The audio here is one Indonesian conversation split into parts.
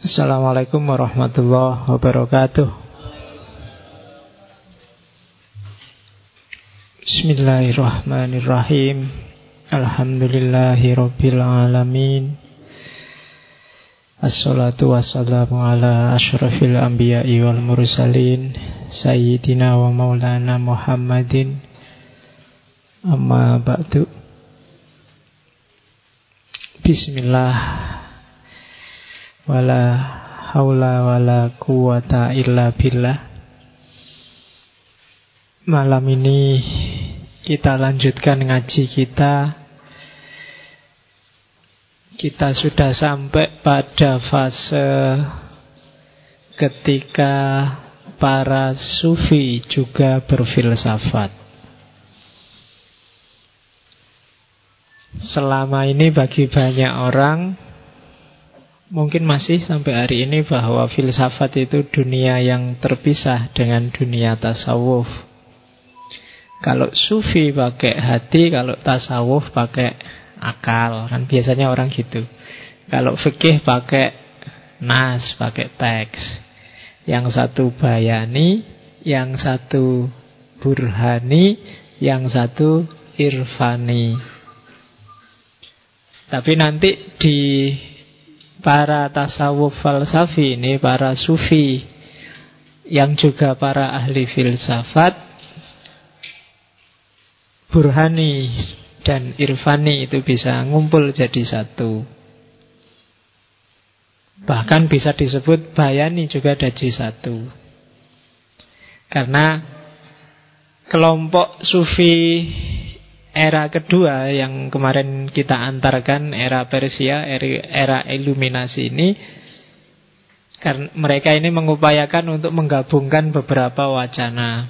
Assalamualaikum warahmatullahi wabarakatuh. Bismillahirrahmanirrahim. Alhamdulillahi rabbil alamin. Assalatu wassalamu ala ashrafil anbiya'i wal mursalin Sayyidina wa maulana Muhammadin Amma ba'du Bismillah Wala haula wala quwata illa billah Malam ini kita lanjutkan ngaji kita kita sudah sampai pada fase ketika para sufi juga berfilsafat. Selama ini bagi banyak orang mungkin masih sampai hari ini bahwa filsafat itu dunia yang terpisah dengan dunia tasawuf. Kalau sufi pakai hati, kalau tasawuf pakai akal kan biasanya orang gitu. Kalau fikih pakai nas pakai teks. Yang satu bayani yang satu burhani yang satu irfani. Tapi nanti di para tasawuf falsafi ini para sufi yang juga para ahli filsafat burhani dan irfani itu bisa ngumpul jadi satu. Bahkan bisa disebut bayani juga jadi satu. Karena kelompok sufi era kedua yang kemarin kita antarkan era Persia, era iluminasi ini karena mereka ini mengupayakan untuk menggabungkan beberapa wacana.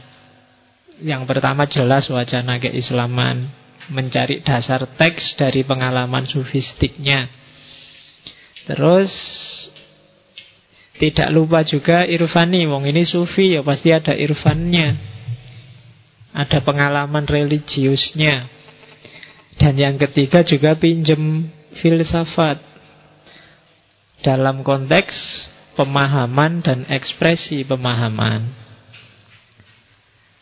Yang pertama jelas wacana keislaman, mencari dasar teks dari pengalaman sufistiknya. Terus tidak lupa juga irfani, wong ini sufi ya pasti ada irfannya. Ada pengalaman religiusnya. Dan yang ketiga juga pinjem filsafat. Dalam konteks pemahaman dan ekspresi pemahaman.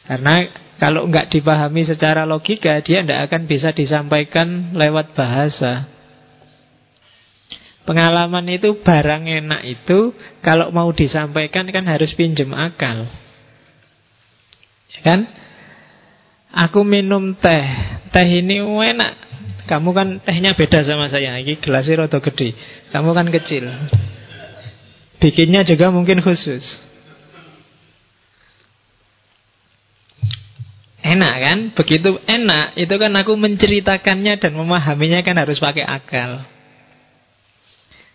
Karena kalau nggak dipahami secara logika, dia tidak akan bisa disampaikan lewat bahasa. Pengalaman itu barang enak itu kalau mau disampaikan kan harus pinjem akal. Ya kan? Aku minum teh, teh ini enak. Kamu kan tehnya beda sama saya. Ini gelasnya rada gede. Kamu kan kecil. Bikinnya juga mungkin khusus. Enak kan? Begitu enak, itu kan aku menceritakannya dan memahaminya kan harus pakai akal.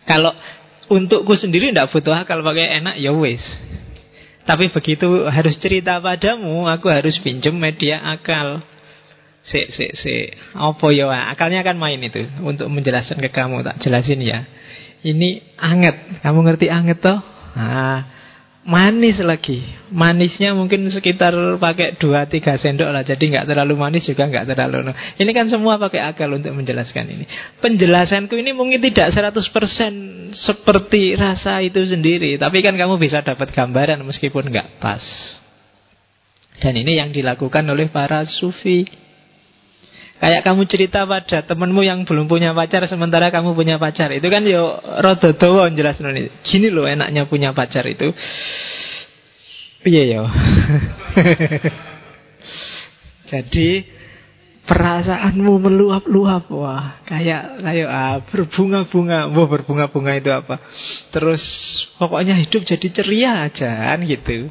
Kalau untukku sendiri tidak butuh akal pakai enak, ya wis. Tapi begitu harus cerita padamu, aku harus pinjem media akal. Si, si, si. Apa ya? Akalnya kan main itu untuk menjelaskan ke kamu, tak jelasin ya. Ini anget, kamu ngerti anget toh? Nah, manis lagi. Manisnya mungkin sekitar pakai 2-3 sendok lah. Jadi nggak terlalu manis juga nggak terlalu no. ini kan semua pakai akal untuk menjelaskan ini. Penjelasanku ini mungkin tidak 100% seperti rasa itu sendiri. Tapi kan kamu bisa dapat gambaran meskipun nggak pas. Dan ini yang dilakukan oleh para sufi Kayak kamu cerita pada temenmu yang belum punya pacar sementara kamu punya pacar. Itu kan yo rada dawa jelas nih. Gini loh enaknya punya pacar itu. Iya yo. Jadi perasaanmu meluap-luap wah kayak kayak ah, berbunga-bunga wah berbunga-bunga itu apa terus pokoknya hidup jadi ceria aja kan gitu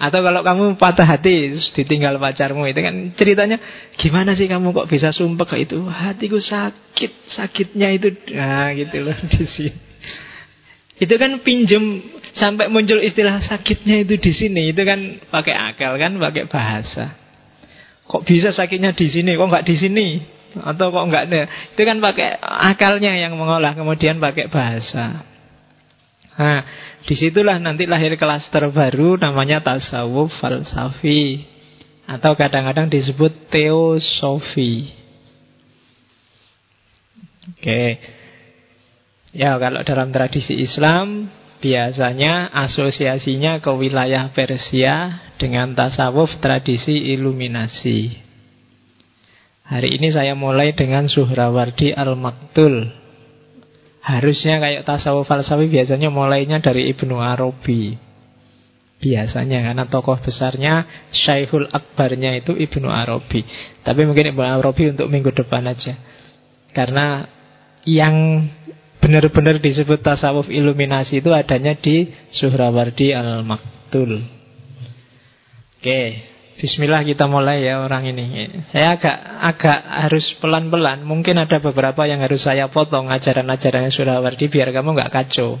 atau kalau kamu patah hati ditinggal pacarmu itu kan ceritanya gimana sih kamu kok bisa sumpah ke itu hatiku sakit sakitnya itu nah gitu loh di sini. Itu kan pinjem sampai muncul istilah sakitnya itu di sini itu kan pakai akal kan pakai bahasa. Kok bisa sakitnya di sini kok nggak di sini atau kok nggak ada itu kan pakai akalnya yang mengolah kemudian pakai bahasa. Nah, di situlah nanti lahir kelas terbaru namanya tasawuf falsafi atau kadang-kadang disebut teosofi. Oke. Ya kalau dalam tradisi Islam biasanya asosiasinya ke wilayah Persia dengan tasawuf tradisi iluminasi. Hari ini saya mulai dengan Suhrawardi Al-Maktul. Harusnya kayak tasawuf falsafi biasanya mulainya dari Ibnu Arabi. Biasanya karena tokoh besarnya Syekhul Akbarnya itu Ibnu Arabi. Tapi mungkin Ibnu Arabi untuk minggu depan aja. Karena yang benar-benar disebut tasawuf iluminasi itu adanya di Suhrawardi Al-Maktul. Oke, Bismillah kita mulai ya orang ini. Saya agak agak harus pelan-pelan. Mungkin ada beberapa yang harus saya potong ajaran-ajarannya Suhrawardi biar kamu nggak kacau.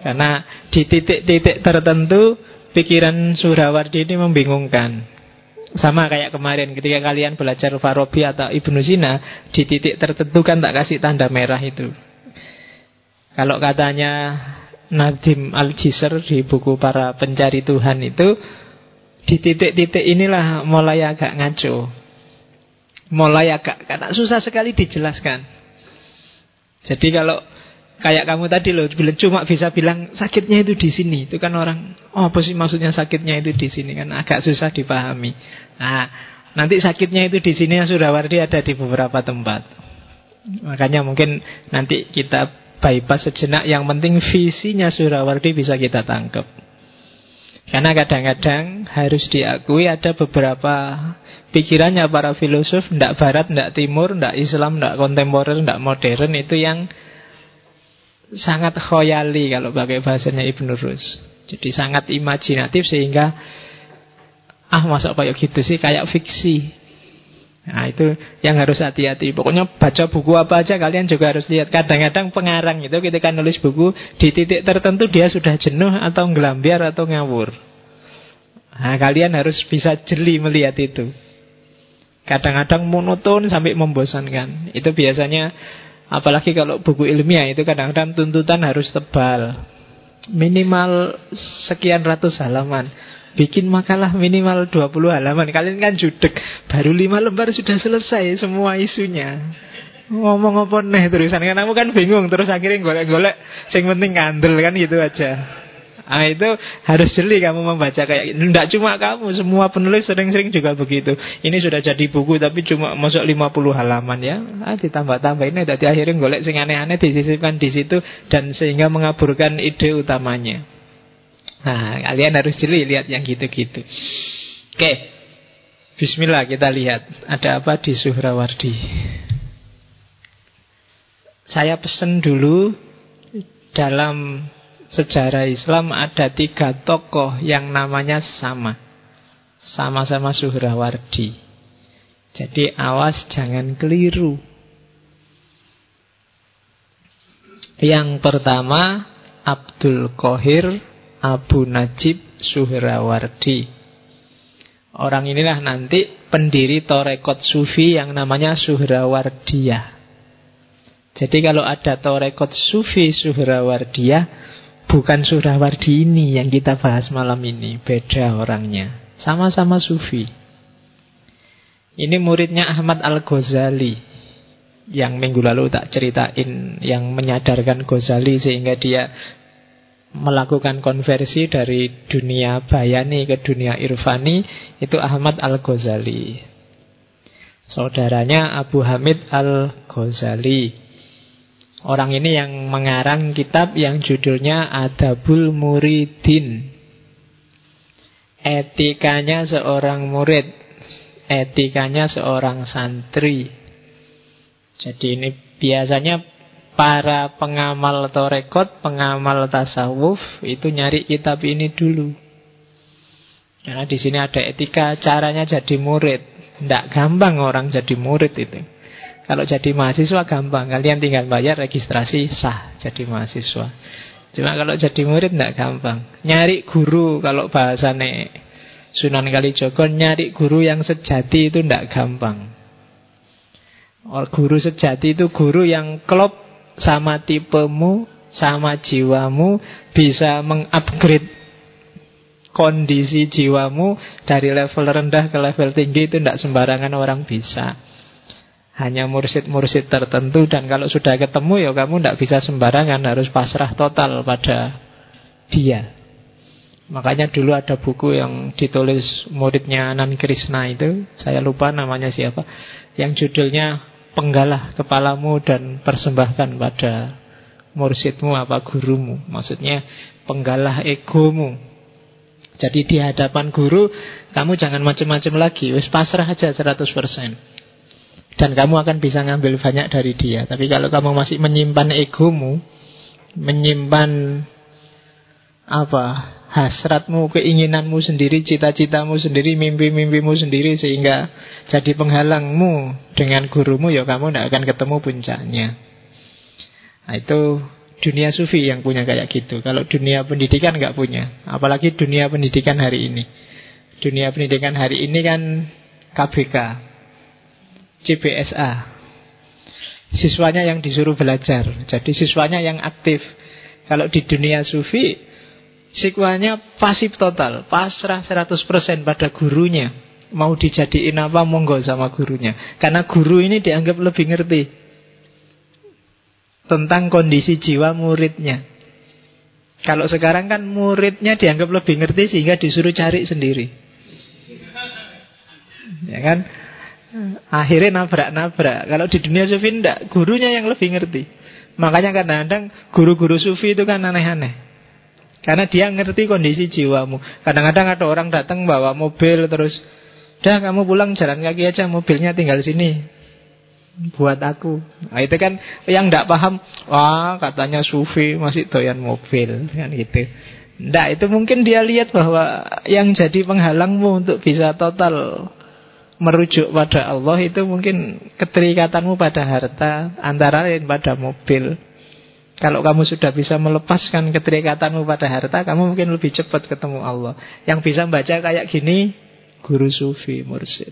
Karena di titik-titik tertentu pikiran Suhrawardi ini membingungkan. Sama kayak kemarin ketika kalian belajar Farabi atau Ibnu Sina Di titik tertentu kan tak kasih tanda merah itu Kalau katanya Nadim Al-Jisr di buku para pencari Tuhan itu Di titik-titik inilah mulai agak ngaco Mulai agak karena susah sekali dijelaskan Jadi kalau Kayak kamu tadi loh, cuma bisa bilang sakitnya itu di sini. Itu kan orang, oh apa sih maksudnya sakitnya itu di sini kan agak susah dipahami. Nah, nanti sakitnya itu di sini yang sudah wardi ada di beberapa tempat. Makanya mungkin nanti kita bypass sejenak. Yang penting visinya Surawardi bisa kita tangkap. Karena kadang-kadang harus diakui ada beberapa pikirannya para filosof, tidak barat, tidak timur, tidak Islam, tidak kontemporer, tidak modern itu yang sangat khoyali kalau pakai bahasanya Ibn Rus. Jadi sangat imajinatif sehingga ah masa kayak gitu sih kayak fiksi. Nah itu yang harus hati-hati. Pokoknya baca buku apa aja kalian juga harus lihat. Kadang-kadang pengarang itu ketika nulis buku Di titik tertentu dia sudah jenuh Atau ngelambiar atau ngawur. Nah kalian harus bisa jeli melihat itu. Kadang-kadang monoton sampai membosankan. Itu biasanya Apalagi kalau buku ilmiah itu kadang-kadang tuntutan harus tebal Minimal sekian ratus halaman. Bikin makalah minimal 20 halaman. Kalian kan judek Baru 5 lembar sudah selesai semua isunya. Ngomong apa nih terusan Kan kamu kan bingung Terus akhirnya golek-golek. Yang penting ngandel kan gitu aja Nah itu harus jeli kamu membaca kayak. Tidak cuma kamu, semua penulis sering-sering juga begitu. Ini sudah jadi buku tapi cuma masuk 50 halaman ya. Ah, ditambah-tambah ini tadi akhirnya golek sing aneh-aneh disisipkan di situ dan sehingga mengaburkan ide utamanya. Nah, kalian harus jeli lihat yang gitu-gitu. Oke. Bismillah kita lihat ada apa di Suhrawardi. Saya pesen dulu dalam sejarah Islam ada tiga tokoh yang namanya sama. Sama-sama Suhrawardi. Jadi awas jangan keliru. Yang pertama Abdul Qohir Abu Najib Suhrawardi. Orang inilah nanti pendiri Torekot Sufi yang namanya Suhrawardiyah. Jadi kalau ada Torekot Sufi Suhrawardiyah, Bukan Surawardi ini yang kita bahas malam ini Beda orangnya. Sama-sama sufi. Ini muridnya Ahmad Al-Ghazali Yang minggu lalu tak ceritain Yang menyadarkan Ghazali Sehingga dia melakukan konversi dari dunia bayani ke dunia irfani Itu Ahmad Al-Ghazali. Saudaranya Abu Hamid Al-Ghazali Orang ini yang mengarang kitab yang judulnya Adabul Muridin. Etikanya seorang murid, etikanya seorang santri. Jadi ini biasanya para pengamal torekot, pengamal tasawuf itu nyari kitab ini dulu. Karena di sini ada etika caranya jadi murid. Tidak gampang orang jadi murid itu. Kalau jadi mahasiswa gampang, kalian tinggal bayar registrasi sah jadi mahasiswa. Cuma kalau jadi murid tidak gampang. Nyari guru kalau bahasane Sunan Kalijogo nyari guru yang sejati itu tidak gampang. Or, guru sejati itu guru yang klop sama tipemu, sama jiwamu, bisa mengupgrade kondisi jiwamu dari level rendah ke level tinggi itu tidak sembarangan orang bisa. Hanya mursid-mursid tertentu dan kalau sudah ketemu ya kamu tidak bisa sembarangan harus pasrah total pada dia. Makanya dulu ada buku yang ditulis muridnya Nan Krishna itu, saya lupa namanya siapa, yang judulnya Penggalah kepalamu dan persembahkan pada mursidmu apa gurumu. Maksudnya penggalah egomu. Jadi di hadapan guru kamu jangan macam-macam lagi, wis pasrah aja 100%. Dan kamu akan bisa ngambil banyak dari dia. Tapi kalau kamu masih menyimpan egomu Menyimpan Apa Hasratmu, keinginanmu sendiri Cita-citamu sendiri, mimpi-mimpimu sendiri Sehingga jadi penghalangmu Dengan gurumu Ya kamu tidak akan ketemu puncaknya. Nah itu dunia sufi yang punya kayak gitu. Kalau dunia pendidikan nggak punya. Apalagi dunia pendidikan hari ini. Dunia pendidikan hari ini kan KBK CBSA. Siswanya yang disuruh belajar. Jadi siswanya yang aktif. Kalau di dunia sufi, siswanya pasif total. Pasrah 100% pada gurunya. Mau dijadiin apa, monggo sama gurunya. Karena guru ini dianggap lebih ngerti. Tentang kondisi jiwa muridnya. Kalau sekarang kan muridnya dianggap lebih ngerti sehingga disuruh cari sendiri. Ya kan? Akhirnya nabrak-nabrak. Kalau di dunia sufi enggak, gurunya yang lebih ngerti. Makanya kadang-kadang guru-guru sufi itu kan aneh-aneh. Karena dia ngerti kondisi jiwamu. Kadang-kadang ada orang datang bawa mobil terus, dah kamu pulang jalan kaki aja, mobilnya tinggal sini. Buat aku. Nah, itu kan yang tidak paham, wah katanya sufi masih doyan mobil, kan gitu. Tidak, itu mungkin dia lihat bahwa yang jadi penghalangmu untuk bisa total merujuk pada Allah itu mungkin keterikatanmu pada harta antara lain pada mobil. Kalau kamu sudah bisa melepaskan keterikatanmu pada harta, kamu mungkin lebih cepat ketemu Allah. Yang bisa baca kayak gini, guru sufi, mursid.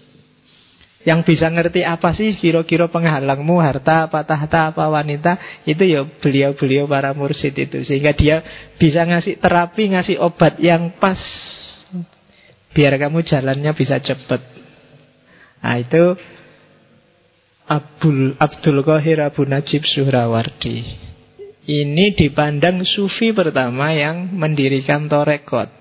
Yang bisa ngerti apa sih kira-kira penghalangmu, harta, apa tahta, apa wanita, itu ya beliau-beliau para mursid itu. Sehingga dia bisa ngasih terapi, ngasih obat yang pas, biar kamu jalannya bisa cepat. Nah itu Abdul, Abdul Qahir Abu Najib Suhrawardi. Ini dipandang sufi pertama yang mendirikan torekot.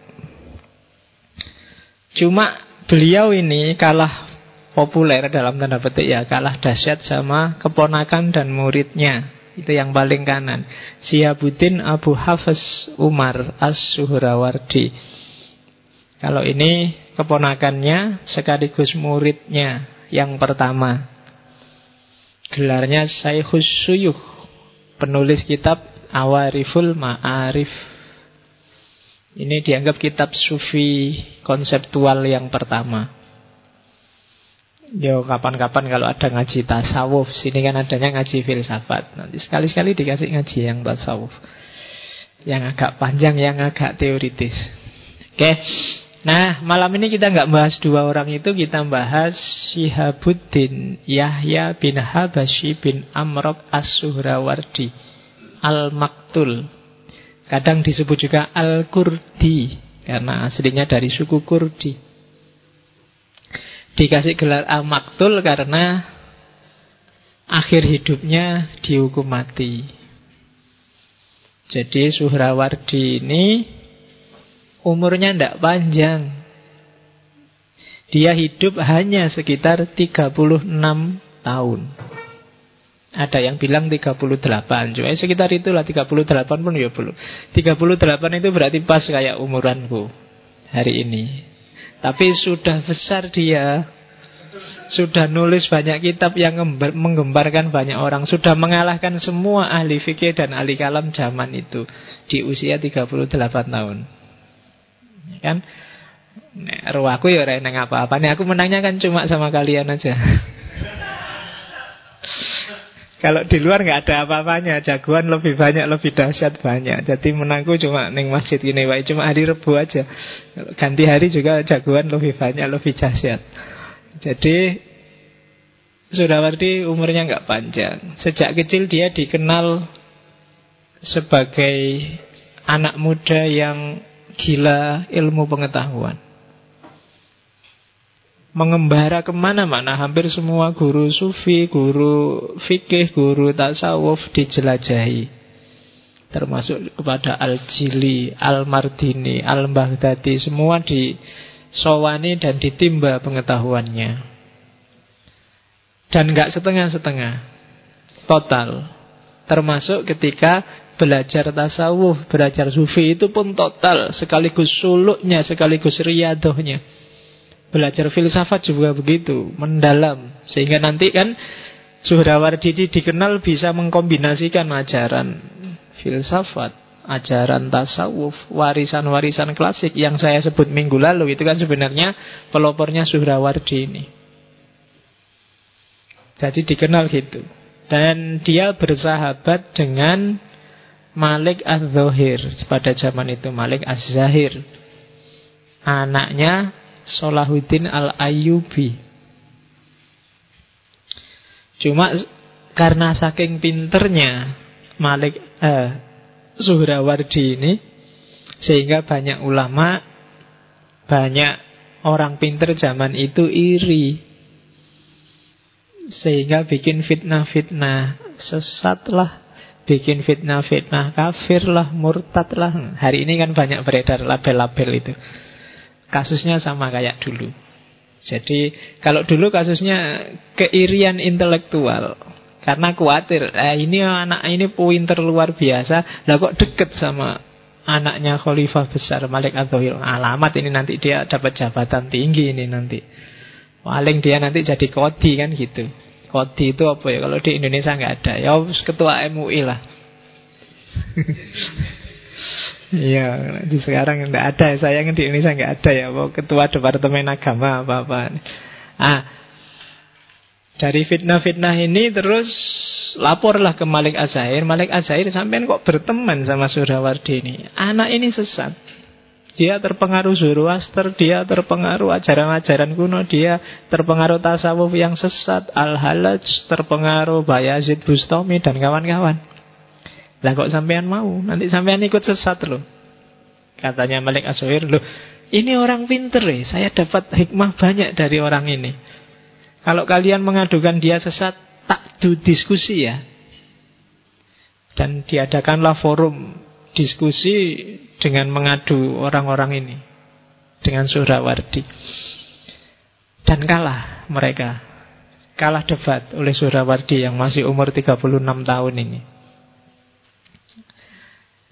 Cuma beliau ini kalah populer dalam tanda petik ya Kalah dahsyat sama keponakan dan muridnya. Itu yang paling kanan. Siabuddin Abu Hafiz Umar As-Suhrawardi. Kalau ini keponakannya sekaligus muridnya yang pertama. Gelarnya Saikhus Suyuh, penulis kitab Awariful Ma'arif. Ini dianggap kitab sufi konseptual yang pertama. Yo kapan-kapan kalau ada ngaji tasawuf, sini kan adanya ngaji filsafat. Nanti sekali-sekali dikasih ngaji yang tasawuf. Yang agak panjang, yang agak teoritis. Oke. Okay. Nah, malam ini kita nggak bahas dua orang itu, kita bahas Syihabuddin Yahya bin Habashi bin Amrok As-Suhrawardi Al-Maktul. Kadang disebut juga Al-Kurdi, karena aslinya dari suku Kurdi. Dikasih gelar Al-Maktul karena akhir hidupnya dihukum mati. Jadi Suhrawardi ini umurnya tidak panjang. Dia hidup hanya sekitar 36 tahun. Ada yang bilang 38 Cuma sekitar itulah 38 pun ya belum. 38 itu berarti pas kayak umuranku Hari ini. Tapi sudah besar dia. Sudah nulis banyak kitab yang menggembarkan banyak orang. Sudah mengalahkan semua ahli fikih dan ahli kalam zaman itu Di usia 38 tahun kan Nek aku ya ora neng apa-apa. Nek aku menangnya kan cuma sama kalian aja. Kalau di luar nggak ada apa-apanya, jagoan lebih banyak, lebih dahsyat banyak. Jadi menangku cuma neng masjid ini, wae cuma hari Rebu aja. Ganti hari juga jagoan lebih banyak, lebih dahsyat. Jadi Surawardi umurnya nggak panjang. Sejak kecil dia dikenal sebagai anak muda yang gila ilmu pengetahuan. mengembara ke mana-mana. Hampir semua guru sufi, guru fikih, guru tasawuf dijelajahi. Termasuk kepada Al-Jili, Al-Mardini, Al-Baghdadi. Semua disowani dan ditimba pengetahuannya. Dan nggak setengah-setengah. Total. Termasuk ketika belajar tasawuf, belajar sufi itu pun total. Sekaligus suluknya, sekaligus riadohnya. Belajar filsafat juga begitu, mendalam. Sehingga nanti kan Suhrawardi dikenal bisa mengkombinasikan ajaran filsafat, ajaran tasawuf, warisan-warisan klasik yang saya sebut minggu lalu itu kan sebenarnya pelopornya Suhrawardi ini. Jadi dikenal gitu. Dan dia bersahabat dengan Malik Az-Zahir pada zaman itu Malik Az-Zahir. Anaknya Solahuddin Al-Ayyubi. Cuma karena saking pinternya Malik eh, Suhrawardi ini sehingga banyak ulama banyak orang pinter zaman itu iri sehingga bikin fitnah-fitnah sesatlah bikin fitnah-fitnah kafir lah murtad lah hari ini kan banyak beredar label-label itu Kasusnya sama kayak dulu. Jadi kalau dulu kasusnya keirian intelektual karena khawatir, eh, ini anak ini pinter luar biasa, lah kok deket sama anaknya khalifah besar Malik Abdul Alamat ini nanti dia dapat jabatan tinggi ini nanti. Paling dia nanti jadi kodi kan gitu. Kodi itu apa ya? Kalau di Indonesia nggak ada. Ya ketua MUI lah. Iya, di sekarang tidak ada. Sayang di Indonesia nggak ada ya. Ketua Departemen Agama apa-apa. Ah, dari fitnah-fitnah ini terus laporlah ke Malik Azair. Malik Azair sampai kok berteman sama Surawardi ini. Anak ini sesat. Dia terpengaruh Zoroaster, dia terpengaruh ajaran-ajaran kuno, dia terpengaruh tasawuf yang sesat, Al-Halaj, terpengaruh Bayazid Bustami dan kawan-kawan. Lah kok sampean mau? Nanti sampean ikut sesat loh. Katanya Malik Asyir, loh ini orang pinter ya. Saya dapat hikmah banyak dari orang ini. Kalau kalian mengadukan dia sesat, tak do diskusi ya. Dan diadakanlah forum diskusi dengan mengadu orang-orang ini. Dengan Surawardi. Dan kalah mereka. Kalah debat oleh Surawardi yang masih umur 36 tahun ini.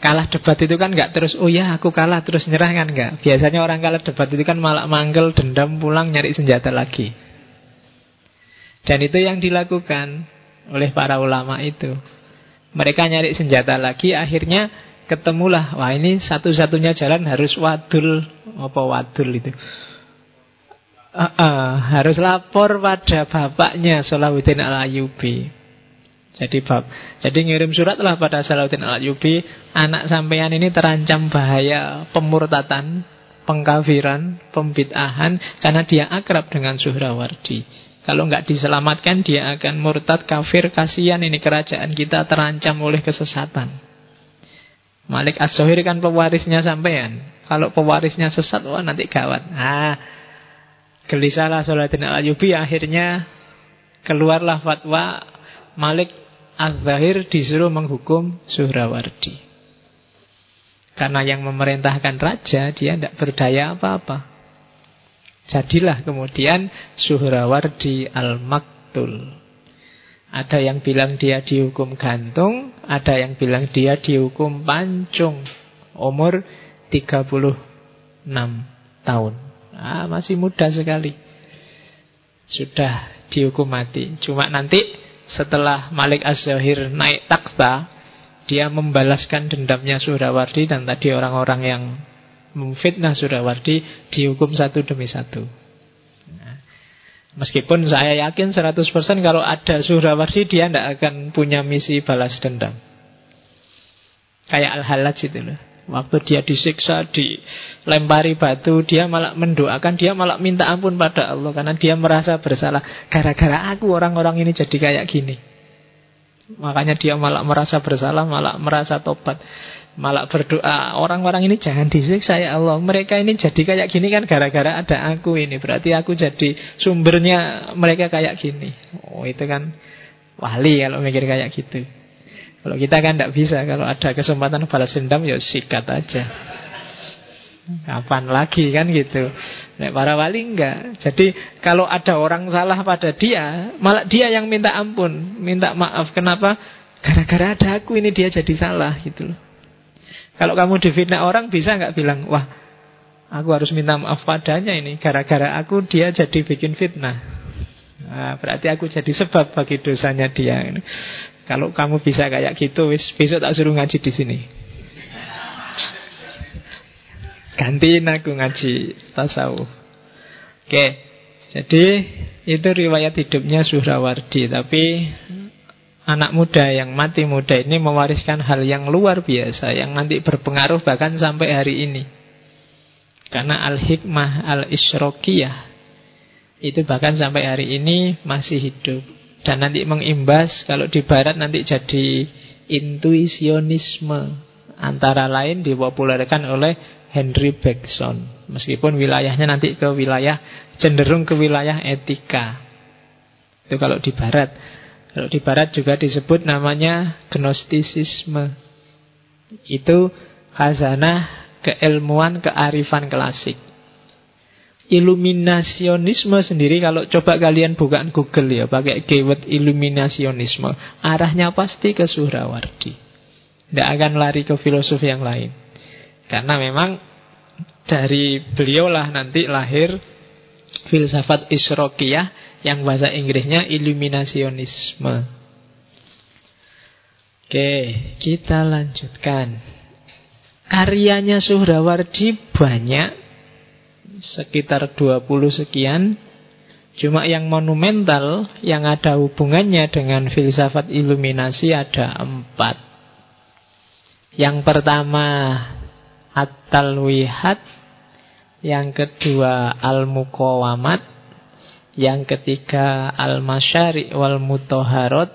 Kalah debat itu kan nggak terus, oh ya aku kalah terus nyerah kan nggak. Biasanya orang kalah debat itu kan malah manggel, dendam, pulang nyari senjata lagi. Dan itu yang dilakukan oleh para ulama itu. Mereka nyari senjata lagi, akhirnya ketemulah, wah ini satu-satunya jalan harus wadul, apa wadul itu. Uh, uh, harus lapor pada bapaknya Salahuddin al-Ayubi jadi bab. Jadi ngirim surat lah pada Salahuddin al-Ayyubi, anak sampean ini terancam bahaya pemurtatan, pengkafiran, pembid'ahan karena dia akrab dengan Suhrawardi. Kalau nggak diselamatkan dia akan murtad kafir kasihan ini kerajaan kita terancam oleh kesesatan. Malik as kan pewarisnya sampean. Kalau pewarisnya sesat wah nanti gawat. Ah, gelisahlah Salahuddin al-Ayyubi akhirnya keluarlah fatwa Malik Az-Zahir disuruh menghukum Suhrawardi. Karena yang memerintahkan raja dia tidak berdaya apa-apa. Jadilah kemudian Suhrawardi Al-Maktul. Ada yang bilang dia dihukum gantung, ada yang bilang dia dihukum pancung. Umur 36 tahun. Ah, masih muda sekali. Sudah dihukum mati. Cuma nanti setelah Malik Az-Zahir naik takhta, dia membalaskan dendamnya Surawardi dan tadi orang-orang yang memfitnah Surawardi dihukum satu demi satu. Meskipun saya yakin 100% kalau ada Surawardi dia tidak akan punya misi balas dendam. Kayak Al-Halaj itu loh. Waktu dia disiksa, dilempari batu, dia malah mendoakan, dia malah minta ampun pada Allah karena dia merasa bersalah. Gara-gara aku orang-orang ini jadi kayak gini. Makanya dia malah merasa bersalah, malah merasa tobat Malah berdoa Orang-orang ini jangan disiksa ya Allah. Mereka ini jadi kayak gini kan gara-gara ada aku ini. Berarti aku jadi sumbernya mereka kayak gini. Oh itu kan wali kalau mikir kayak gitu. Kalau kita kan tidak bisa Kalau ada kesempatan balas dendam ya sikat aja. Kapan lagi kan gitu. Nek para wali enggak Jadi kalau ada orang salah pada dia Malah dia yang minta ampun Minta maaf. Kenapa? Gara-gara ada aku ini dia jadi salah gitu loh Kalau kamu difitnah orang bisa nggak bilang Wah aku harus minta maaf padanya ini Gara-gara aku dia jadi bikin fitnah nah, Berarti aku jadi sebab bagi dosanya dia Kalau kamu bisa kayak gitu Besok tak suruh ngaji di sini Gantiin aku ngaji tasawuf. Oke, jadi itu riwayat hidupnya Suhrawardi. Tapi anak muda yang mati muda ini mewariskan hal yang luar biasa. Yang nanti berpengaruh bahkan sampai hari ini. Karena al-hikmah al-isyrokiyah itu bahkan sampai hari ini masih hidup. Dan nanti mengimbas kalau di barat nanti jadi intuisionisme. Antara lain dipopulerkan oleh Henry Bergson. Meskipun wilayahnya nanti ke wilayah cenderung ke wilayah etika. Itu kalau di barat. Kalau di barat juga disebut namanya gnostisisme. Itu khazanah keilmuan kearifan klasik. Iluminasionisme sendiri kalau coba kalian bukaan Google ya pakai keyword iluminasionisme, arahnya pasti ke Suhrawardi. Tidak akan lari ke filosof yang lain. Karena memang dari beliaulah nanti lahir filsafat isrokiyah yang bahasa Inggrisnya iluminasionisme. Oke, kita lanjutkan. Karyanya Suhrawardi banyak, sekitar 20 sekian. Cuma yang monumental, yang ada hubungannya dengan filsafat iluminasi ada empat. Yang pertama At-Talwihat Yang kedua Al-Muqawamat Yang ketiga Al-Masyari' wal Mutoharot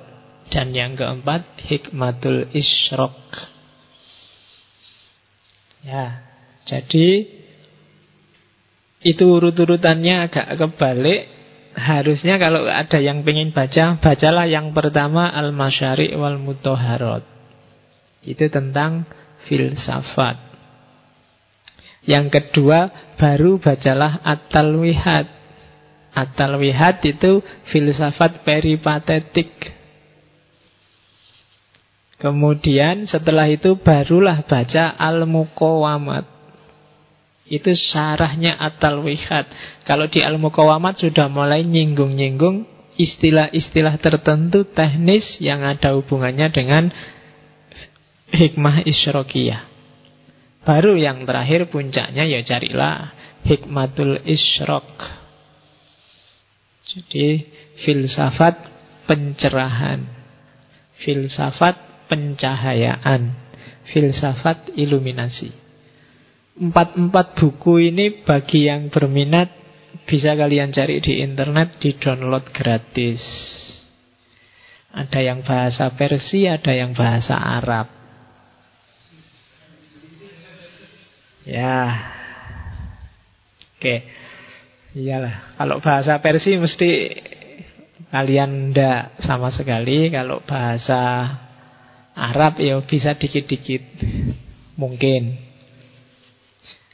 Dan yang keempat Hikmatul Isyrok. Ya Jadi Itu urut-urutannya agak kebalik. Harusnya kalau ada yang pengen baca Bacalah yang pertama Al-Masyari' wal Mutoharot Itu tentang filsafat. Yang kedua, baru bacalah At-Talwihat. At-Talwihat itu filsafat peripatetik. Kemudian setelah itu barulah baca Al-Muqawamat. Itu syarahnya At-Talwihat. Kalau di Al-Muqawamat sudah mulai nyinggung-nyinggung istilah-istilah tertentu teknis yang ada hubungannya dengan hikmah isyrokiyah. Baru yang terakhir puncaknya ya carilah hikmatul isyrok. Jadi filsafat pencerahan, filsafat pencahayaan, filsafat iluminasi. Empat-empat buku ini bagi yang berminat bisa kalian cari di internet, di download gratis. Ada yang bahasa Persia, ada yang bahasa Arab. Ya. Oke. Iyalah, kalau bahasa Persia mesti kalian ndak sama sekali. Kalau bahasa Arab ya bisa dikit-dikit. Mungkin.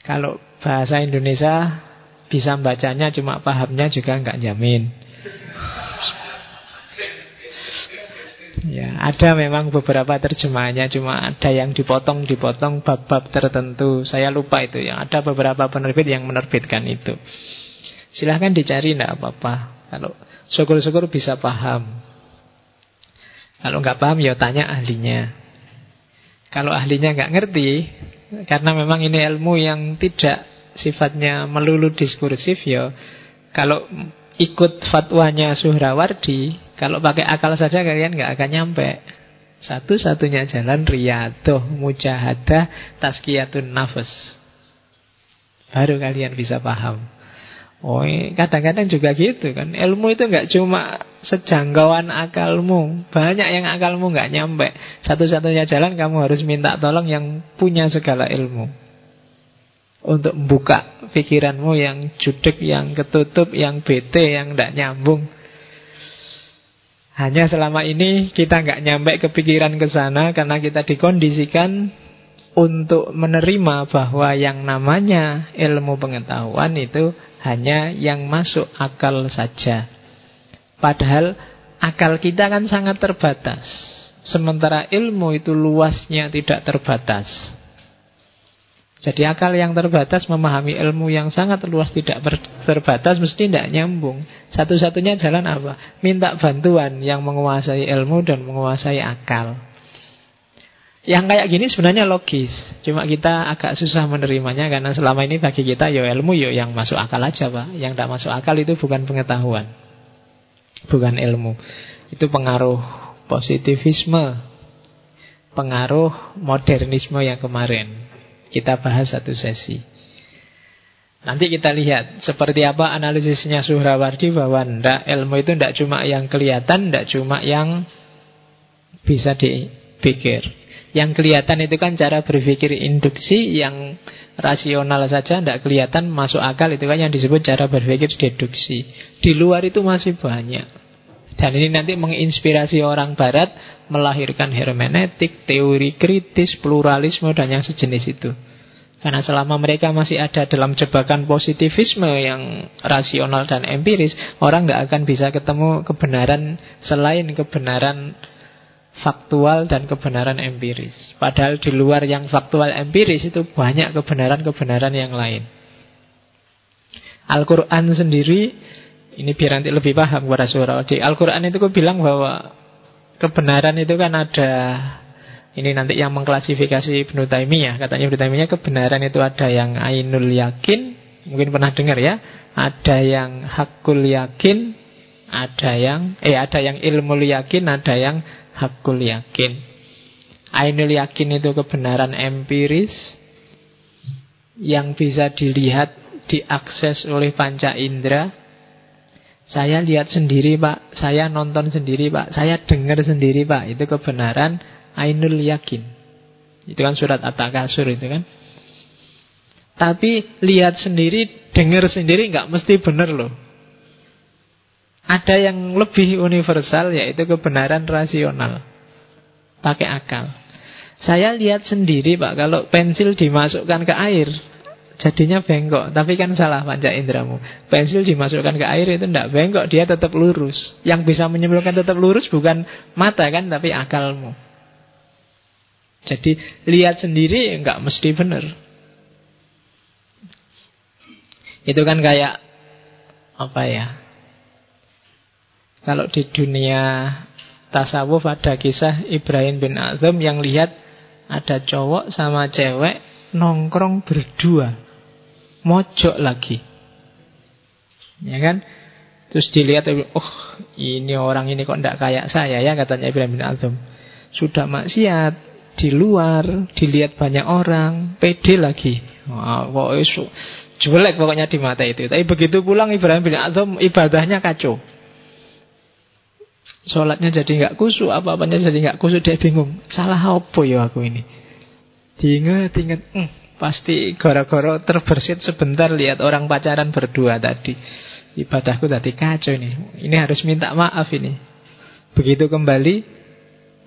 Kalau bahasa Indonesia bisa bacanya cuma pahamnya juga nggak jamin. Ya, ada memang beberapa terjemahannya cuma ada yang dipotong-dipotong bab-bab tertentu. Saya lupa itu yang ada beberapa penerbit yang menerbitkan itu. Silahkan dicari tidak apa-apa. Kalau syukur-syukur bisa paham. Kalau nggak paham ya tanya ahlinya. Kalau ahlinya nggak ngerti, karena memang ini ilmu yang tidak sifatnya melulu diskursif ya. Kalau ikut fatwanya Suhrawardi, kalau pakai akal saja kalian nggak akan nyampe. Satu-satunya jalan riyadoh, mujahadah, taskiyatun nafas. Baru kalian bisa paham. Oh, kadang-kadang juga gitu kan. Ilmu itu nggak cuma sejangkauan akalmu. Banyak yang akalmu nggak nyampe. Satu-satunya jalan kamu harus minta tolong yang punya segala ilmu. Untuk membuka pikiranmu yang judek, yang ketutup, yang bete, yang tidak nyambung. Hanya selama ini kita nggak nyampe kepikiran ke sana karena kita dikondisikan untuk menerima bahwa yang namanya ilmu pengetahuan itu hanya yang masuk akal saja. Padahal akal kita kan sangat terbatas. Sementara ilmu itu luasnya tidak terbatas. Jadi akal yang terbatas memahami ilmu yang sangat luas tidak terbatas mesti tidak nyambung. Satu-satunya jalan apa? Minta bantuan yang menguasai ilmu dan menguasai akal. Yang kayak gini sebenarnya logis. Cuma kita agak susah menerimanya karena selama ini bagi kita ya ilmu ya yang masuk akal aja Pak. Yang tidak masuk akal itu bukan pengetahuan. Bukan ilmu. Itu pengaruh positivisme. Pengaruh modernisme yang kemarin. Kita bahas satu sesi. Nanti kita lihat seperti apa analisisnya Suhrawardi bahwa ndak ilmu itu ndak cuma yang kelihatan, ndak cuma yang bisa dipikir. Yang kelihatan itu kan cara berpikir induksi yang rasional saja ndak kelihatan masuk akal itu kan yang disebut cara berpikir deduksi. Di luar itu masih banyak. Dan ini nanti menginspirasi orang barat melahirkan hermeneutik, teori kritis, pluralisme dan yang sejenis itu. Karena selama mereka masih ada dalam jebakan positivisme yang rasional dan empiris, orang nggak akan bisa ketemu kebenaran selain kebenaran faktual dan kebenaran empiris. Padahal di luar yang faktual empiris itu banyak kebenaran-kebenaran yang lain. Al-Quran sendiri ini biar nanti lebih paham kepada surah Di Al-Quran itu bilang bahwa kebenaran itu kan ada ini nanti yang mengklasifikasi Ibnu Taimiyah katanya Ibnu Taimiyah kebenaran itu ada yang ainul yakin mungkin pernah dengar ya ada yang hakul yakin ada yang eh ada yang ilmu yakin ada yang hakul yakin ainul yakin itu kebenaran empiris yang bisa dilihat diakses oleh panca indera saya lihat sendiri pak, saya nonton sendiri pak, saya dengar sendiri pak. Itu kebenaran Ainul Yakin. Itu kan surat At-Takasur itu kan. Tapi lihat sendiri, dengar sendiri nggak mesti benar loh. Ada yang lebih universal yaitu kebenaran rasional. Pakai akal. Saya lihat sendiri Pak, kalau pensil dimasukkan ke air, jadinya bengkok. Tapi kan salah panca indramu. Pensil dimasukkan ke air itu tidak bengkok, dia tetap lurus. Yang bisa menyimpulkan tetap lurus bukan mata kan, tapi akalmu. Jadi lihat sendiri nggak mesti benar. Itu kan kayak apa ya? Kalau di dunia tasawuf ada kisah Ibrahim bin Azam yang lihat ada cowok sama cewek nongkrong berdua mojok lagi. Ya kan? Terus dilihat, oh ini orang ini kok tidak kayak saya ya katanya Ibrahim bin Azam. Sudah maksiat di luar, dilihat banyak orang, pede lagi. Wah, kok jelek pokoknya di mata itu. Tapi begitu pulang Ibrahim bin Azam ibadahnya kacau. Sholatnya jadi nggak kusuk, apa-apanya jadi nggak kusuk, dia bingung. Salah apa ya aku ini? Diingat, ingat, hmm, Pasti gara-gara terbersit sebentar lihat orang pacaran berdua tadi. Ibadahku tadi kacau ini. Ini harus minta maaf ini. Begitu kembali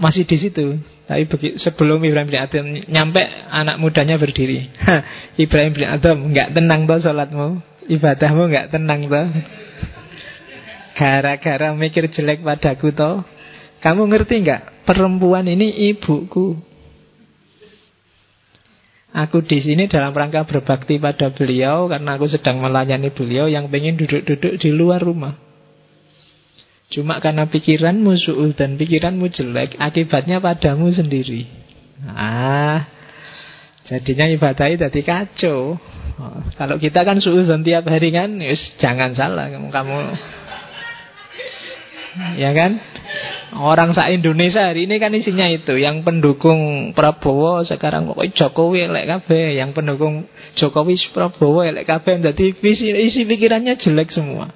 masih di situ. Tapi begitu, sebelum Ibrahim bin Adam nyampe anak mudanya berdiri. Ibrahim bin Adam nggak tenang toh sholatmu, ibadahmu nggak tenang toh. Gara-gara mikir jelek padaku toh. Kamu ngerti nggak? Perempuan ini ibuku. Aku di sini dalam rangka berbakti pada beliau karena aku sedang melayani beliau yang pengen duduk-duduk di luar rumah. Cuma karena pikiranmu suul dan pikiranmu jelek, akibatnya padamu sendiri. Ah, jadinya ibadahnya jadi kacau. Oh, kalau kita kan suul dan tiap hari kan, yus, jangan salah kamu, kamu ya kan? Orang sa Indonesia hari ini kan isinya itu Yang pendukung Prabowo sekarang pokoknya Jokowi elek kabeh, yang pendukung Jokowi Prabowo elek kabeh. Jadi isi, isi pikirannya jelek semua.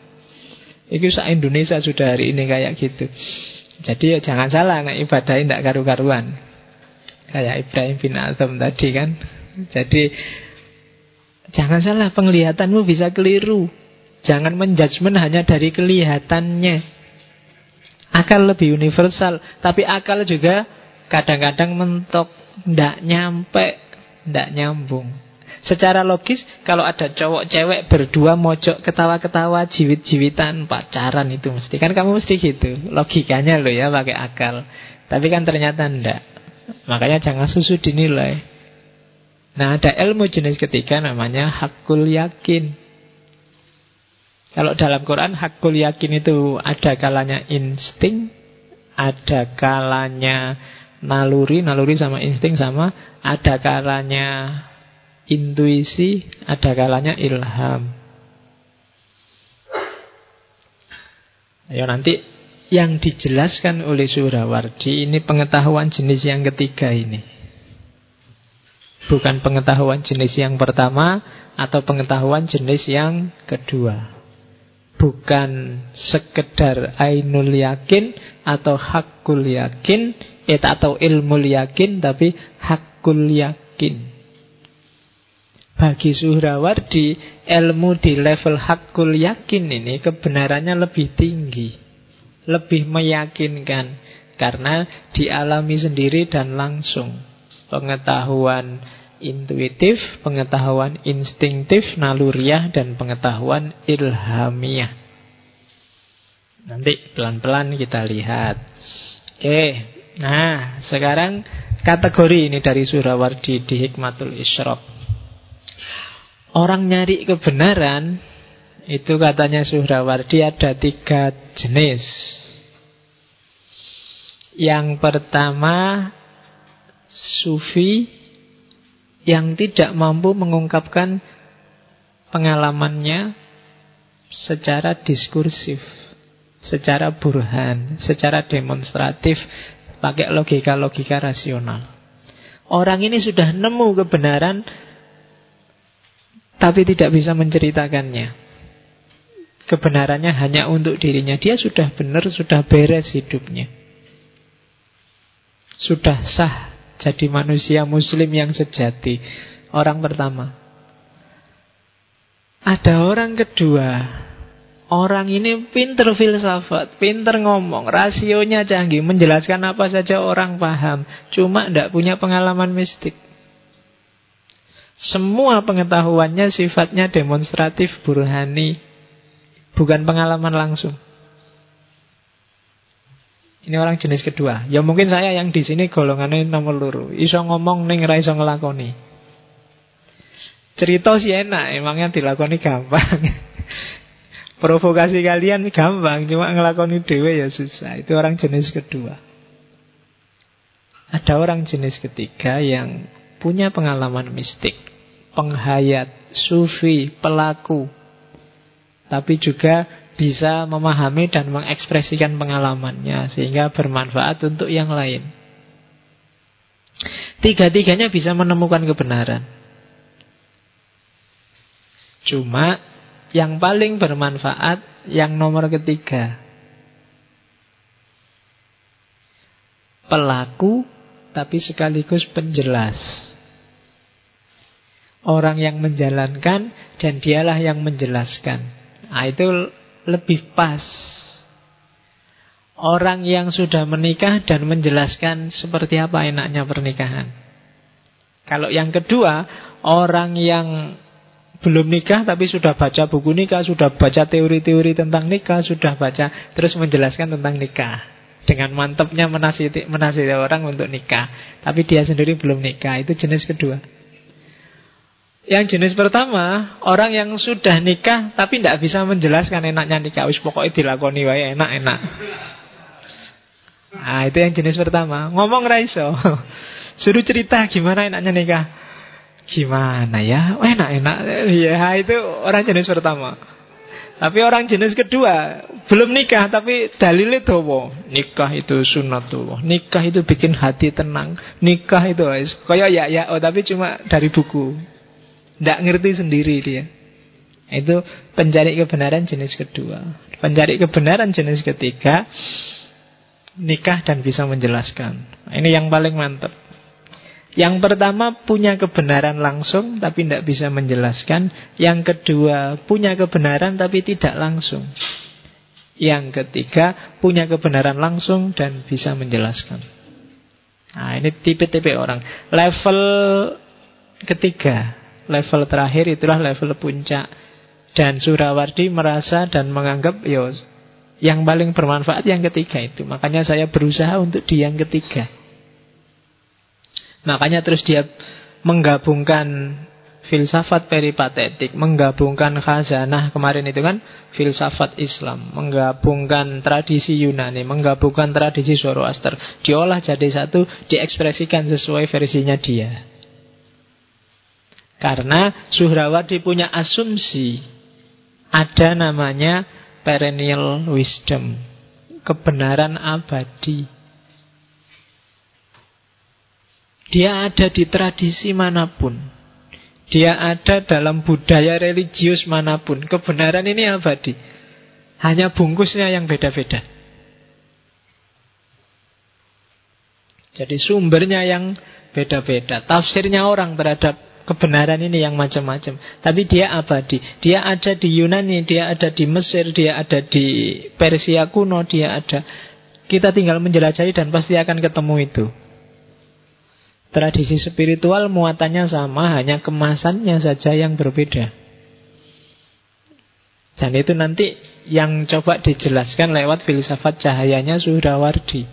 Itu Indonesia sudah hari ini kayak gitu. Jadi ya jangan salah nek ibadahin tidak karu-karuan. Kayak Ibrahim bin Azam tadi kan. Jadi jangan salah penglihatanmu bisa keliru. Jangan menjudgment hanya dari kelihatannya. Akal lebih universal, tapi akal juga kadang-kadang mentok, tidak nyampe, tidak nyambung. Secara logis kalau ada cowok cewek berdua mojok ketawa-ketawa jiwit-jiwitan pacaran itu mesti. Kan kamu mesti gitu logikanya loh ya pakai akal. Tapi kan ternyata ndak. Makanya jangan susu dinilai. Nah ada ilmu jenis ketiga namanya hakul yakin kalau dalam Quran hakul yakin itu ada kalanya insting ada kalanya naluri naluri sama insting sama ada kalanya intuisi, ada kalanya ilham. Ayo nanti yang dijelaskan oleh Surawardi ini pengetahuan jenis yang ketiga ini. Bukan pengetahuan jenis yang pertama atau pengetahuan jenis yang kedua. Bukan sekedar ainul yakin atau hakul yakin atau ilmu yakin tapi hakul yakin. Bagi Suhrawardi, ilmu di level hakul yakin ini kebenarannya lebih tinggi. Lebih meyakinkan. Karena dialami sendiri dan langsung. Pengetahuan intuitif, pengetahuan instinktif, naluriah, dan pengetahuan ilhamiah. Nanti pelan-pelan kita lihat. Oke, nah sekarang kategori ini dari Surawardi di Hikmatul Isyraq. Orang nyari kebenaran itu katanya Suhrawardi ada tiga jenis. Yang pertama sufi yang tidak mampu mengungkapkan pengalamannya secara diskursif, secara burhan, secara demonstratif, pakai logika-logika rasional. Orang ini sudah nemu kebenaran tapi tidak bisa menceritakannya. Kebenarannya hanya untuk dirinya. Dia sudah benar, sudah beres hidupnya. Sudah sah jadi manusia muslim yang sejati. Orang pertama. Ada orang kedua. Orang ini pinter filsafat, pinter ngomong, rasionya canggih, menjelaskan apa saja orang paham. Cuma tidak punya pengalaman mistik. Semua pengetahuannya sifatnya demonstratif, burhani, bukan pengalaman langsung. Ini orang jenis kedua. Ya mungkin saya yang di sini golongannya nomor luru. Iso ngomong ning ra iso ngelakoni. Cerita sih enak, emangnya dilakoni gampang. Provokasi kalian gampang, cuma ngelakoni dewe ya susah. Itu orang jenis kedua. Ada orang jenis ketiga yang punya pengalaman mistik penghayat, sufi, pelaku. Tapi juga bisa memahami dan mengekspresikan pengalamannya sehingga bermanfaat untuk yang lain. Tiga-tiganya bisa menemukan kebenaran. Cuma yang paling bermanfaat yang nomor ketiga. Pelaku tapi sekaligus penjelas orang yang menjalankan dan dialah yang menjelaskan. Nah, itu lebih pas. Orang yang sudah menikah dan menjelaskan seperti apa enaknya pernikahan. Kalau yang kedua, orang yang belum nikah tapi sudah baca buku nikah, sudah baca teori-teori tentang nikah, sudah baca terus menjelaskan tentang nikah. Dengan mantapnya menasihati, menasihati orang untuk nikah. Tapi dia sendiri belum nikah, itu jenis kedua. Yang jenis pertama, orang yang sudah nikah tapi tidak bisa menjelaskan enaknya nikah. Wis pokoknya dilakoni wae enak-enak. Nah, itu yang jenis pertama. Ngomong raiso. Suruh cerita gimana enaknya nikah. Gimana ya? Oh, enak-enak. Ya, itu orang jenis pertama. Tapi orang jenis kedua belum nikah tapi dalilnya dowo. Nikah itu sunatullah. Nikah itu bikin hati tenang. Nikah itu kayak ya ya oh tapi cuma dari buku. Tidak ngerti sendiri dia. Itu pencari kebenaran jenis kedua. Pencari kebenaran jenis ketiga nikah dan bisa menjelaskan. Ini yang paling mantap. Yang pertama punya kebenaran langsung tapi tidak bisa menjelaskan. Yang kedua punya kebenaran tapi tidak langsung. Yang ketiga punya kebenaran langsung dan bisa menjelaskan. Nah ini tipe-tipe orang. Level ketiga, level terakhir itulah level puncak. Dan Surawardi merasa dan menganggap yo yang paling bermanfaat yang ketiga itu. Makanya saya berusaha untuk di yang ketiga. Makanya terus dia menggabungkan filsafat peripatetik, menggabungkan khazanah kemarin itu kan filsafat Islam, menggabungkan tradisi Yunani, menggabungkan tradisi Zoroaster, diolah jadi satu, diekspresikan sesuai versinya dia. Karena Suhrawadi punya asumsi ada namanya perennial wisdom, kebenaran abadi. Dia ada di tradisi mana pun. Dia ada dalam budaya religius mana pun. Kebenaran ini abadi. Hanya bungkusnya yang beda-beda. Jadi sumbernya yang beda-beda. Tafsirnya orang terhadap kebenaran ini yang macam-macam. Tapi dia abadi. Dia ada di Yunani, dia ada di Mesir, dia ada di Persia kuno, dia ada. Kita tinggal menjelajahi dan pasti akan ketemu itu. Tradisi spiritual muatannya sama, hanya kemasannya saja yang berbeda. Dan itu nanti yang coba dijelaskan lewat filsafat cahayanya Suhrawardi.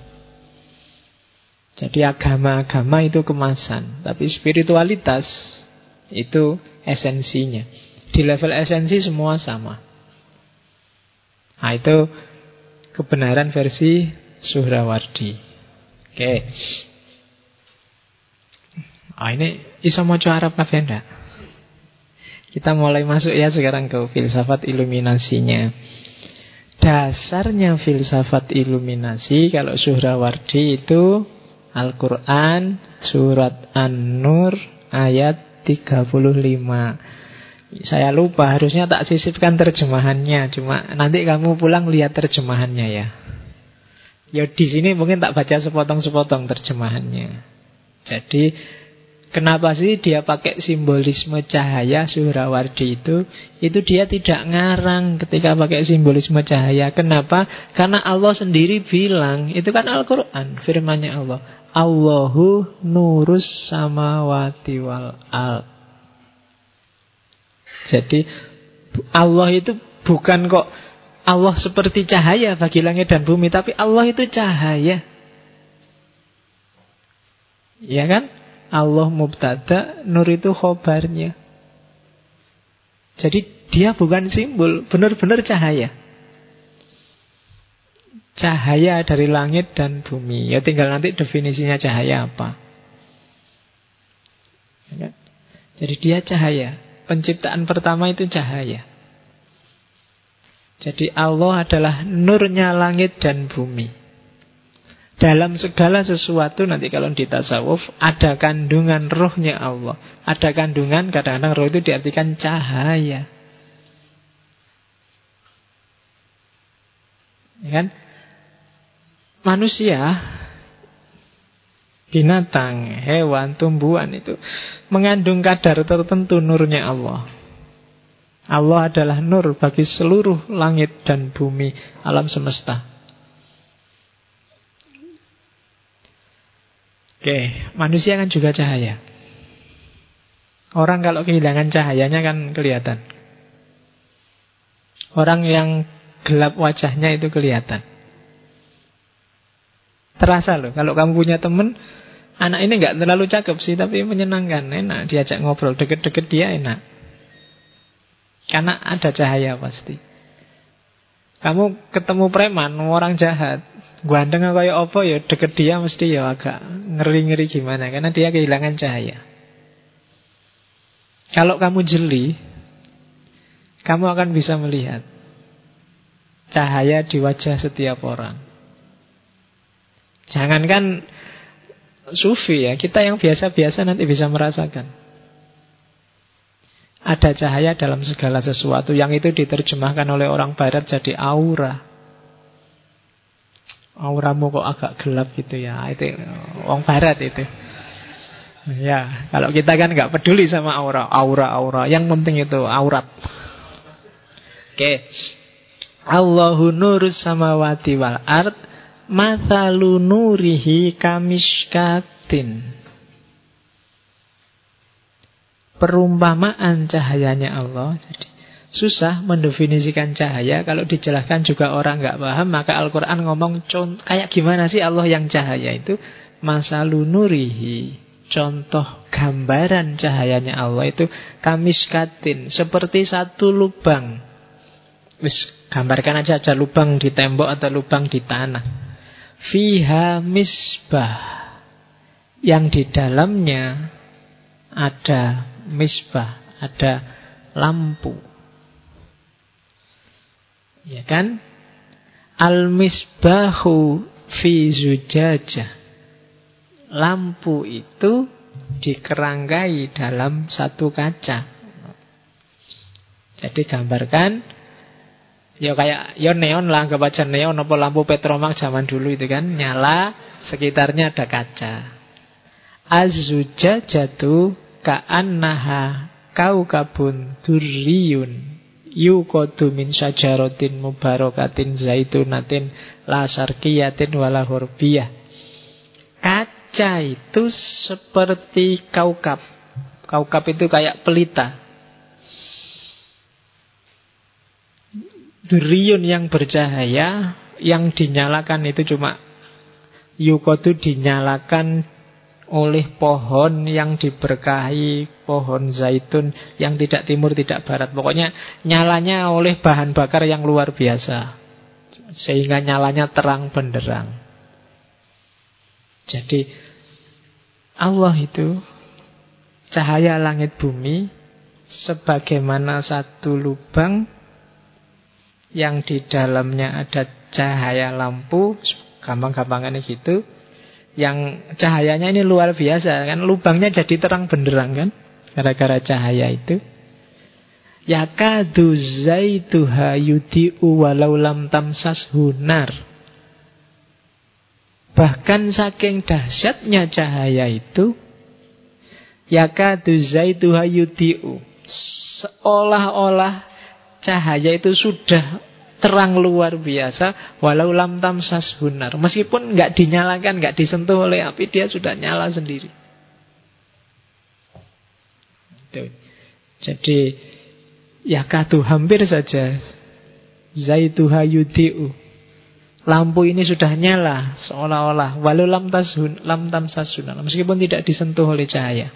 Jadi agama-agama itu kemasan, tapi spiritualitas itu esensinya. Di level esensi semua sama. Nah itu kebenaran versi Suhrawardi. Oke. Okay. Ah ini iso maca Arab kabeh ndak? Kita mulai masuk ya sekarang ke filsafat iluminasinya. Dasarnya filsafat iluminasi kalau Suhrawardi itu Al-Quran surat An-Nur ayat 35 saya lupa harusnya tak sisipkan terjemahannya. Cuma nanti kamu pulang lihat terjemahannya ya. Ya di sini mungkin tak baca sepotong-sepotong terjemahannya. Jadi Kenapa sih dia pakai simbolisme cahaya Suhrawardi itu? Itu dia tidak ngarang ketika pakai simbolisme cahaya. Kenapa? Karena Allah sendiri bilang, itu kan Al-Quran, firmannya Allah. Allahu nurus samawati wal al. Jadi Allah itu bukan kok Allah seperti cahaya bagi langit dan bumi, tapi Allah itu cahaya. Ya kan? Allah mubtada, nur itu khobarnya. Jadi dia bukan simbol, benar-benar cahaya. Cahaya dari langit dan bumi. Ya tinggal nanti definisinya cahaya apa. Ya kan? Jadi dia cahaya. Penciptaan pertama itu cahaya. Jadi Allah adalah nurnya langit dan bumi. Dalam segala sesuatu nanti kalau di tasawuf ada kandungan rohnya Allah. Ada kandungan kadang-kadang roh itu diartikan cahaya. Ya kan? Manusia, binatang, hewan, tumbuhan itu mengandung kadar tertentu nurnya Allah. Allah adalah nur bagi seluruh langit dan bumi alam semesta. Oke, manusia kan juga cahaya. Orang kalau kehilangan cahayanya kan kelihatan. Orang yang gelap wajahnya itu kelihatan. Terasa loh, kalau kamu punya temen, anak ini nggak terlalu cakep sih, tapi menyenangkan, enak diajak ngobrol, deket-deket dia enak. Karena ada cahaya pasti. Kamu ketemu preman, orang jahat, ganteng kayak apa ya deket dia mesti ya agak ngeri-ngeri gimana karena dia kehilangan cahaya. Kalau kamu jeli, kamu akan bisa melihat cahaya di wajah setiap orang. Jangankan sufi ya, kita yang biasa-biasa nanti bisa merasakan. Ada cahaya dalam segala sesuatu Yang itu diterjemahkan oleh orang barat jadi aura Auramu kok agak gelap gitu ya Itu orang barat itu Ya, kalau kita kan nggak peduli sama aura, aura-aura. Yang penting itu aurat. Oke. Allahu nurus samawati wal ard mathalu nurihi kamishkatin. Perumpamaan cahayanya Allah. Jadi susah mendefinisikan cahaya. Kalau dijelaskan juga orang nggak paham, maka Al-Quran ngomong kayak gimana sih Allah yang cahaya itu? Masalu nurihi contoh gambaran cahayanya Allah itu kamiskatin seperti satu lubang. Wis gambarkan aja ada lubang di tembok atau lubang di tanah. Fiha misbah. Yang di dalamnya ada misbah, ada lampu. Ya kan? Al-misbahu fi zujajah lampu itu dikerangkai dalam satu kaca. Jadi gambarkan ya kayak ya neon lah anggap aja neon apa lampu petromak zaman dulu itu kan nyala sekitarnya ada kaca. Azuja jatuh ka'annaha kabun durriyun yukodu min sajarotin mubarokatin zaitunatin la syarqiyatin wala hurbiyah. Kaca itu seperti kaukap. Kaukap itu kayak pelita. Duriun yang bercahaya, yang dinyalakan itu cuma Yukotu dinyalakan oleh pohon yang diberkahi, pohon zaitun yang tidak timur, tidak barat. Pokoknya nyalanya oleh bahan bakar yang luar biasa. Sehingga nyalanya terang benderang. Jadi Allah itu cahaya langit bumi sebagaimana satu lubang yang di dalamnya ada cahaya lampu, gampang-gampangannya gitu. Yang cahayanya ini luar biasa kan, lubangnya jadi terang benderang kan, gara-gara cahaya itu. Yakadu zaituha yudi'u walau lam tamsas hunar. Bahkan saking dahsyatnya cahaya itu Yakadu zaitu hayudi'u Seolah-olah cahaya itu sudah terang luar biasa Walau lam tamsas hunar Meskipun nggak dinyalakan, nggak disentuh oleh api Dia sudah nyala sendiri. Jadi Yakadu hampir saja. Zaitu hayudi'u. Lampu ini sudah nyala seolah-olah. Walau lam tasun lam tamsasun meskipun tidak disentuh oleh cahaya.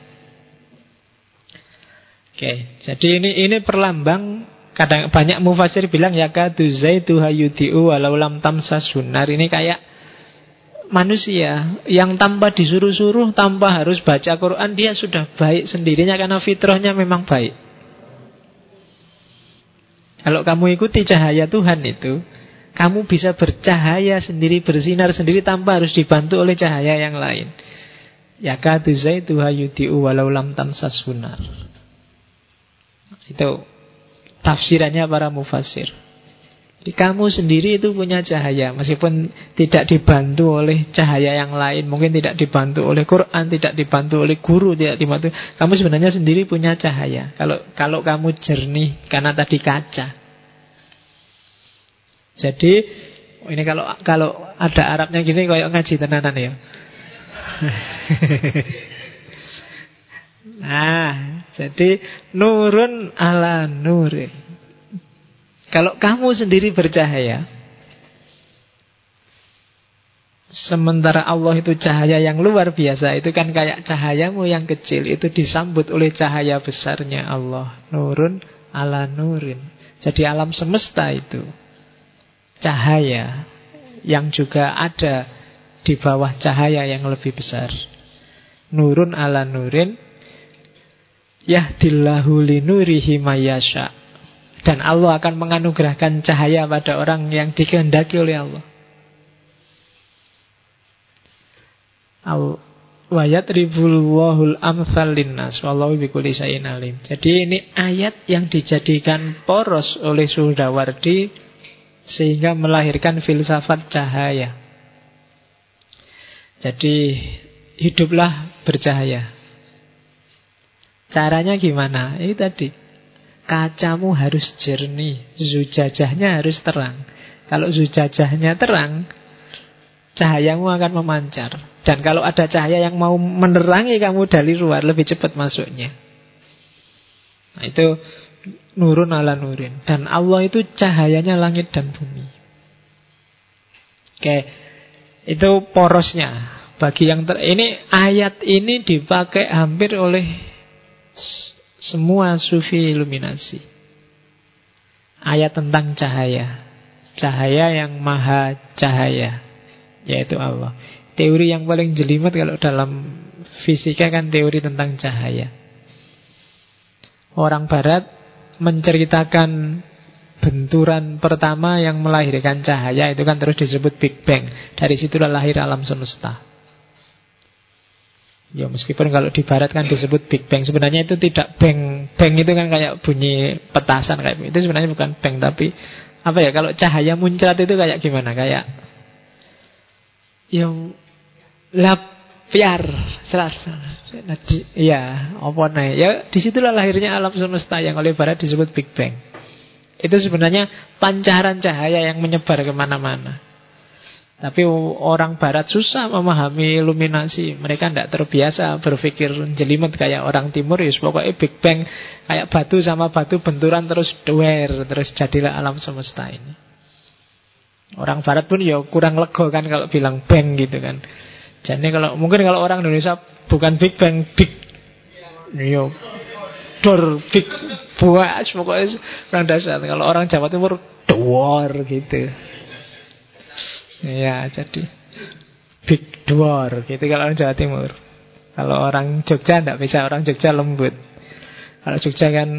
Oke, jadi ini ini perlambang kadang banyak mufasir bilang ya kadu zaitu hayudiu walau lam tamsasun. Ini kayak manusia yang tanpa disuruh-suruh, tanpa harus baca Quran, dia sudah baik sendirinya karena fitrahnya memang baik. Kalau kamu ikuti cahaya Tuhan itu, kamu bisa bercahaya sendiri, bersinar sendiri tanpa harus dibantu oleh cahaya yang lain. Ya kadu zaitu hayudi'u walau lam tamsas sunar. Itu tafsirannya para mufasir. Jadi kamu sendiri itu punya cahaya Meskipun tidak dibantu oleh cahaya yang lain Mungkin tidak dibantu oleh Quran Tidak dibantu oleh guru tidak dibantu Kamu sebenarnya sendiri punya cahaya Kalau kalau kamu jernih Karena tadi kaca jadi ini kalau kalau ada Arabnya gini kayak ngaji tenanan ya. nah, jadi nurun ala nurin. Kalau kamu sendiri bercahaya, Sementara Allah itu cahaya yang luar biasa Itu kan kayak cahayamu yang kecil Itu disambut oleh cahaya besarnya Allah Nurun ala nurin Jadi alam semesta itu cahaya yang juga ada di bawah cahaya yang lebih besar. Nurun ala nurin yahdillahu linurihi. Dan Allah akan menganugerahkan cahaya pada orang yang dikehendaki oleh Allah. Wayat Wallahu alim Jadi ini ayat yang dijadikan poros oleh Sudawardi Sehingga melahirkan filsafat cahaya Jadi hiduplah bercahaya Caranya gimana? Ini tadi. Kacamu harus jernih Zujajahnya harus terang. Kalau zujajahnya terang Cahayamu akan memancar. Dan kalau ada cahaya yang mau menerangi kamu dari luar Lebih cepat masuknya. Nah itu Nurun ala nurin. Dan Allah itu cahayanya langit dan bumi. Oke Itu porosnya. Bagi yang ter Ini ayat ini dipakai hampir oleh semua sufi iluminasi. Ayat tentang cahaya. Cahaya yang maha cahaya. Yaitu Allah. Teori yang paling jelimet kalau dalam fisika kan teori tentang cahaya. Orang barat menceritakan benturan pertama yang melahirkan cahaya itu kan terus disebut Big Bang. Dari situlah lahir alam semesta. Ya meskipun kalau di barat kan disebut Big Bang. Sebenarnya itu tidak bang. Bang itu kan kayak bunyi petasan kayak Itu sebenarnya bukan bang Tapi apa ya kalau cahaya muncrat itu kayak gimana? Kayak Yang Lapiar Iya apa nih Ya di situlah lahirnya alam semesta Yang oleh barat disebut Big Bang. Itu sebenarnya pancaran cahaya yang menyebar ke mana-mana tapi orang barat susah memahami iluminasi. Mereka tidak terbiasa berpikir jelimet kayak orang timur. Ya pokoknya Big Bang kayak batu sama batu benturan terus duer. Terus jadilah alam semesta ini. Orang barat pun ya kurang lego kan kalau bilang bang gitu kan. Jadi kalau mungkin kalau orang Indonesia bukan Big Bang, Big yo dor big buas pokoknya orang dasar. Kalau orang Jawa Timur dor gitu. Ya, jadi Big Dwar gitu kalau orang Jawa Timur. Kalau orang Jogja tidak bisa orang Jogja lembut. Kalau Jogja kan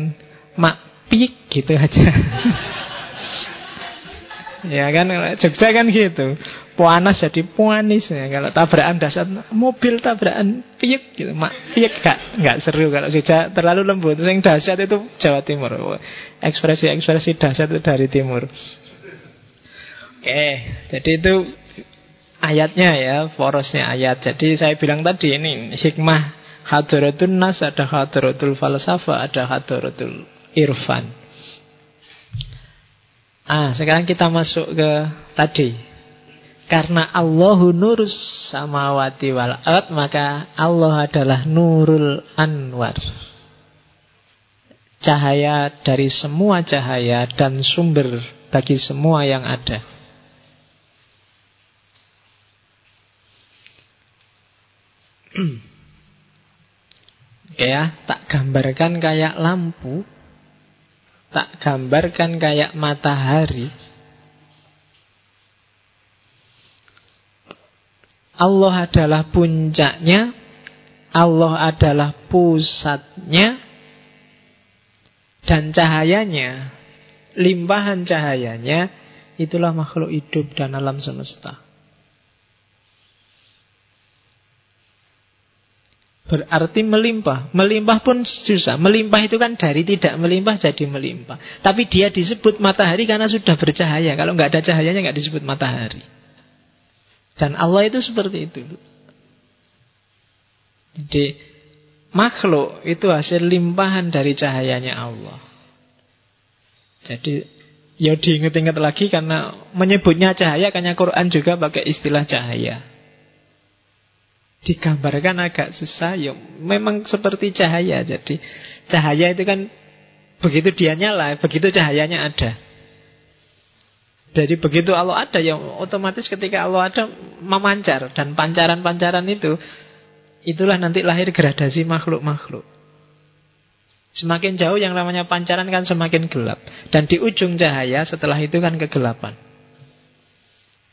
mak pik gitu aja. ya kan Jogja kan gitu. Puanas jadi puanis ya. Kalau tabrakan dasar mobil tabrakan pik gitu. Mak pik gak nggak seru kalau Jogja terlalu lembut. Yang dahsyat itu Jawa Timur. Ekspresi-ekspresi dahsyat itu dari timur. Oke, jadi itu ayatnya ya, porosnya ayat. Jadi saya bilang tadi ini hikmah hadaratul nas, ada hadaratul falsafah, ada hadaratul irfan. Ah, sekarang kita masuk ke tadi. Karena Allahu nurus samawati wal ard, maka Allah adalah nurul anwar. Cahaya dari semua cahaya dan sumber bagi semua yang ada. ya, tak gambarkan kayak lampu, tak gambarkan kayak matahari. Allah adalah puncaknya, Allah adalah pusatnya, dan cahayanya, limpahan cahayanya, itulah makhluk hidup dan alam semesta. Berarti melimpah. Melimpah pun susah. Melimpah itu kan dari tidak melimpah jadi melimpah. Tapi dia disebut matahari karena sudah bercahaya. Kalau nggak ada cahayanya nggak disebut matahari. Dan Allah itu seperti itu. Jadi makhluk itu hasil limpahan dari cahayanya Allah. Jadi ya diingat-ingat lagi karena menyebutnya cahaya karena Quran juga pakai istilah cahaya digambarkan agak susah ya memang seperti cahaya. Jadi cahaya itu kan begitu dia nyala begitu cahayanya ada. Jadi begitu Allah ada ya otomatis ketika Allah ada memancar. Dan pancaran-pancaran itu itulah nanti lahir gradasi makhluk-makhluk. Semakin jauh yang namanya pancaran kan semakin gelap. Dan di ujung cahaya setelah itu kan kegelapan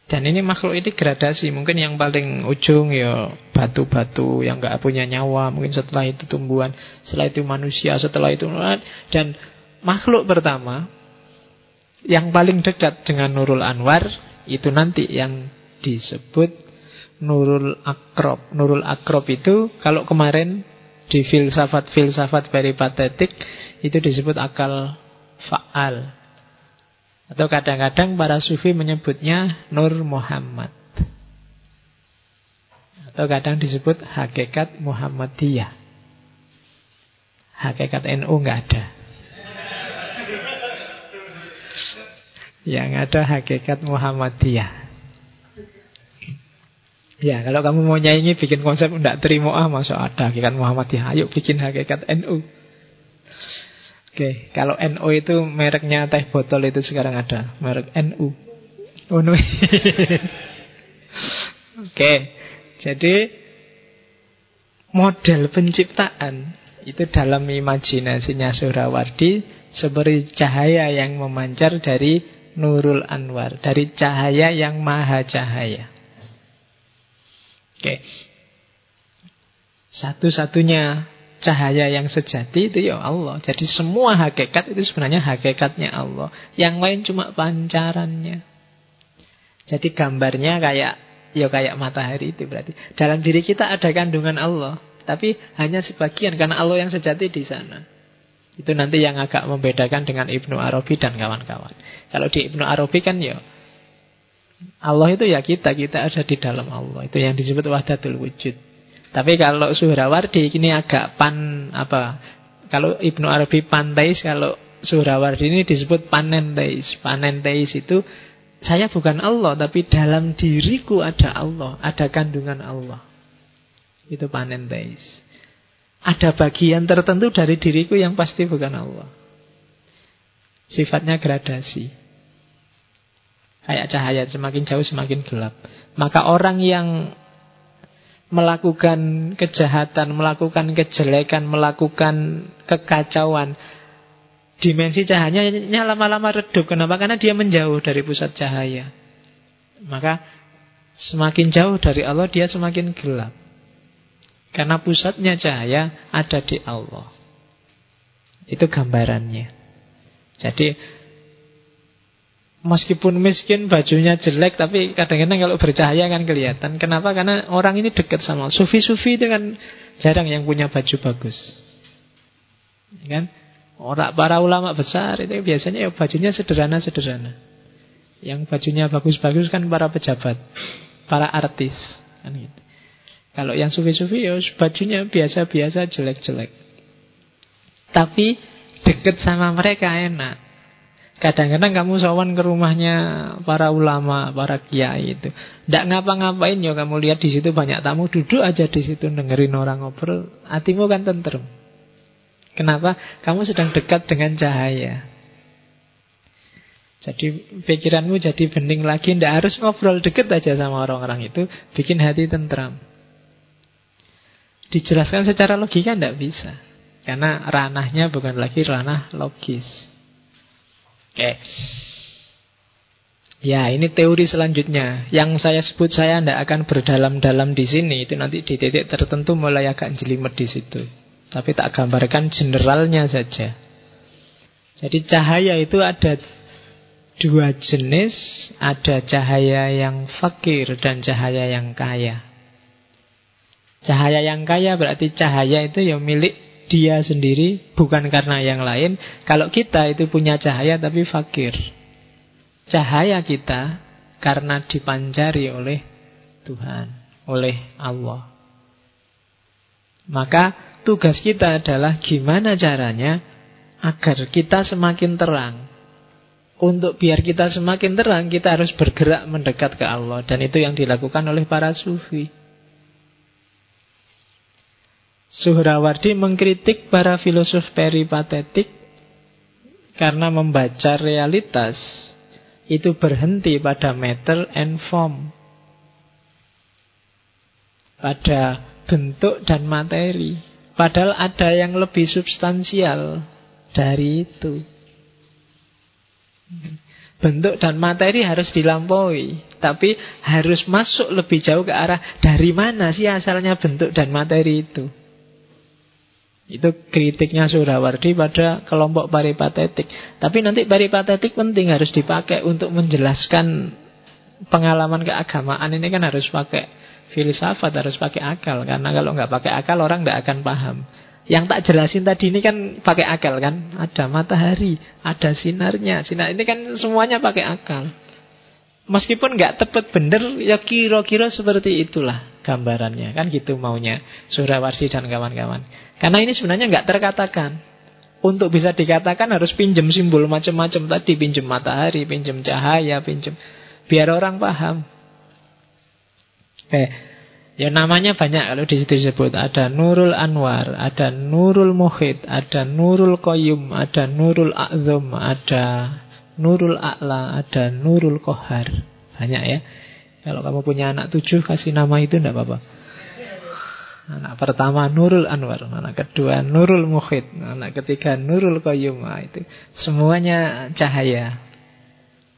dan ini makhluk ini gradasi. Mungkin yang paling ujung ya batu-batu yang nggak punya nyawa. Mungkin setelah itu tumbuhan, setelah itu manusia, setelah itu dan makhluk pertama yang paling dekat dengan Nurul Anwar itu nanti yang disebut Nurul Akrob. Nurul Akrob itu kalau kemarin di filsafat-filsafat peripatetik itu disebut akal faal. Atau kadang-kadang para sufi menyebutnya Nur Muhammad. Atau kadang disebut hakikat Muhammadiyah. Hakikat NU nggak ada. Yang ada hakikat Muhammadiyah. Ya, kalau kamu mau nyanyi bikin konsep tidak terima ah masuk ada hakikat Muhammadiyah. Ayo bikin hakikat NU. Oke, kalau NU itu mereknya teh botol itu sekarang ada merek NU. Oh no. Oke, jadi model penciptaan itu dalam imajinasinya Surawardi seperti cahaya yang memancar dari Nurul Anwar, dari cahaya yang maha cahaya. Oke. Satu-satunya cahaya yang sejati itu ya Allah. Jadi semua hakikat itu sebenarnya hakikatnya Allah. Yang lain cuma pancarannya. Jadi gambarnya kayak ya kayak matahari itu berarti. Dalam diri kita ada kandungan Allah, tapi hanya sebagian karena Allah yang sejati di sana. Itu nanti yang agak membedakan dengan Ibnu Arabi dan kawan-kawan. Kalau di Ibnu Arabi kan ya Allah itu ya kita, kita ada di dalam Allah. Itu yang disebut wahdatul wujud. Tapi kalau Suhrawardi ini agak pan apa? Kalau Ibnu Arabi panteis, kalau Suhrawardi ini disebut panenteis. Panenteis itu saya bukan Allah, tapi dalam diriku ada Allah, ada kandungan Allah. Itu panenteis. Ada bagian tertentu dari diriku yang pasti bukan Allah. Sifatnya gradasi. Kayak cahaya semakin jauh semakin gelap. Maka orang yang melakukan kejahatan, melakukan kejelekan, melakukan kekacauan, dimensi cahayanya lama-lama redup. Kenapa? Karena dia menjauh dari pusat cahaya. Maka semakin jauh dari Allah dia semakin gelap. Karena pusatnya cahaya ada di Allah. Itu gambarannya. Jadi Meskipun miskin, bajunya jelek, tapi kadang-kadang kalau bercahaya kan kelihatan. Kenapa? Karena orang ini dekat sama sufi-sufi kan jarang yang punya baju bagus. Kan? Orang para ulama besar itu biasanya ya bajunya sederhana-sederhana. Yang bajunya bagus-bagus kan para pejabat, para artis, kan gitu. Kalau yang sufi-sufi ya bajunya biasa-biasa jelek-jelek. Tapi dekat sama mereka enak. Kadang-kadang kamu sowan ke rumahnya para ulama, para kiai itu. Tidak ngapa-ngapain ya kamu lihat di situ banyak tamu duduk aja di situ dengerin orang ngobrol, hatimu kan tentrem. Kenapa? Kamu sedang dekat dengan cahaya. Jadi pikiranmu jadi bening lagi, tidak harus ngobrol deket aja sama orang-orang itu, bikin hati tentram. Dijelaskan secara logika tidak bisa, karena ranahnya bukan lagi ranah logis. Oke. Ya, ini teori selanjutnya. Yang saya sebut saya tidak akan berdalam-dalam di sini. Itu nanti di titik tertentu mulai agak jelimet di situ. Tapi tak gambarkan generalnya saja. Jadi cahaya itu ada dua jenis. Ada cahaya yang fakir dan cahaya yang kaya. Cahaya yang kaya berarti cahaya itu yang milik dia sendiri, bukan karena yang lain. Kalau kita itu punya cahaya tapi fakir. Cahaya kita karena dipancari oleh Tuhan, oleh Allah. Maka tugas kita adalah gimana caranya agar kita semakin terang. Untuk biar kita semakin terang, kita harus bergerak mendekat ke Allah. Dan itu yang dilakukan oleh para sufi. Suhrawardi mengkritik para filosof peripatetik karena membaca realitas itu berhenti pada matter and form. Pada bentuk dan materi. Padahal ada yang lebih substansial dari itu. Bentuk dan materi harus dilampaui Tapi harus masuk lebih jauh ke arah Dari mana sih asalnya bentuk dan materi itu itu kritiknya Surawardi pada kelompok paripatetik. Tapi nanti paripatetik penting harus dipakai untuk menjelaskan pengalaman keagamaan ini kan harus pakai filsafat, harus pakai akal. Karena kalau nggak pakai akal orang nggak akan paham. Yang tak jelasin tadi ini kan pakai akal kan. Ada matahari, ada sinarnya. Sinar ini kan semuanya pakai akal. Meskipun nggak tepat bener, ya kira-kira seperti itulah gambarannya. Kan gitu maunya Surawarsi dan kawan-kawan. Karena ini sebenarnya nggak terkatakan. Untuk bisa dikatakan harus pinjem simbol macam-macam tadi. Pinjem matahari, pinjem cahaya, pinjem... Biar orang paham. Oke. Ya namanya banyak kalau di situ disebut ada Nurul Anwar, ada Nurul Muhid, ada Nurul Qayyum, ada Nurul A'zam, ada Nurul A'la, ada Nurul Kohar. Banyak ya. Kalau kamu punya anak tujuh kasih nama itu tidak apa-apa. Anak pertama Nurul Anwar, anak kedua Nurul Muhid, anak ketiga Nurul Qayyum. Nah, itu semuanya cahaya.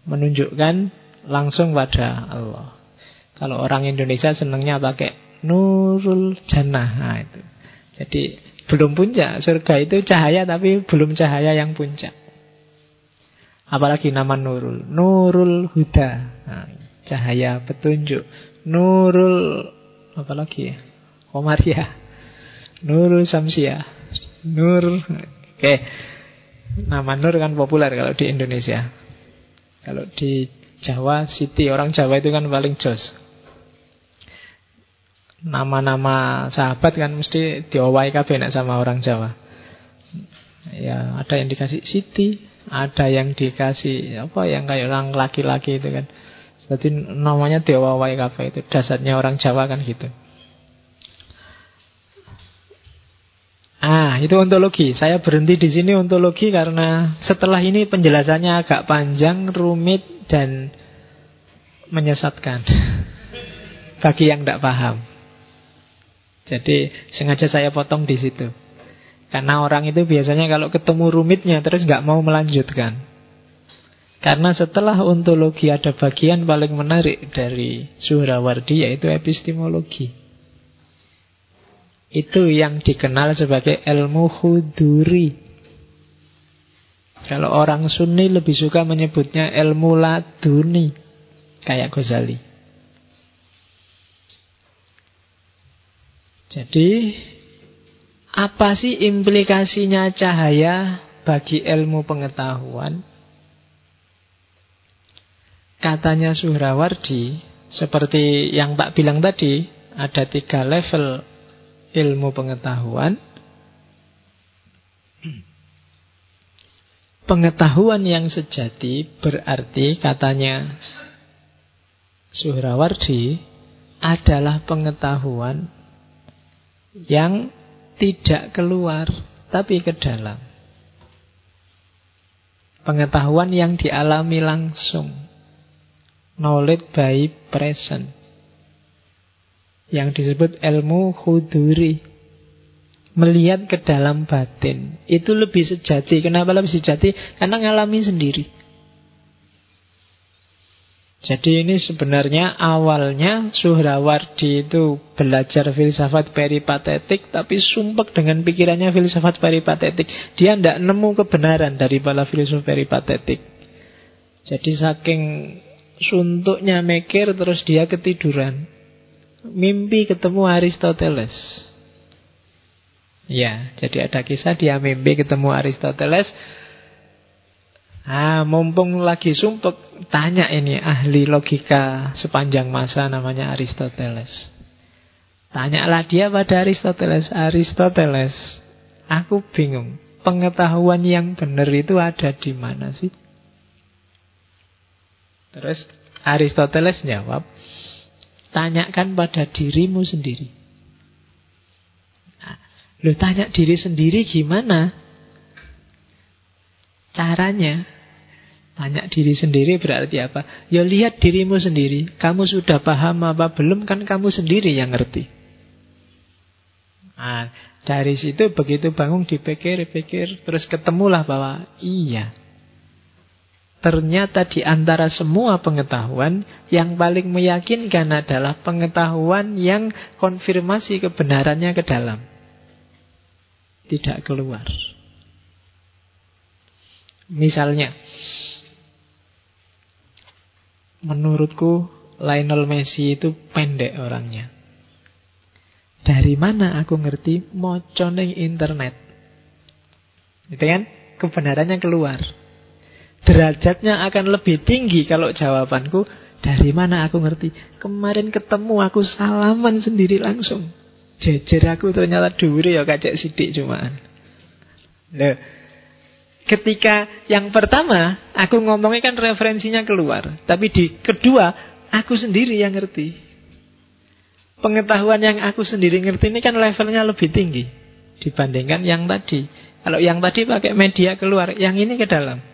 Menunjukkan langsung pada Allah. Kalau orang Indonesia senangnya pakai nurul jannah. Nah, itu. Jadi belum puncak. Surga itu cahaya tapi belum cahaya yang puncak. Apalagi nama nurul. Nurul huda. Nah, cahaya petunjuk. Nurul apalagi ya? Komaria. Nurul samsia. Nur. Oke. Nama nur kan populer kalau di Indonesia. Kalau di Jawa, Siti. Orang Jawa itu kan paling jos nama-nama sahabat kan mesti diowai kabeh sama orang Jawa. Ya, ada yang dikasih Siti, ada yang dikasih apa yang kayak orang laki-laki itu kan. Jadi namanya diowai kabeh itu dasarnya orang Jawa kan gitu. Ah, itu ontologi. Saya berhenti di sini ontologi karena setelah ini penjelasannya agak panjang, rumit dan menyesatkan bagi yang tidak paham. Jadi sengaja saya potong di situ. Karena orang itu biasanya kalau ketemu rumitnya terus nggak mau melanjutkan. Karena setelah ontologi ada bagian paling menarik dari Suhrawardi yaitu epistemologi. Itu yang dikenal sebagai ilmu huduri. Kalau orang Sunni lebih suka menyebutnya ilmu laduni. Kayak Ghazali. Jadi apa sih implikasinya cahaya bagi ilmu pengetahuan? Katanya Suhrawardi, seperti yang tak bilang tadi, ada tiga level ilmu pengetahuan. Pengetahuan yang sejati berarti katanya Suhrawardi adalah pengetahuan yang tidak keluar tapi ke dalam. Pengetahuan yang dialami langsung. Knowledge by present. Yang disebut ilmu khuduri. Melihat ke dalam batin. Itu lebih sejati. Kenapa lebih sejati? Karena ngalami sendiri. Jadi ini sebenarnya awalnya Suhrawardi itu belajar filsafat peripatetik tapi sumpek dengan pikirannya filsafat peripatetik. Dia tidak nemu kebenaran dari para filsuf peripatetik. Jadi saking suntuknya mikir terus dia ketiduran. Mimpi ketemu Aristoteles. Ya, jadi ada kisah dia mimpi ketemu Aristoteles Ah, mumpung lagi sumpek, tanya ini ahli logika sepanjang masa namanya Aristoteles. Tanyalah dia pada Aristoteles, Aristoteles, aku bingung, pengetahuan yang benar itu ada di mana sih? Terus Aristoteles jawab, tanyakan pada dirimu sendiri. Nah, lu tanya diri sendiri gimana? Caranya Tanya diri sendiri berarti apa? Ya lihat dirimu sendiri Kamu sudah paham apa belum Kan kamu sendiri yang ngerti Nah, dari situ begitu bangun dipikir-pikir Terus ketemulah bahwa Iya Ternyata di antara semua pengetahuan Yang paling meyakinkan adalah Pengetahuan yang konfirmasi kebenarannya ke dalam Tidak keluar Misalnya, menurutku Lionel Messi itu pendek orangnya. Dari mana aku ngerti moconing internet? Itu kan kebenarannya keluar. Derajatnya akan lebih tinggi kalau jawabanku dari mana aku ngerti? Kemarin ketemu aku salaman sendiri langsung. Jejer aku ternyata dhuwur ya kacek sidik cuman. Loh, ketika yang pertama aku ngomongnya kan referensinya keluar, tapi di kedua aku sendiri yang ngerti. Pengetahuan yang aku sendiri ngerti ini kan levelnya lebih tinggi dibandingkan yang tadi. Kalau yang tadi pakai media keluar, yang ini ke dalam.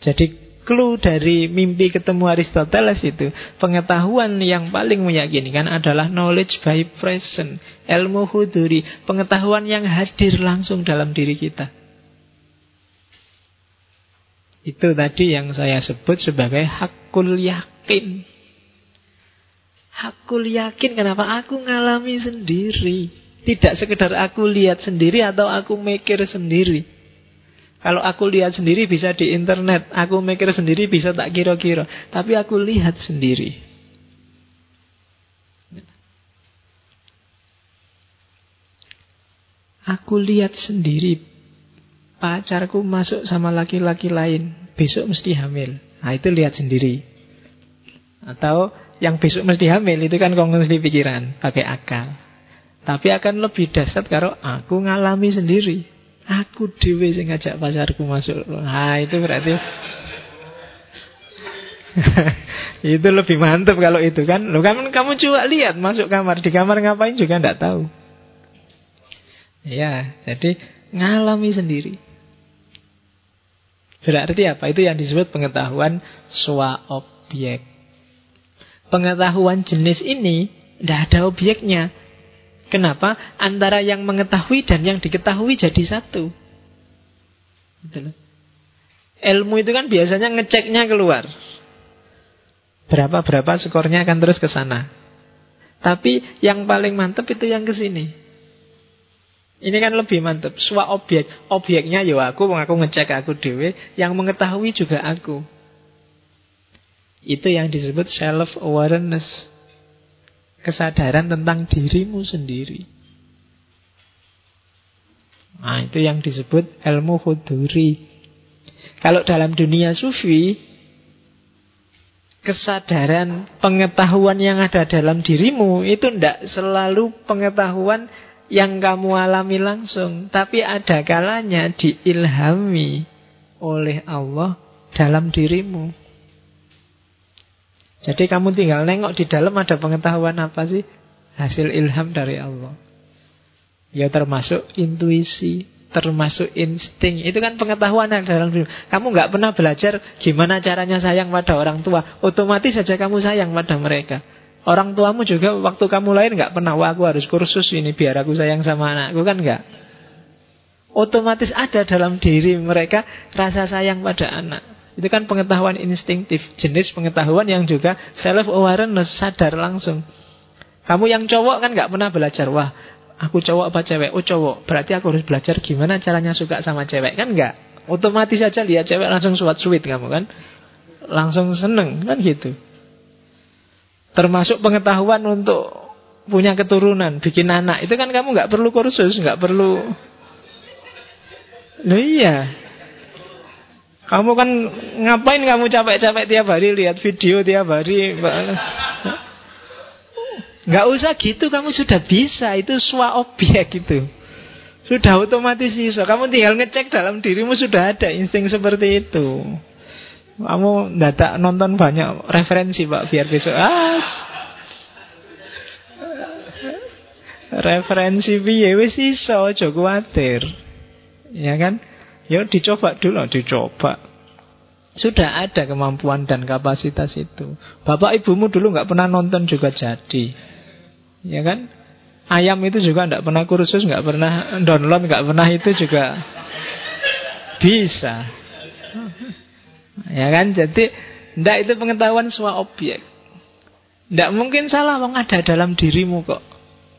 Jadi clue dari mimpi ketemu Aristoteles itu pengetahuan yang paling meyakinkan adalah knowledge by present, ilmu huduri, pengetahuan yang hadir langsung dalam diri kita. Itu tadi yang saya sebut sebagai hakul yakin. Hakul yakin kenapa aku ngalami sendiri. Tidak sekedar aku lihat sendiri atau aku mikir sendiri. Kalau aku lihat sendiri bisa di internet, aku mikir sendiri bisa tak kira-kira, tapi aku lihat sendiri. Aku lihat sendiri pacarku masuk sama laki-laki lain, besok mesti hamil. Nah, itu lihat sendiri. Atau yang besok mesti hamil itu kan kongsi pikiran, pakai akal. Tapi akan lebih dahsyat kalau aku ngalami sendiri. Aku dewe sing ngajak pacarku masuk. Nah, itu berarti itu lebih mantap kalau itu kan. Lo kan kamu coba lihat masuk kamar, di kamar ngapain juga ndak tahu. Ya, jadi ngalami sendiri. Berarti apa? Itu yang disebut pengetahuan swa objek. Pengetahuan jenis ini tidak ada objeknya. Kenapa? Antara yang mengetahui dan yang diketahui jadi satu. Gitu Ilmu itu kan biasanya ngeceknya keluar. Berapa-berapa skornya akan terus ke sana. Tapi yang paling mantap itu yang ke sini. Ini kan lebih mantap. Swa objek. Objeknya ya aku, aku ngecek aku dewe. Yang mengetahui juga aku. Itu yang disebut self-awareness kesadaran tentang dirimu sendiri. Nah, itu yang disebut ilmu huduri. Kalau dalam dunia sufi, kesadaran pengetahuan yang ada dalam dirimu itu tidak selalu pengetahuan yang kamu alami langsung, tapi ada kalanya diilhami oleh Allah dalam dirimu. Jadi kamu tinggal nengok di dalam ada pengetahuan apa sih? Hasil ilham dari Allah. Ya termasuk intuisi, termasuk insting. Itu kan pengetahuan yang dalam diri. Kamu nggak pernah belajar gimana caranya sayang pada orang tua. Otomatis saja kamu sayang pada mereka. Orang tuamu juga waktu kamu lahir nggak pernah, wah aku harus kursus ini biar aku sayang sama anakku kan nggak. Otomatis ada dalam diri mereka rasa sayang pada anak. Itu kan pengetahuan instingtif, jenis pengetahuan yang juga self awareness, sadar langsung. Kamu yang cowok kan nggak pernah belajar, wah aku cowok apa cewek? Oh cowok, berarti aku harus belajar gimana caranya suka sama cewek kan nggak? Otomatis aja lihat cewek langsung suat sweet kamu kan, langsung seneng kan gitu. Termasuk pengetahuan untuk punya keturunan, bikin anak, itu kan kamu nggak perlu kursus, nggak perlu. Loh iya, kamu kan ngapain kamu capek-capek tiap hari lihat video tiap hari? Gak usah gitu, kamu sudah bisa. Itu swa objek itu. Sudah otomatis iso. Kamu tinggal ngecek dalam dirimu sudah ada insting seperti itu. Kamu dadak nonton banyak referensi Pak biar besok as. Referensi piye wis iso aja kuwatir. Ya kan? Ya dicoba dulu, dicoba. Sudah ada kemampuan dan kapasitas itu. Bapak ibumu dulu nggak pernah nonton juga jadi. Ya kan? Ayam itu juga nggak pernah kursus, nggak pernah download, nggak pernah itu juga bisa. Ya kan? Jadi ndak itu pengetahuan semua objek. Ndak mungkin salah, wong ada dalam dirimu kok.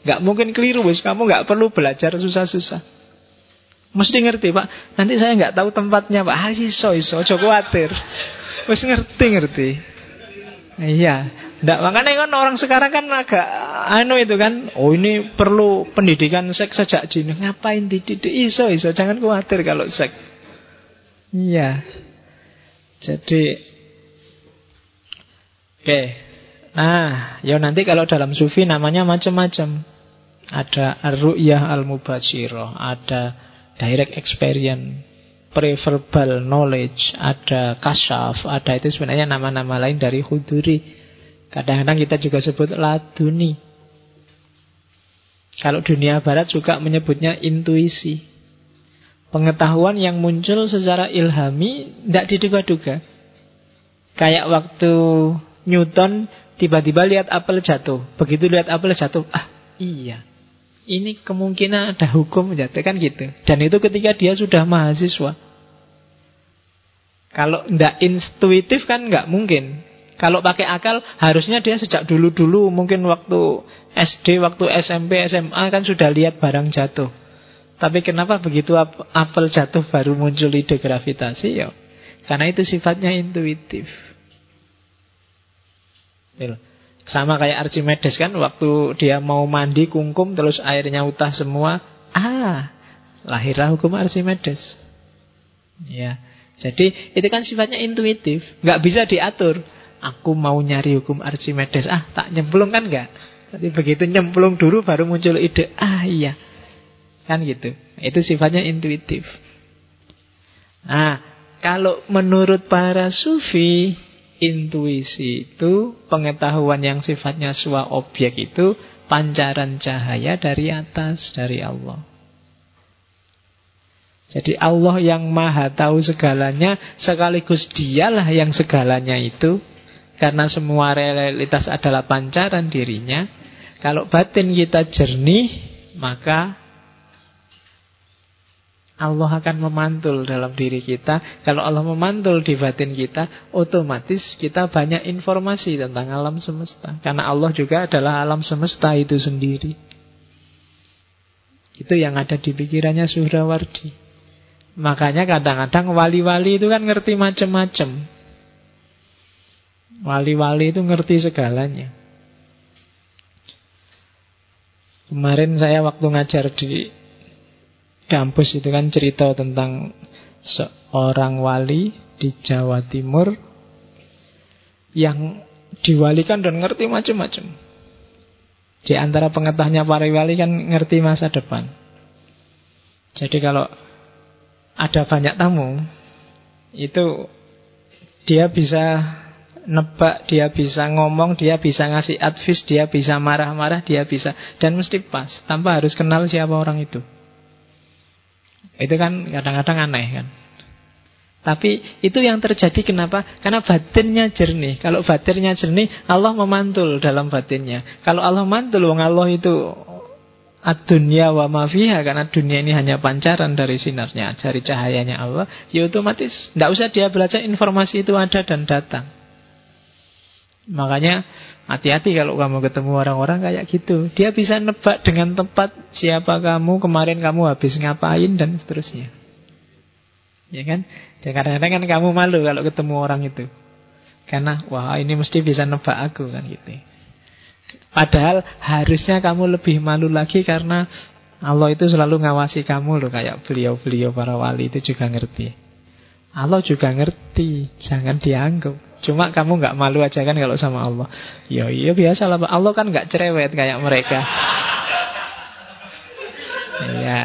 Nggak mungkin keliru, wis kamu nggak perlu belajar susah-susah. Mesti ngerti pak Nanti saya nggak tahu tempatnya pak Ah iso iso Ojo khawatir Mesti ngerti ngerti Iya Nggak, makanya kan orang sekarang kan agak anu itu kan, oh ini perlu pendidikan seks sejak dini. Ngapain dididik? Iso, iso. Jangan khawatir kalau seks. Iya. Jadi, oke. Nah, ya nanti kalau dalam sufi namanya macam-macam. Ada ar-ru'yah al-mubashirah, ada direct experience, preverbal knowledge, ada kasyaf, ada itu sebenarnya nama-nama lain dari huduri. Kadang-kadang kita juga sebut laduni. Kalau dunia barat juga menyebutnya intuisi. Pengetahuan yang muncul secara ilhami tidak diduga-duga. Kayak waktu Newton tiba-tiba lihat apel jatuh. Begitu lihat apel jatuh, ah iya. Ini kemungkinan ada hukum jatuh kan gitu. Dan itu ketika dia sudah mahasiswa. Kalau tidak intuitif kan nggak mungkin. Kalau pakai akal harusnya dia sejak dulu-dulu mungkin waktu SD, waktu SMP, SMA kan sudah lihat barang jatuh. Tapi kenapa begitu apel jatuh baru muncul ide gravitasi ya? Karena itu sifatnya intuitif. Sama kayak Archimedes kan waktu dia mau mandi kungkum terus airnya utah semua. Ah, lahirlah hukum Archimedes. Ya. Jadi itu kan sifatnya intuitif, nggak bisa diatur. Aku mau nyari hukum Archimedes. Ah, tak nyemplung kan enggak? Tapi begitu nyemplung dulu baru muncul ide. Ah, iya. Kan gitu. Itu sifatnya intuitif. Nah, kalau menurut para sufi, intuisi itu pengetahuan yang sifatnya suah objek itu pancaran cahaya dari atas, dari Allah. Jadi Allah yang maha tahu segalanya sekaligus dialah yang segalanya itu karena semua realitas adalah pancaran dirinya. Kalau batin kita jernih, maka Allah akan memantul dalam diri kita. Kalau Allah memantul di batin kita, otomatis kita banyak informasi tentang alam semesta. Karena Allah juga adalah alam semesta itu sendiri. Itu yang ada di pikirannya Suhrawardi. Makanya kadang-kadang wali-wali itu kan ngerti macam-macam. Wali-wali itu ngerti segalanya. Kemarin saya waktu ngajar di kampus itu kan cerita tentang seorang wali di Jawa Timur yang diwalikan dan ngerti macam-macam. Di antara pengetahuannya para wali kan ngerti masa depan. Jadi kalau ada banyak tamu, itu dia bisa nebak, dia bisa ngomong, dia bisa ngasih advice, dia bisa marah-marah, dia bisa dan mesti pas, tanpa harus kenal siapa orang itu. Itu kan kadang-kadang aneh kan. Tapi itu yang terjadi kenapa? Karena batinnya jernih. Kalau batinnya jernih, Allah memantul dalam batinnya. Kalau Allah mantul, wong Allah itu ad-dunya wa mafiha karena dunia ini hanya pancaran dari sinarnya, dari cahayanya Allah, ya otomatis tidak usah dia belajar informasi itu ada dan datang. Makanya hati-hati kalau kamu ketemu orang-orang kayak gitu. Dia bisa nebak dengan tepat siapa kamu, kemarin kamu habis ngapain dan seterusnya. Ya kan? Dan kadang-kadang kan kamu malu kalau ketemu orang itu. Karena wah ini mesti bisa nebak aku kan gitu. Padahal harusnya kamu lebih malu lagi karena Allah itu selalu ngawasi kamu loh kayak beliau-beliau para wali itu juga ngerti. Allah juga ngerti, jangan dianggap. Cuma kamu nggak malu aja kan kalau sama Allah. Ya iya biasa lah. Allah kan nggak cerewet kayak mereka. Ya.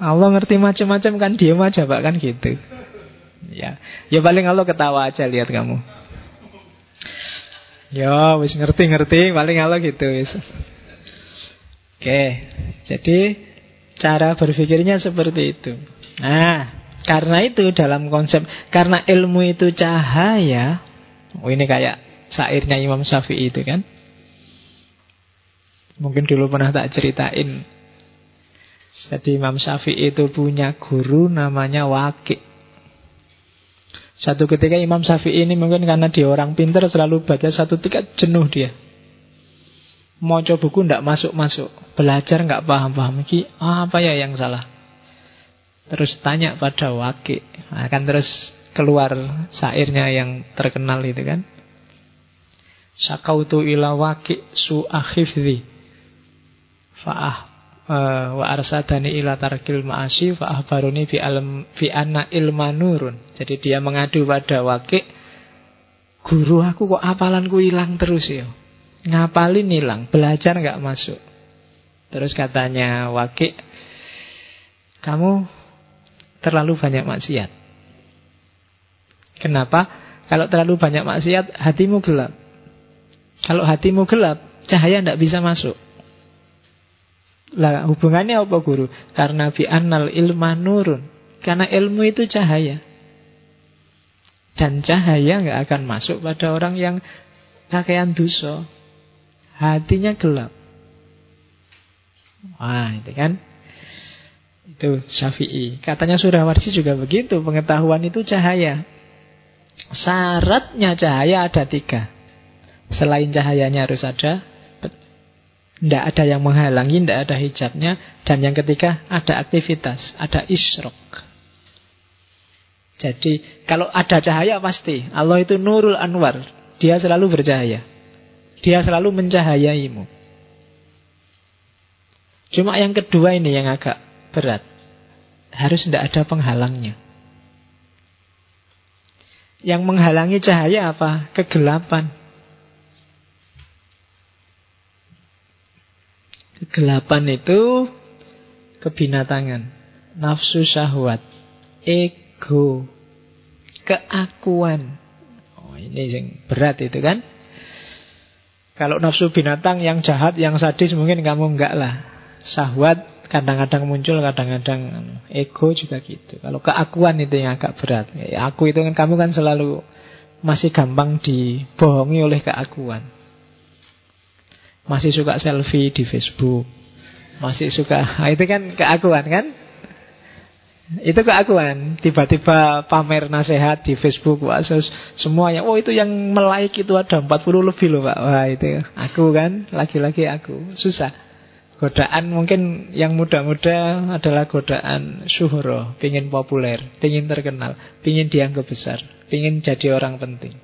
Allah ngerti macam-macam kan diam aja pak kan gitu. Ya, ya paling Allah ketawa aja lihat kamu. Ya, wis ngerti-ngerti paling Allah gitu wis. Oke, jadi cara berpikirnya seperti itu. Nah, karena itu dalam konsep Karena ilmu itu cahaya Oh ini kayak sairnya Imam Syafi'i itu kan? Mungkin dulu pernah tak ceritain. Jadi Imam Syafi'i itu punya guru namanya Wakil Satu ketika Imam Syafi'i ini mungkin karena dia orang pintar Selalu baca satu tiket jenuh dia. Mau coba buku tidak masuk-masuk. Belajar nggak paham-paham. Apa ya yang salah Terus tanya pada Waki Akan terus keluar sairnya yang terkenal itu kan Sakautu ila waqi su akhifzi fa'ah uh, wa arsadani ila tarkil ma'asi fa ahbaruni fi alam fi anna ilma nurun. Jadi dia mengadu pada waqi guru aku kok apalanku hilang terus ya. Ngapalin hilang, belajar nggak masuk. Terus katanya Waki, kamu terlalu banyak maksiat. Kenapa? Kalau terlalu banyak maksiat, hatimu gelap. Kalau hatimu gelap, cahaya tidak bisa masuk. Lah hubungannya apa guru? Karena bi annal ilma nurun. Karena ilmu itu cahaya. Dan cahaya nggak akan masuk pada orang yang kakean dosa. Hatinya gelap. Wah, itu kan. Itu Syafi'i. Katanya Surawarsi juga begitu. Pengetahuan itu cahaya. Syaratnya cahaya ada tiga. Selain cahayanya harus ada. Tidak ada yang menghalangi, tidak ada hijabnya. Dan yang ketiga, ada aktivitas. Ada isrok. Jadi, kalau ada cahaya pasti. Allah itu nurul anwar. Dia selalu bercahaya. Dia selalu mencahayaimu. Cuma yang kedua ini yang agak berat. Harus tidak ada penghalangnya. Yang menghalangi cahaya apa? Kegelapan. Kegelapan itu kebinatangan, nafsu syahwat, ego, keakuan. Oh, ini yang berat itu kan? Kalau nafsu binatang yang jahat, yang sadis mungkin kamu enggak lah. Sahwat kadang-kadang muncul, kadang-kadang ego juga gitu. Kalau keakuan itu yang agak berat. Ya, aku itu kan kamu kan selalu masih gampang dibohongi oleh keakuan. Masih suka selfie di Facebook. Masih suka, nah itu kan keakuan kan? Itu keakuan. Tiba-tiba pamer nasihat di Facebook, wah, semuanya. Oh itu yang melike itu ada 40 lebih loh Pak. Wah itu aku kan, lagi-lagi aku. Susah. Godaan mungkin yang muda-muda adalah godaan syuhro, pingin populer, pingin terkenal, pingin dianggap besar, pingin jadi orang penting.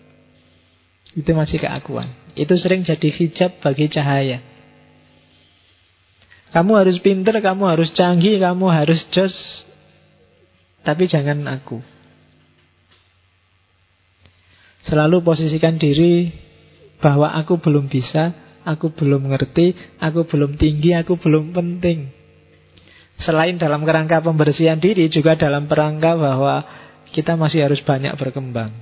Itu masih keakuan. Itu sering jadi hijab bagi cahaya. Kamu harus pinter, kamu harus canggih, kamu harus jos, tapi jangan aku. Selalu posisikan diri bahwa aku belum bisa, aku belum ngerti, aku belum tinggi, aku belum penting. Selain dalam kerangka pembersihan diri, juga dalam kerangka bahwa kita masih harus banyak berkembang.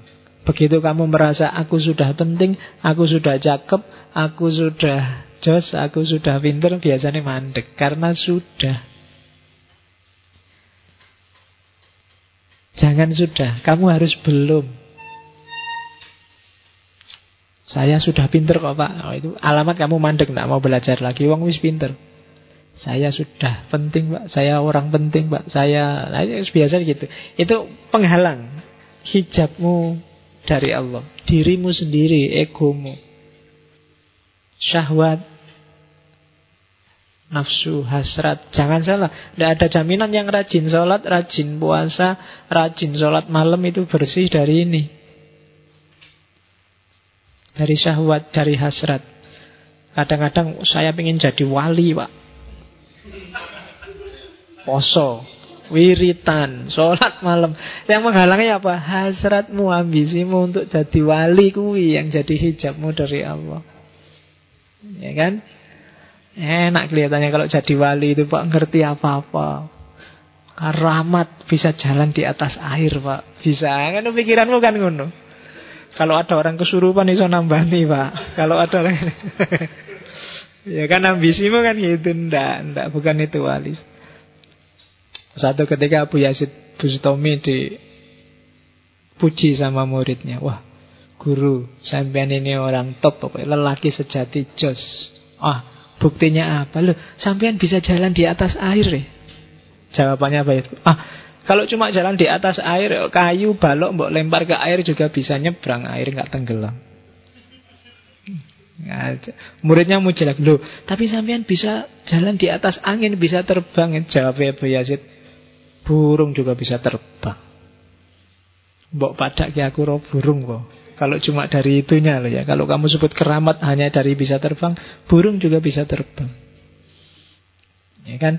Begitu kamu merasa aku sudah penting, aku sudah cakep, aku sudah jos, aku sudah pinter, biasanya mandek. Karena sudah Jangan sudah, kamu harus belum. Saya sudah pinter kok pak. Oh, itu alamat kamu mandek, tidak mau belajar lagi. Wong wis pinter. Saya sudah penting pak. Saya orang penting pak. Saya, nah, biasa gitu. Itu penghalang hijabmu dari Allah. Dirimu sendiri, egomu. Syahwat, nafsu, hasrat. Jangan salah, tidak ada jaminan yang rajin sholat, rajin puasa, rajin sholat malam itu bersih dari ini. Dari syahwat, dari hasrat. Kadang-kadang saya ingin jadi wali, Pak. Poso, wiritan, sholat malam. Yang menghalangnya apa? Hasratmu, ambisimu untuk jadi wali kuwi yang jadi hijabmu dari Allah. Ya kan? Enak kelihatannya kalau jadi wali itu Pak ngerti apa-apa. Karamat bisa jalan di atas air Pak. Bisa. Kan pikiranmu kan ngono. Kalau ada orang kesurupan itu nambani Pak. Kalau ada orang Ya kan ambisimu kan gitu Ndak, ndak bukan itu wali Satu ketika Abu Yazid Bustami dipuji sama muridnya Wah guru sampean ini orang top pokoknya lelaki sejati jos Ah Buktinya apa? Loh, sampean bisa jalan di atas air ya? Jawabannya apa itu? Ah, kalau cuma jalan di atas air, kayu, balok, mbok lempar ke air juga bisa nyebrang air nggak tenggelam. Muridnya mau jelas loh, tapi sampean bisa jalan di atas angin, bisa terbang. Jawabnya Abu Yazid, burung juga bisa terbang. Mbok padak ki aku roh burung kok. Kalau cuma dari itunya loh ya. Kalau kamu sebut keramat hanya dari bisa terbang, burung juga bisa terbang. Ya kan?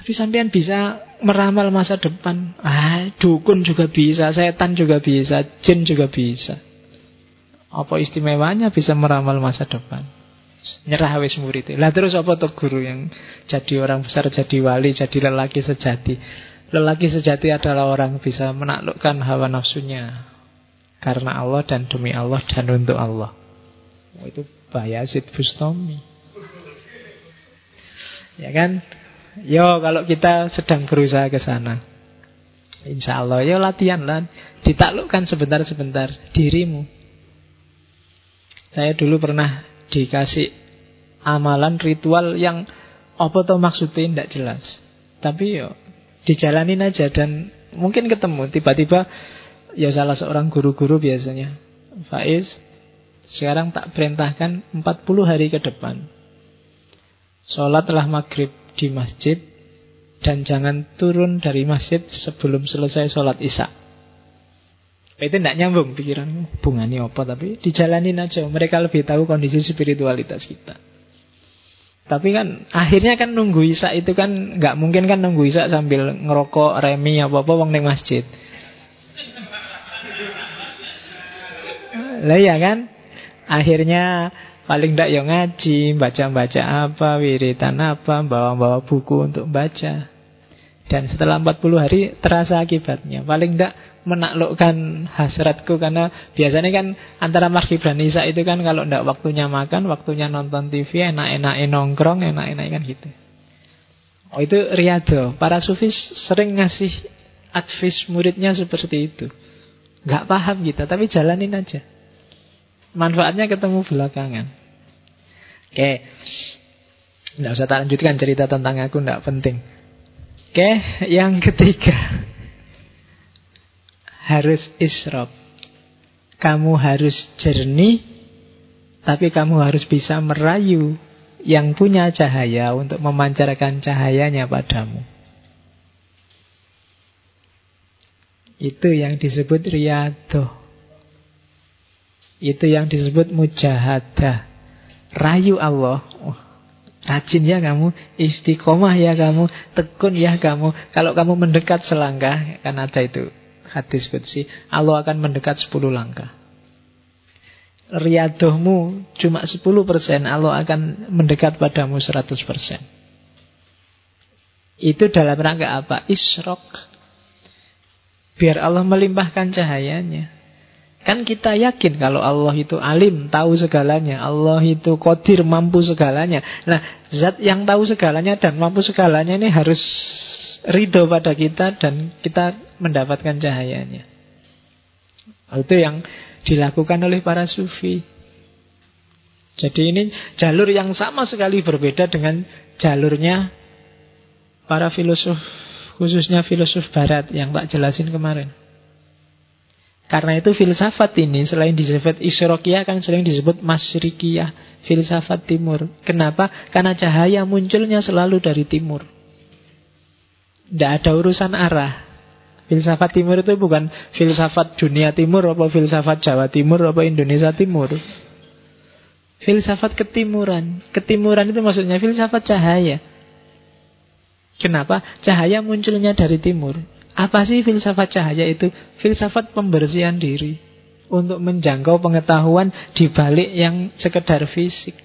Tapi sampean bisa meramal masa depan. Ah, dukun juga bisa, setan juga bisa, jin juga bisa. Apa istimewanya bisa meramal masa depan? Nyerah wis murid. Lah terus apa tuh guru yang jadi orang besar, jadi wali, jadi lelaki sejati? Lelaki sejati adalah orang bisa menaklukkan hawa nafsunya, karena Allah dan demi Allah dan untuk Allah. Oh, itu Bayazid Bustami. Ya kan? Yo kalau kita sedang berusaha ke sana. Insya Allah, yo latihan lah. Ditaklukkan sebentar-sebentar dirimu. Saya dulu pernah dikasih amalan ritual yang apa tuh maksudnya tidak jelas. Tapi yo dijalanin aja dan mungkin ketemu tiba-tiba ya salah seorang guru-guru biasanya Faiz sekarang tak perintahkan 40 hari ke depan Sholatlah maghrib di masjid Dan jangan turun dari masjid sebelum selesai sholat isya Itu tidak nyambung pikiran Hubungannya apa Tapi dijalanin aja Mereka lebih tahu kondisi spiritualitas kita tapi kan akhirnya kan nunggu isya itu kan nggak mungkin kan nunggu isya sambil ngerokok remi apa apa wong neng masjid. Lah ya kan? Akhirnya paling ndak yang ngaji, baca-baca apa, wiritan apa, bawa-bawa buku untuk baca. Dan setelah 40 hari terasa akibatnya. Paling ndak menaklukkan hasratku karena biasanya kan antara maghrib dan isya itu kan kalau ndak waktunya makan, waktunya nonton TV, enak-enak nongkrong, enak-enak kan gitu. Oh itu riado. Para sufis sering ngasih advis muridnya seperti itu. Gak paham kita, tapi jalanin aja. Manfaatnya ketemu belakangan. Oke. Nggak usah tak lanjutkan cerita tentang aku, nggak penting. Oke, yang ketiga. Harus isrok. Kamu harus jernih, tapi kamu harus bisa merayu yang punya cahaya untuk memancarkan cahayanya padamu. Itu yang disebut riadoh. Itu yang disebut mujahadah. Rayu Allah. Oh, rajin ya kamu, istiqomah ya kamu, tekun ya kamu. Kalau kamu mendekat selangkah, kan ada itu hadis kudsi, Allah akan mendekat 10 langkah. Riadohmu cuma 10%, Allah akan mendekat padamu 100%. Itu dalam rangka apa? Isrok. Biar Allah melimpahkan cahayanya. Kan kita yakin kalau Allah itu alim, tahu segalanya. Allah itu kodir, mampu segalanya. Nah, zat yang tahu segalanya dan mampu segalanya ini harus ridho pada kita dan kita mendapatkan cahayanya. Itu yang dilakukan oleh para sufi. Jadi ini jalur yang sama sekali berbeda dengan jalurnya para filosof, khususnya filosof barat yang tak jelasin kemarin. Karena itu filsafat ini selain disebut isrokiyah kan sering disebut masyrikiyah, filsafat timur. Kenapa? Karena cahaya munculnya selalu dari timur. Tidak ada urusan arah. Filsafat timur itu bukan filsafat dunia timur apa filsafat Jawa timur apa Indonesia timur. Filsafat ketimuran. Ketimuran itu maksudnya filsafat cahaya. Kenapa? Cahaya munculnya dari timur. Apa sih filsafat cahaya itu? Filsafat pembersihan diri untuk menjangkau pengetahuan di balik yang sekedar fisik.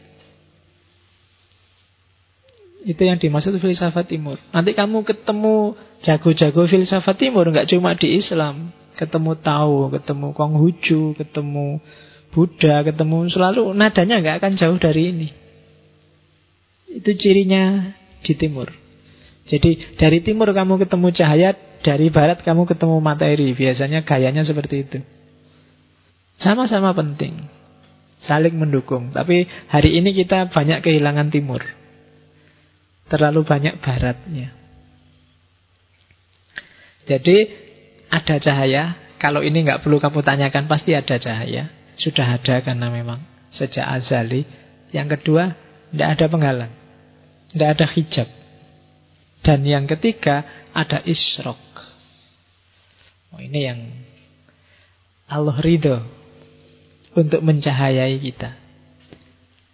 Itu yang dimaksud filsafat timur. Nanti kamu ketemu jago-jago filsafat timur nggak cuma di Islam, ketemu Tao, ketemu Konghucu, ketemu Buddha, ketemu selalu nadanya nggak akan jauh dari ini. Itu cirinya di timur. Jadi dari timur kamu ketemu cahaya, dari barat kamu ketemu materi. Biasanya gayanya seperti itu. Sama-sama penting. Saling mendukung. Tapi hari ini kita banyak kehilangan timur. Terlalu banyak baratnya. Jadi ada cahaya. Kalau ini nggak perlu kamu tanyakan, pasti ada cahaya. Sudah ada karena memang sejak azali. Yang kedua, tidak ada penghalang. Tidak ada hijab. Dan yang ketiga ada isrok. Oh, ini yang Allah ridho untuk mencahayai kita.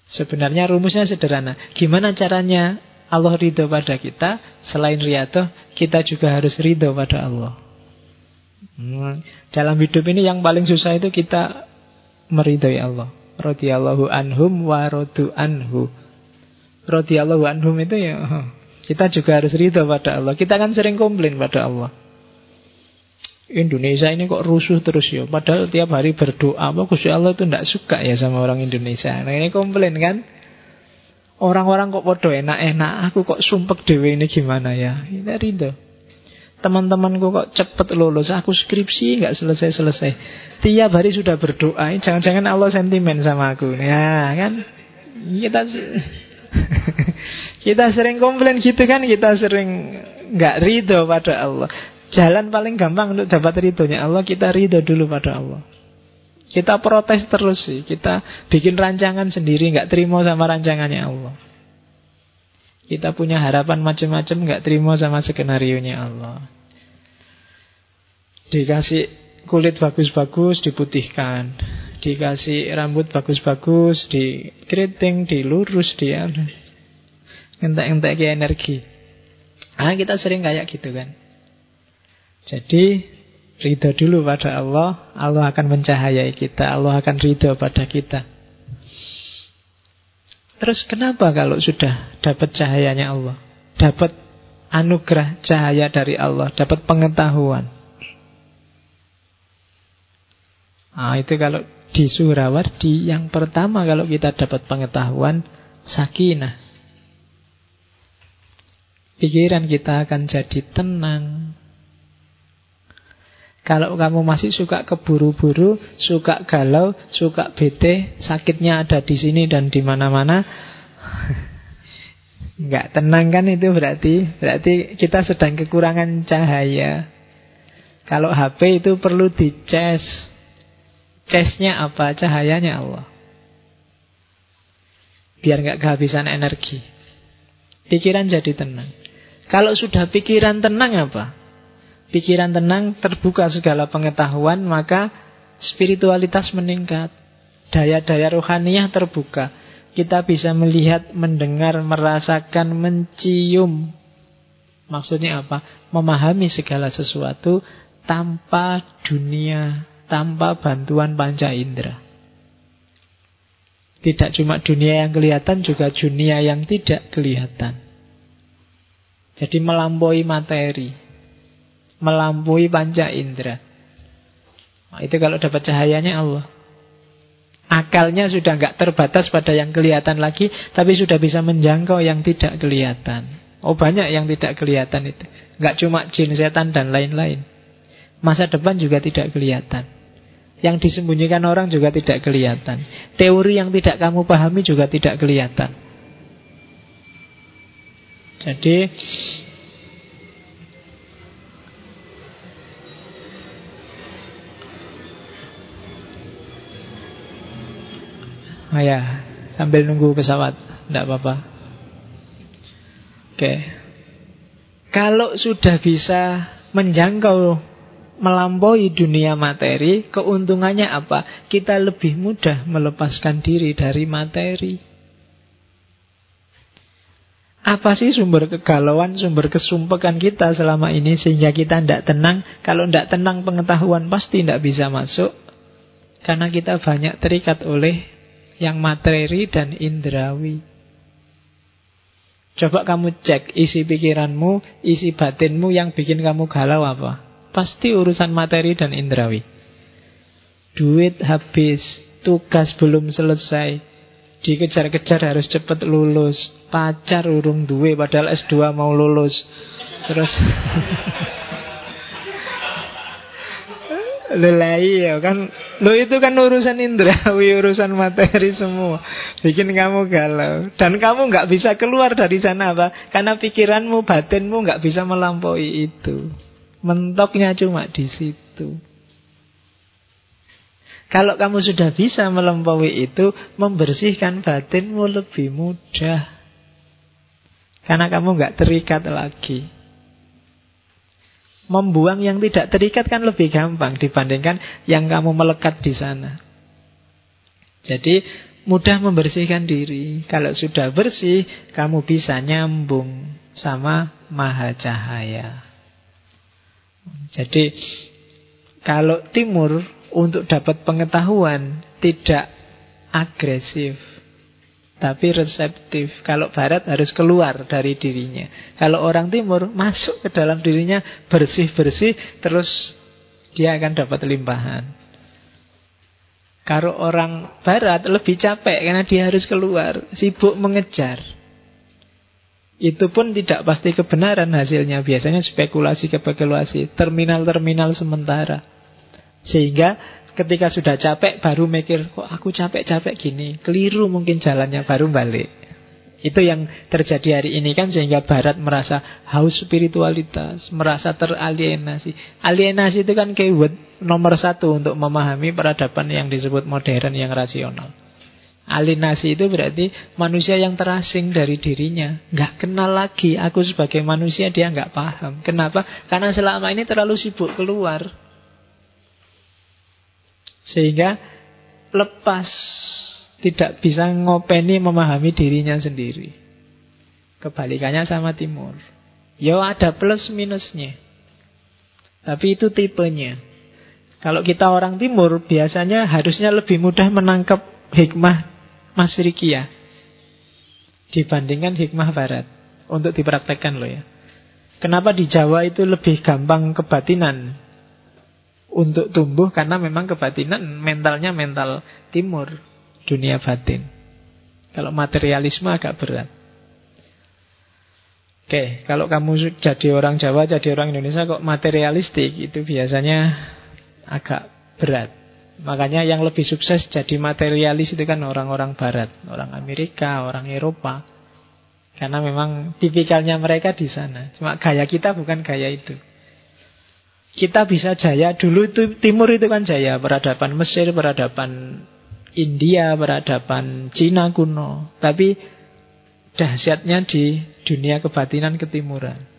Sebenarnya rumusnya sederhana. Gimana caranya Allah ridho pada kita? Selain riado, kita juga harus ridho pada Allah. Hmm. Dalam hidup ini yang paling susah itu kita meridhoi Allah. Radiyallahu anhum wa radu anhu. Radiyallahu anhum itu ya kita juga harus ridho pada Allah. Kita kan sering komplain pada Allah. Indonesia ini kok rusuh terus ya. Padahal tiap hari berdoa, apa Gusti Allah itu tidak suka ya sama orang Indonesia. Nah ini komplain kan. Orang-orang kok podo enak-enak, aku kok sumpek dewe ini gimana ya? Ini ridho. Teman-temanku kok cepet lulus, aku skripsi nggak selesai-selesai. Tiap hari sudah berdoa, jangan-jangan Allah sentimen sama aku. Ya kan? Kita kita sering komplain gitu kan, kita sering nggak ridho pada Allah. Jalan paling gampang untuk dapat ridhonya Allah Kita ridho dulu pada Allah. Kita protes terus sih Kita bikin rancangan sendiri nggak terima sama rancangannya Allah. Kita punya harapan macam-macam nggak terima sama skenario-nya Allah. Dikasih kulit bagus-bagus diputihkan. Dikasih rambut bagus-bagus Dikeriting, dilurus dia. Entek-entek energi. Ah kita sering kayak gitu kan jadi ridho dulu pada Allah, Allah akan mencahayai kita, Allah akan ridho pada kita. Terus kenapa kalau sudah dapat cahayanya Allah? Dapat anugerah cahaya dari Allah, dapat pengetahuan. Nah, itu kalau di Surawardi yang pertama kalau kita dapat pengetahuan sakinah. Pikiran kita akan jadi tenang, kalau kamu masih suka keburu-buru, suka galau, suka bete, sakitnya ada di sini dan di mana-mana, nggak tenang kan itu berarti berarti kita sedang kekurangan cahaya. Kalau HP itu perlu dicas. Casnya apa? Cahayanya Allah. Biar nggak kehabisan energi. Pikiran jadi tenang. Kalau sudah pikiran tenang apa? Pikiran tenang, terbuka segala pengetahuan, maka spiritualitas meningkat. Daya-daya rohaniah terbuka. Kita bisa melihat, mendengar, merasakan, mencium. Maksudnya apa? Memahami segala sesuatu tanpa dunia, tanpa bantuan panca indera. Tidak cuma dunia yang kelihatan, juga dunia yang tidak kelihatan. Jadi melampaui materi melampaui panca indera. Nah, itu kalau dapat cahayanya Allah. Akalnya sudah nggak terbatas pada yang kelihatan lagi, tapi sudah bisa menjangkau yang tidak kelihatan. Oh banyak yang tidak kelihatan itu. Nggak cuma jin, setan dan lain-lain. Masa depan juga tidak kelihatan. Yang disembunyikan orang juga tidak kelihatan. Teori yang tidak kamu pahami juga tidak kelihatan. Jadi Oh ya, sambil nunggu pesawat, tidak apa-apa. Oke. Kalau sudah bisa menjangkau melampaui dunia materi, keuntungannya apa? Kita lebih mudah melepaskan diri dari materi. Apa sih sumber kegalauan, sumber kesumpekan kita selama ini sehingga kita tidak tenang? Kalau tidak tenang pengetahuan pasti tidak bisa masuk. Karena kita banyak terikat oleh yang materi dan indrawi. Coba kamu cek isi pikiranmu, isi batinmu yang bikin kamu galau apa? Pasti urusan materi dan indrawi. Duit habis, tugas belum selesai, dikejar-kejar harus cepat lulus, pacar urung duwe padahal S2 mau lulus. Terus Lelai ya kan Lo itu kan urusan indrawi Urusan materi semua. Bikin kamu galau. Dan kamu nggak bisa keluar dari sana apa Karena pikiranmu, batinmu nggak bisa melampaui itu. Mentoknya cuma di situ. Kalau kamu sudah bisa melampaui itu Membersihkan batinmu lebih mudah. Karena kamu nggak terikat lagi Membuang yang tidak terikat kan lebih gampang dibandingkan yang kamu melekat di sana. Jadi mudah membersihkan diri. Kalau sudah bersih, kamu bisa nyambung sama maha cahaya. Jadi kalau timur untuk dapat pengetahuan tidak agresif tapi reseptif. Kalau barat harus keluar dari dirinya. Kalau orang timur masuk ke dalam dirinya bersih-bersih terus dia akan dapat limpahan. Kalau orang barat lebih capek karena dia harus keluar, sibuk mengejar. Itu pun tidak pasti kebenaran hasilnya. Biasanya spekulasi-spekulasi, terminal-terminal sementara. Sehingga ketika sudah capek baru mikir, kok aku capek-capek gini. Keliru mungkin jalannya baru balik. Itu yang terjadi hari ini kan sehingga Barat merasa haus spiritualitas, merasa teralienasi. Alienasi itu kan keyword nomor satu untuk memahami peradaban yang disebut modern yang rasional. Alienasi itu berarti manusia yang terasing dari dirinya. Nggak kenal lagi aku sebagai manusia dia nggak paham. Kenapa? Karena selama ini terlalu sibuk keluar. Sehingga lepas tidak bisa ngopeni memahami dirinya sendiri. Kebalikannya sama timur. Ya ada plus minusnya. Tapi itu tipenya. Kalau kita orang timur biasanya harusnya lebih mudah menangkap hikmah Masrikia dibandingkan hikmah barat untuk dipraktekkan loh ya. Kenapa di Jawa itu lebih gampang kebatinan untuk tumbuh karena memang kebatinan mentalnya mental timur dunia batin. Kalau materialisme agak berat. Oke, kalau kamu jadi orang Jawa, jadi orang Indonesia kok materialistik itu biasanya agak berat. Makanya yang lebih sukses jadi materialis itu kan orang-orang barat, orang Amerika, orang Eropa. Karena memang tipikalnya mereka di sana. Cuma gaya kita bukan gaya itu. Kita bisa jaya dulu itu timur itu kan jaya peradaban Mesir, peradaban India, peradaban Cina kuno. Tapi dahsyatnya di dunia kebatinan ketimuran.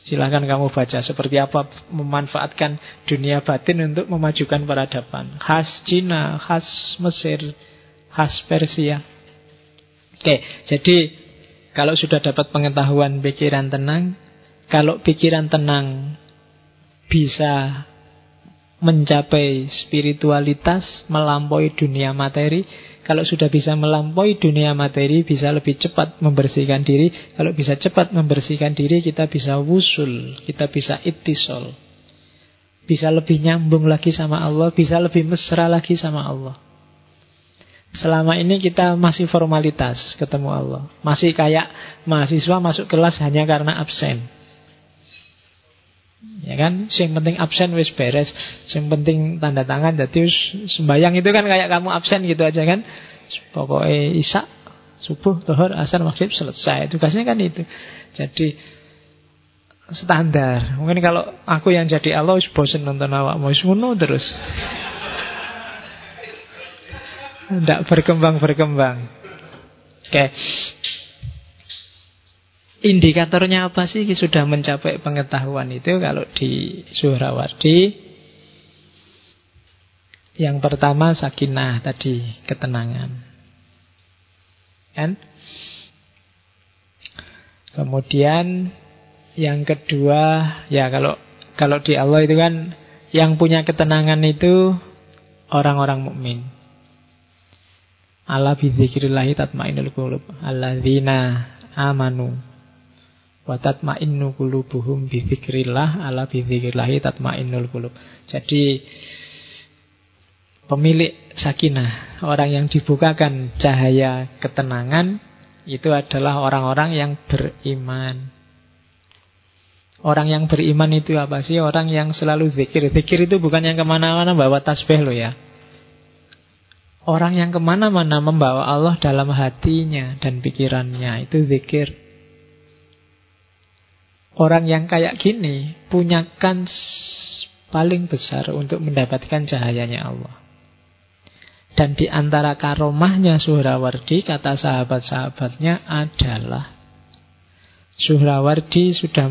Silahkan kamu baca seperti apa memanfaatkan dunia batin untuk memajukan peradaban. Khas Cina, khas Mesir, khas Persia. Oke, jadi kalau sudah dapat pengetahuan pikiran tenang, kalau pikiran tenang bisa mencapai spiritualitas, melampaui dunia materi. Kalau sudah bisa melampaui dunia materi, bisa lebih cepat membersihkan diri. Kalau bisa cepat membersihkan diri, kita bisa wusul, kita bisa itisol. Bisa lebih nyambung lagi sama Allah, bisa lebih mesra lagi sama Allah. Selama ini kita masih formalitas ketemu Allah. Masih kayak mahasiswa masuk kelas hanya karena absen. Ya kan, yang penting absen wis beres, yang penting tanda tangan. Jadi sembayang itu kan kayak kamu absen gitu aja kan. Pokoknya isak, subuh, tohor, asar, maghrib selesai. Tugasnya kan itu. Jadi standar. Mungkin kalau aku yang jadi Allah bosen nonton awak mau ngono terus. Tidak berkembang-berkembang. Oke. Okay. Indikatornya apa sih? Sudah mencapai pengetahuan itu kalau di Suhrawardi. Yang pertama sakinah tadi ketenangan. Kan? Kemudian yang kedua ya kalau kalau di Allah itu kan yang punya ketenangan itu orang-orang mukmin. Allah bidzikrillahi tatmainnul qulub. Alladzina amanu wa tatma'innu qulubuhum bi ala bi tatma'innul. Jadi pemilik sakinah, orang yang dibukakan cahaya ketenangan itu adalah orang-orang yang beriman. Orang yang beriman itu apa sih? Orang yang selalu zikir. Zikir itu bukan yang ke mana-mana bawa tasbih loh ya. Orang yang ke mana-mana membawa Allah dalam hatinya dan pikirannya. Itu zikir. Orang yang kayak gini punya kans paling besar untuk mendapatkan cahayanya Allah. Dan di antara karomahnya Suhrawardi, kata sahabat-sahabatnya adalah Suhrawardi sudah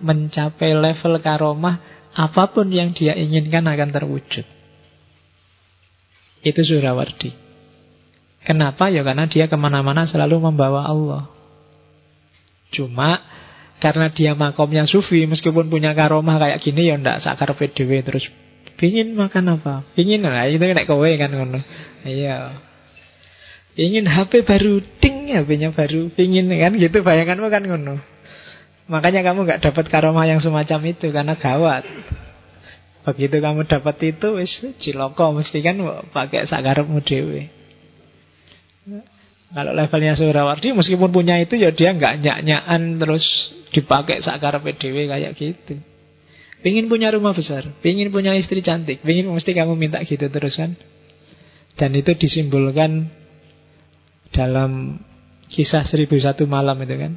mencapai level karomah, apa pun yang dia inginkan akan terwujud. Itu Surawardi. Kenapa? Ya karena dia ke mana-mana selalu membawa Allah. Cuma karena dia makomnya sufi, meskipun punya karomah kayak gini, ya ndak sakar PDW terus Pingin makan apa? Pingin lah, itu kayak kowe kan ngono. Iya. Ingin HP baru, ting HP-nya baru, pingin kan gitu bayanganmu kan ngono. Makanya kamu nggak dapat karomah yang semacam itu karena gawat. Begitu kamu dapat itu wis ciloko mesti kan pakai sakarepmu dhewe. Kalau levelnya Surawardi meskipun punya itu ya dia nggak nyak-nyakan terus dipakai sakarepe dhewe kayak gitu. Pingin punya rumah besar, pingin punya istri cantik, pingin mesti kamu minta gitu terus kan. Dan itu disimbolkan dalam kisah seribu satu malam itu kan.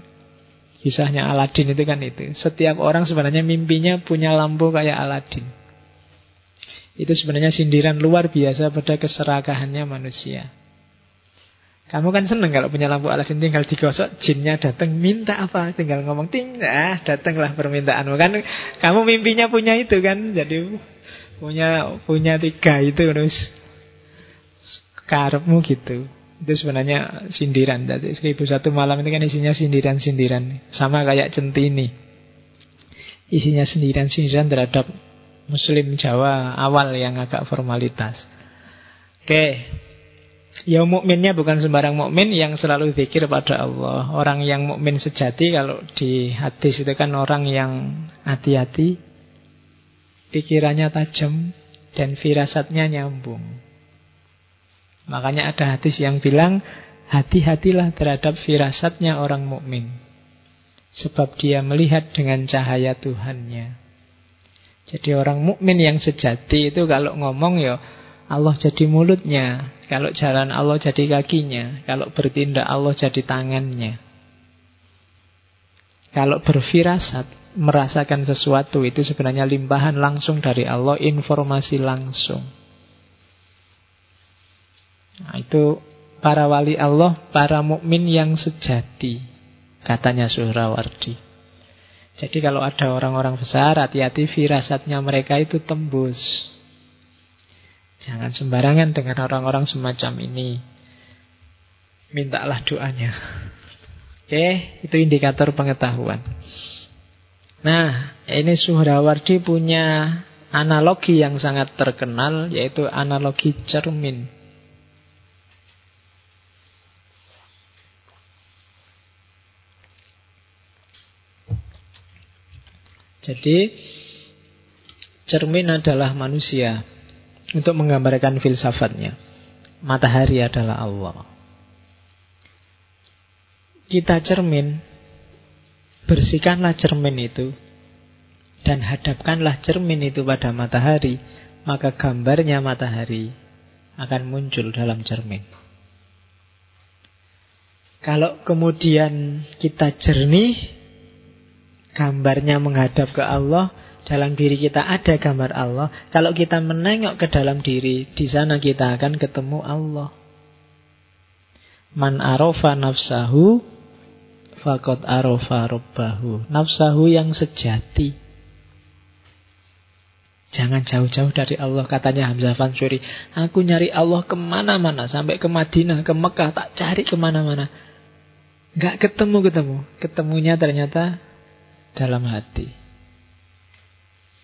Kisahnya Aladin itu kan itu. Setiap orang sebenarnya mimpinya punya lampu kayak Aladin. Itu sebenarnya sindiran luar biasa pada keserakahannya manusia. Kamu kan seneng kalau punya lampu Aladin tinggal digosok, jinnya datang minta apa, tinggal ngomong ting, ah datanglah permintaanmu kan. Kamu mimpinya punya itu kan, jadi punya punya tiga itu terus karepmu gitu. Itu sebenarnya sindiran. Jadi seribu satu malam itu kan isinya sindiran-sindiran, sama kayak centini. Isinya sindiran-sindiran terhadap Muslim Jawa awal yang agak formalitas. Oke, Ya mukminnya bukan sembarang mukmin yang selalu zikir pada Allah. Orang yang mukmin sejati kalau di hadis itu kan orang yang hati-hati, pikirannya tajam dan firasatnya nyambung. Makanya ada hadis yang bilang hati-hatilah terhadap firasatnya orang mukmin. Sebab dia melihat dengan cahaya Tuhannya. Jadi orang mukmin yang sejati itu kalau ngomong ya Allah jadi mulutnya, kalau jalan Allah jadi kakinya, kalau bertindak Allah jadi tangannya. Kalau berfirasat, merasakan sesuatu itu sebenarnya limpahan langsung dari Allah, informasi langsung. Nah, itu para wali Allah, para mukmin yang sejati, katanya Suhrawardi. Jadi kalau ada orang-orang besar, hati-hati firasatnya mereka itu tembus. Jangan sembarangan dengan orang-orang semacam ini. Mintalah doanya. Oke, itu indikator pengetahuan. Nah, ini Suhrawardi punya analogi yang sangat terkenal, yaitu analogi cermin. Jadi, cermin adalah manusia. Untuk menggambarkan filsafatnya. Matahari adalah Allah. Kita cermin. Bersihkanlah cermin itu. Dan hadapkanlah cermin itu pada matahari Maka gambarnya matahari Akan muncul dalam cermin. Kalau kemudian kita jernih Gambarnya menghadap ke Allah dalam diri kita ada gambar Allah. Kalau kita menengok ke dalam diri, di sana kita akan ketemu Allah. Man arofa nafsahu fakot arofa robbahu. Nafsahu yang sejati. Jangan jauh-jauh dari Allah. Katanya Hamzah Fansuri. Aku nyari Allah ke mana-mana. Sampai ke Madinah, ke Mekah. Tak cari ke mana-mana. Gak ketemu-ketemu. Ketemunya ternyata dalam hati.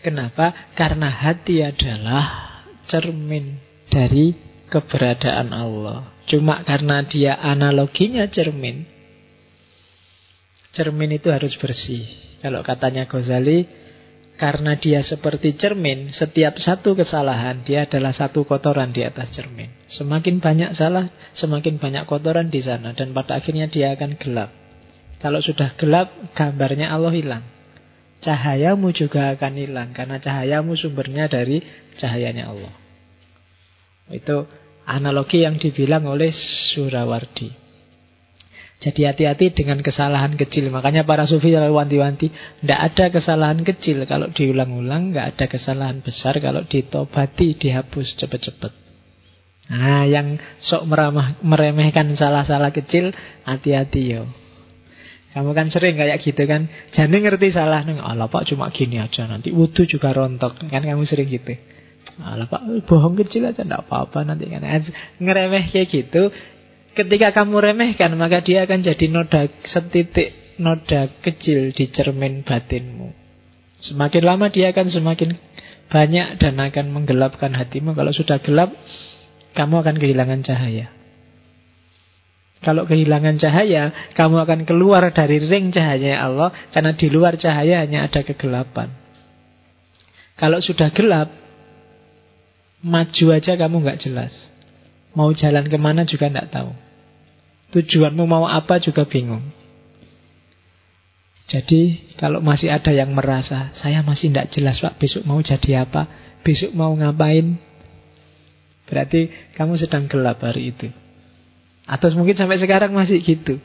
Kenapa? Karena hati adalah cermin dari keberadaan Allah. Cuma karena dia analoginya cermin, cermin itu harus bersih. Kalau katanya Ghazali, karena dia seperti cermin, setiap satu kesalahan dia adalah satu kotoran di atas cermin. Semakin banyak salah, semakin banyak kotoran di sana dan pada akhirnya dia akan gelap. Kalau sudah gelap, gambarnya Allah hilang cahayamu juga akan hilang karena cahayamu sumbernya dari cahayanya Allah. Itu analogi yang dibilang oleh Surawardi. Jadi hati-hati dengan kesalahan kecil. Makanya para sufi selalu wanti-wanti. Tidak ada kesalahan kecil kalau diulang-ulang. Tidak ada kesalahan besar kalau ditobati, dihapus cepat-cepat. Nah, yang sok meramah, meremehkan salah-salah kecil, hati-hati yo. Kamu kan sering kayak gitu kan. Jangan ngerti salah nih. Allah pak cuma gini aja nanti wudhu juga rontok. Kan kamu sering gitu. Allah pak bohong kecil aja enggak apa-apa nanti kan. Ngeremeh kayak gitu. Ketika kamu remehkan maka dia akan jadi noda setitik noda kecil di cermin batinmu. Semakin lama dia akan semakin banyak dan akan menggelapkan hatimu. Kalau sudah gelap, kamu akan kehilangan cahaya. Kalau kehilangan cahaya, kamu akan keluar dari ring cahaya Allah karena di luar cahaya hanya ada kegelapan. Kalau sudah gelap, maju aja kamu nggak jelas. Mau jalan ke mana juga nggak tahu. Tujuanmu mau apa juga bingung. Jadi kalau masih ada yang merasa saya masih tidak jelas pak besok mau jadi apa, besok mau ngapain, berarti kamu sedang gelap hari itu. Atau mungkin sampai sekarang masih gitu.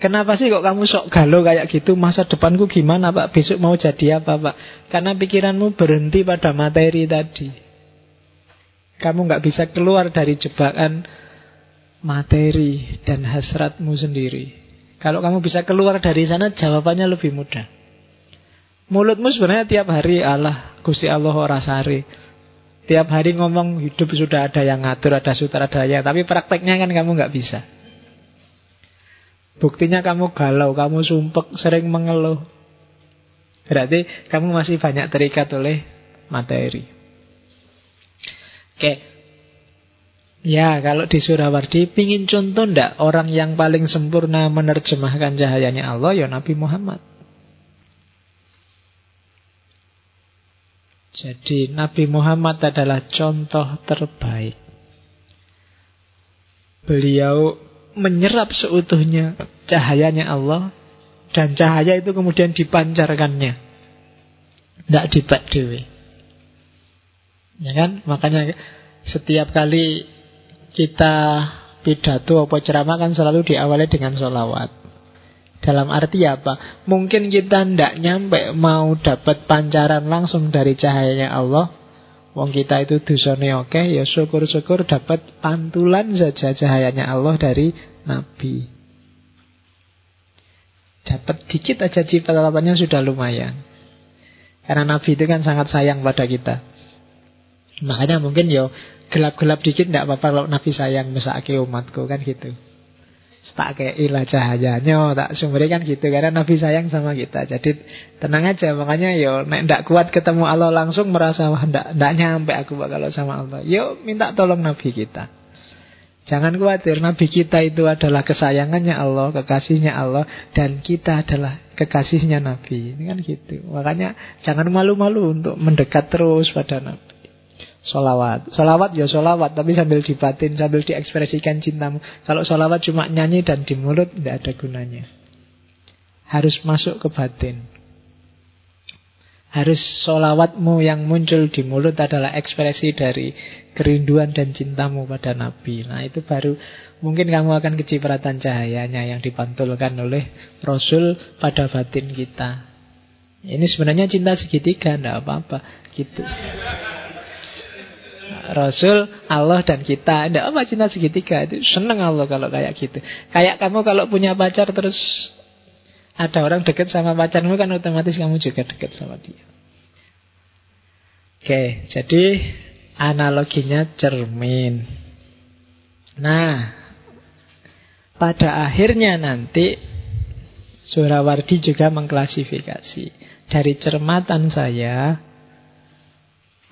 Kenapa sih kok kamu sok galau kayak gitu? Masa depanku gimana pak? Besok mau jadi apa pak? Karena pikiranmu berhenti pada materi tadi. Kamu nggak bisa keluar dari jebakan materi dan hasratmu sendiri. Kalau kamu bisa keluar dari sana, jawabannya lebih mudah. Mulutmu sebenarnya tiap hari Allah, Gusti Allah rasari. Tiap hari ngomong hidup sudah ada yang ngatur, ada sutradara, tapi prakteknya kan kamu nggak bisa. Buktinya kamu galau, kamu sumpek, sering mengeluh. Berarti kamu masih banyak terikat oleh materi. Oke. Ya, kalau di Surawardi pingin contoh ndak orang yang paling sempurna menerjemahkan cahayanya Allah ya Nabi Muhammad. Jadi Nabi Muhammad adalah contoh terbaik. Beliau menyerap seutuhnya cahayanya Allah dan cahaya itu kemudian dipancarkannya. Tidak dibak dewi. Ya kan? Makanya setiap kali kita pidato atau ceramah kan selalu diawali dengan sholawat. Dalam arti apa? Mungkin kita ndak nyampe mau dapat pancaran langsung dari cahayanya Allah. Wong kita itu dusone oke, ya syukur-syukur dapat pantulan saja cahayanya Allah dari Nabi. Dapat dikit aja cipta-ciptaannya sudah lumayan. Karena Nabi itu kan sangat sayang pada kita. Makanya mungkin yo gelap-gelap dikit ndak apa-apa kalau Nabi sayang mesake umatku kan gitu tak ilah cahayanya tak sumber kan gitu karena Nabi sayang sama kita. Jadi tenang aja makanya yo nek ndak kuat ketemu Allah langsung merasa wah ndak ndak nyampe aku kalau sama Allah. Yo minta tolong Nabi kita. Jangan khawatir Nabi kita itu adalah kesayangannya Allah kekasihnya Allah dan kita adalah kekasihnya Nabi. Ini kan gitu. Makanya jangan malu-malu untuk mendekat terus pada Nabi Solawat Solawat ya solawat Tapi sambil dibatin Sambil diekspresikan cintamu Kalau solawat cuma nyanyi dan di mulut Tidak ada gunanya Harus masuk ke batin Harus solawatmu yang muncul di mulut adalah ekspresi dari kerinduan dan cintamu pada Nabi. Nah itu baru mungkin kamu akan kecipratan cahayanya yang dipantulkan oleh Rasul pada batin kita. Ini sebenarnya cinta segitiga, tidak apa-apa. Gitu. Rasul, Allah dan kita. Tidak apa cinta segitiga itu seneng Allah kalau kayak gitu. Kayak kamu kalau punya pacar terus ada orang dekat sama pacarmu kan otomatis kamu juga dekat sama dia. Oke, jadi analoginya cermin. Nah, pada akhirnya nanti Surawardi juga mengklasifikasi dari cermatan saya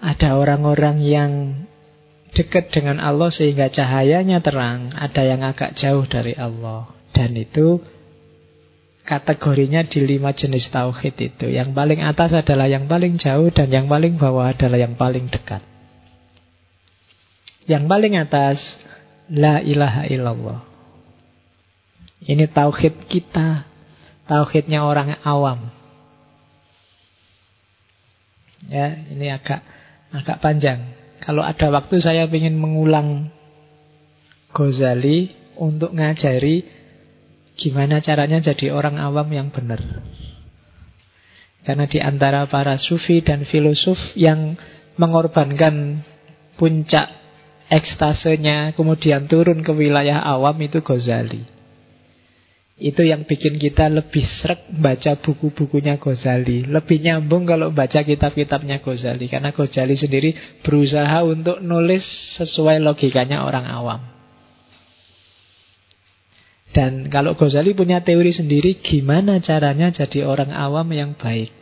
ada orang-orang yang dekat dengan Allah sehingga cahayanya terang, ada yang agak jauh dari Allah. Dan itu kategorinya di lima jenis tauhid itu. Yang paling atas adalah yang paling jauh dan yang paling bawah adalah yang paling dekat. Yang paling atas la ilaha illallah. Ini tauhid kita, tauhidnya orang awam. Ya, ini agak agak panjang. Kalau ada waktu saya ingin mengulang Ghazali untuk ngajari gimana caranya jadi orang awam yang benar. Karena di antara para sufi dan filosof yang mengorbankan puncak ekstasenya kemudian turun ke wilayah awam itu Ghazali. Itu yang bikin kita lebih srek baca buku-bukunya Ghazali. Lebih nyambung kalau baca kitab-kitabnya Ghazali. Karena Ghazali sendiri berusaha untuk nulis sesuai logikanya orang awam. Dan kalau Ghazali punya teori sendiri, gimana caranya jadi orang awam yang baik.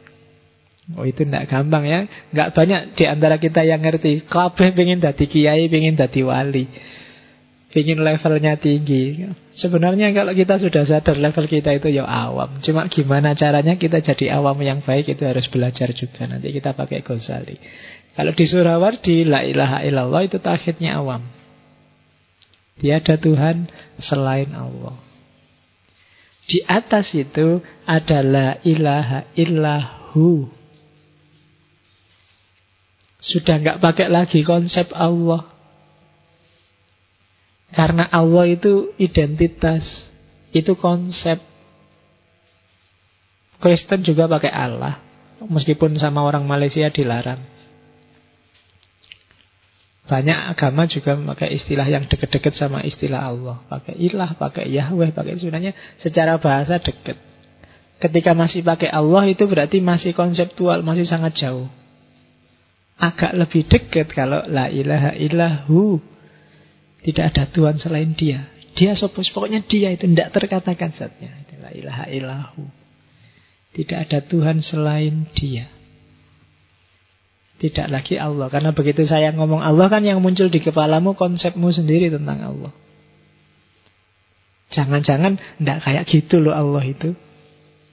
Oh itu tidak gampang ya. Nggak banyak di antara kita yang ngerti. Kabeh pengen dadi kiai, pengen dadi wali ingin levelnya tinggi. Sebenarnya kalau kita sudah sadar level kita itu ya awam. Cuma gimana caranya kita jadi awam yang baik itu harus belajar juga. Nanti kita pakai Ghazali. Kalau di Surawardi, la ilaha illallah itu takhidnya awam. Tiada Tuhan selain Allah. Di atas itu adalah ilaha illahu. Sudah nggak pakai lagi konsep Allah. Karena Allah itu identitas, itu konsep. Kristen juga pakai Allah, meskipun sama orang Malaysia dilarang. Banyak agama juga pakai istilah yang deket-deket sama istilah Allah. Pakai ilah, pakai Yahweh, pakai sebenarnya secara bahasa deket. Ketika masih pakai Allah itu berarti masih konseptual, masih sangat jauh. Agak lebih dekat kalau la ilaha illahu tidak ada Tuhan selain dia. Dia sopos, pokoknya dia itu tidak terkatakan zatnya. Itulah ilaha ilahu. Tidak ada Tuhan selain dia. Tidak lagi Allah. Karena begitu saya ngomong Allah kan yang muncul di kepalamu konsepmu sendiri tentang Allah. Jangan-jangan tidak kayak gitu loh Allah itu.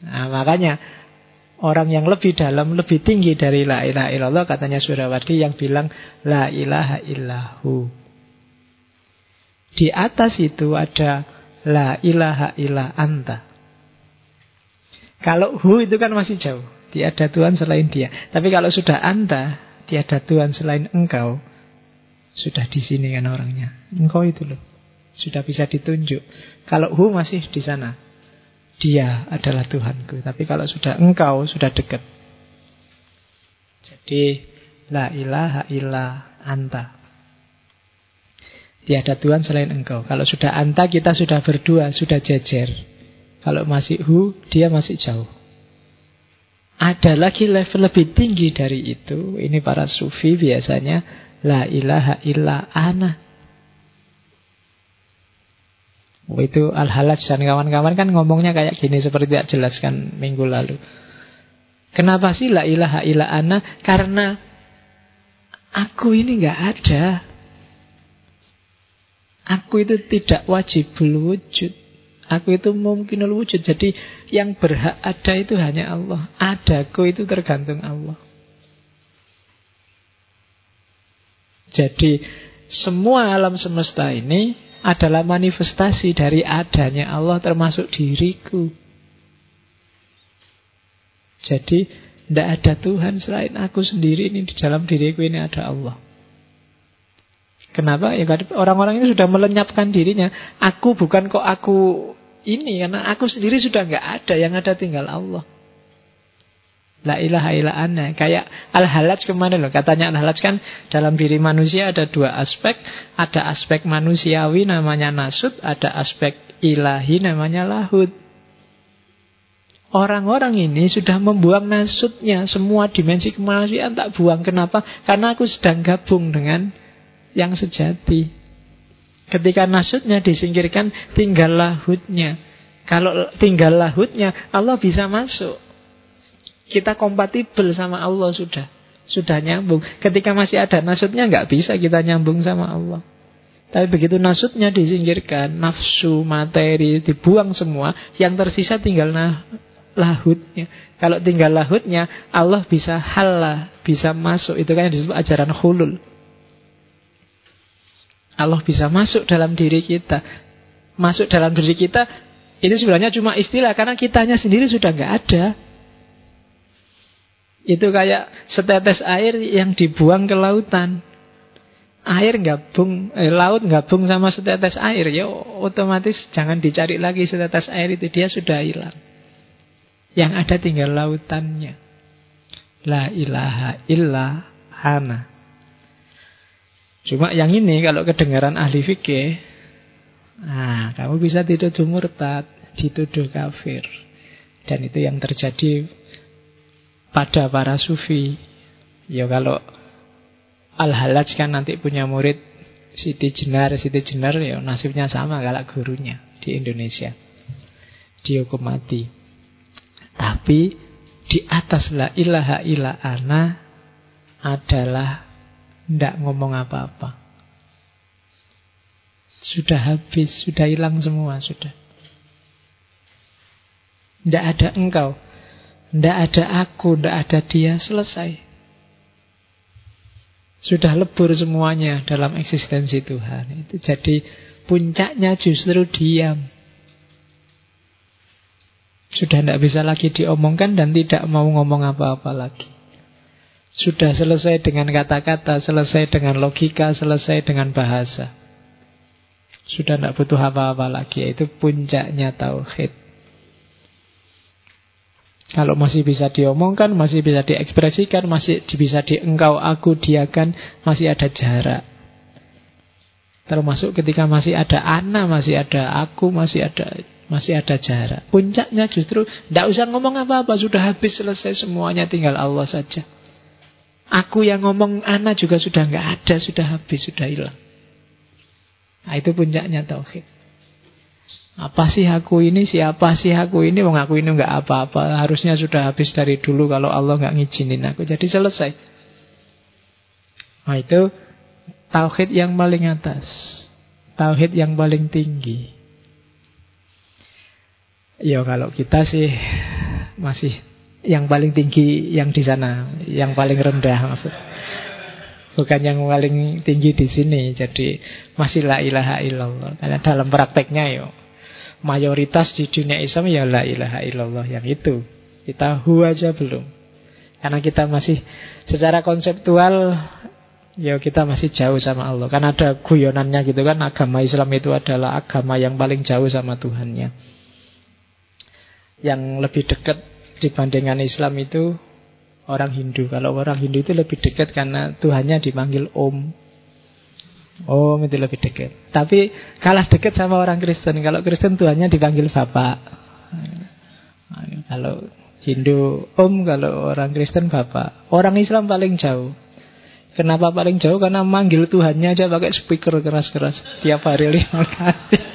Nah, makanya orang yang lebih dalam, lebih tinggi dari la ilaha illallah katanya Surawardi yang bilang la ilaha illahu. Di atas itu ada la ilaha illa anta. Kalau hu itu kan masih jauh. Tiada Tuhan selain dia. Tapi kalau sudah anta, tiada Tuhan selain engkau. Sudah di sini kan orangnya. Engkau itu loh. Sudah bisa ditunjuk. Kalau hu masih di sana. Dia adalah Tuhanku. Tapi kalau sudah engkau, sudah dekat. Jadi, la ilaha illa anta. Tiada Tuhan selain engkau. Kalau sudah anta kita sudah berdua, sudah jejer. Kalau masih hu, dia masih jauh. Ada lagi level lebih tinggi dari itu. Ini para sufi biasanya la ilaha illa ana. Oh, itu Al-Halaj dan kawan-kawan kan ngomongnya kayak gini seperti tidak jelaskan minggu lalu. Kenapa sih la ilaha illa ana? Karena aku ini nggak ada. Aku itu tidak wajib wujud. Aku itu mungkin wujud. Jadi yang berhak ada itu hanya Allah. Adaku itu tergantung Allah. Jadi semua alam semesta ini adalah manifestasi dari adanya Allah termasuk diriku. Jadi tidak ada Tuhan selain aku sendiri ini di dalam diriku ini ada Allah. Kenapa? Ya orang-orang ini sudah melenyapkan dirinya. Aku bukan kok aku ini karena aku sendiri sudah nggak ada, yang ada tinggal Allah. La ilaha illa anna. Kayak Al-Halaj kemarin loh. Katanya Al-Halaj kan dalam diri manusia ada dua aspek. Ada aspek manusiawi namanya nasut. Ada aspek ilahi namanya lahud. Orang-orang ini sudah membuang nasutnya. Semua dimensi kemanusiaan tak buang. Kenapa? Karena aku sedang gabung dengan yang sejati. Ketika nasutnya disingkirkan, tinggal lahutnya. Kalau tinggal lahutnya, Allah bisa masuk. Kita kompatibel sama Allah sudah. Sudah nyambung. Ketika masih ada nasutnya, nggak bisa kita nyambung sama Allah. Tapi begitu nasutnya disingkirkan, nafsu, materi, dibuang semua, yang tersisa tinggal nah, lahutnya. Kalau tinggal lahutnya, Allah bisa halah, bisa masuk. Itu kan yang disebut ajaran hulul. Allah bisa masuk dalam diri kita. Masuk dalam diri kita itu sebenarnya cuma istilah karena kitanya sendiri sudah nggak ada. Itu kayak setetes air yang dibuang ke lautan. Air gabung, eh, laut gabung sama setetes air, ya otomatis jangan dicari lagi setetes air itu dia sudah hilang. Yang ada tinggal lautannya. La ilaha illa hana. Cuma yang ini kalau kedengaran ahli fikih, nah kamu bisa tidak murtad. dituduh kafir. Dan itu yang terjadi pada para sufi. Ya kalau Al-Halaj kan nanti punya murid Siti Jenar, Siti Jenar ya nasibnya sama kalau gurunya di Indonesia. Dihukum mati. Tapi di atas la ilaha illa ana adalah tidak ngomong apa-apa. Sudah habis, sudah hilang semua, sudah. Tidak ada engkau, tidak ada aku, tidak ada dia, selesai. Sudah lebur semuanya dalam eksistensi Tuhan. Itu jadi puncaknya justru diam. Sudah tidak bisa lagi diomongkan dan tidak mau ngomong apa-apa lagi. Sudah selesai dengan kata-kata, selesai dengan logika, selesai dengan bahasa. Sudah tidak butuh apa-apa lagi. Itu puncaknya tauhid. Kalau masih bisa diomongkan, masih bisa diekspresikan, masih bisa diengkau aku diakan, masih ada jarak. Termasuk ketika masih ada ana, masih ada aku, masih ada masih ada jarak. Puncaknya justru tidak usah ngomong apa-apa, sudah habis selesai semuanya, tinggal Allah saja. Aku yang ngomong anak juga sudah nggak ada, sudah habis, sudah hilang. Nah, itu puncaknya tauhid. Apa sih aku ini? Siapa sih aku ini? Wong aku ini nggak apa-apa. Harusnya sudah habis dari dulu kalau Allah nggak ngizinin aku. Jadi selesai. Nah itu tauhid yang paling atas. Tauhid yang paling tinggi. Ya kalau kita sih masih yang paling tinggi yang di sana, yang paling rendah maksud. Bukan yang paling tinggi di sini. Jadi masih la ilaha illallah. Karena dalam prakteknya yo mayoritas di dunia Islam ya la ilaha illallah yang itu. Kita hu aja belum. Karena kita masih secara konseptual ya kita masih jauh sama Allah. Kan ada guyonannya gitu kan agama Islam itu adalah agama yang paling jauh sama Tuhannya. Yang lebih dekat dibandingkan Islam itu orang Hindu. Kalau orang Hindu itu lebih dekat karena Tuhannya dipanggil Om. Om itu lebih dekat. Tapi kalah dekat sama orang Kristen. Kalau Kristen Tuhannya dipanggil Bapak. Kalau Hindu Om, kalau orang Kristen Bapak. Orang Islam paling jauh. Kenapa paling jauh? Karena manggil Tuhannya aja pakai speaker keras-keras tiap hari lima kali.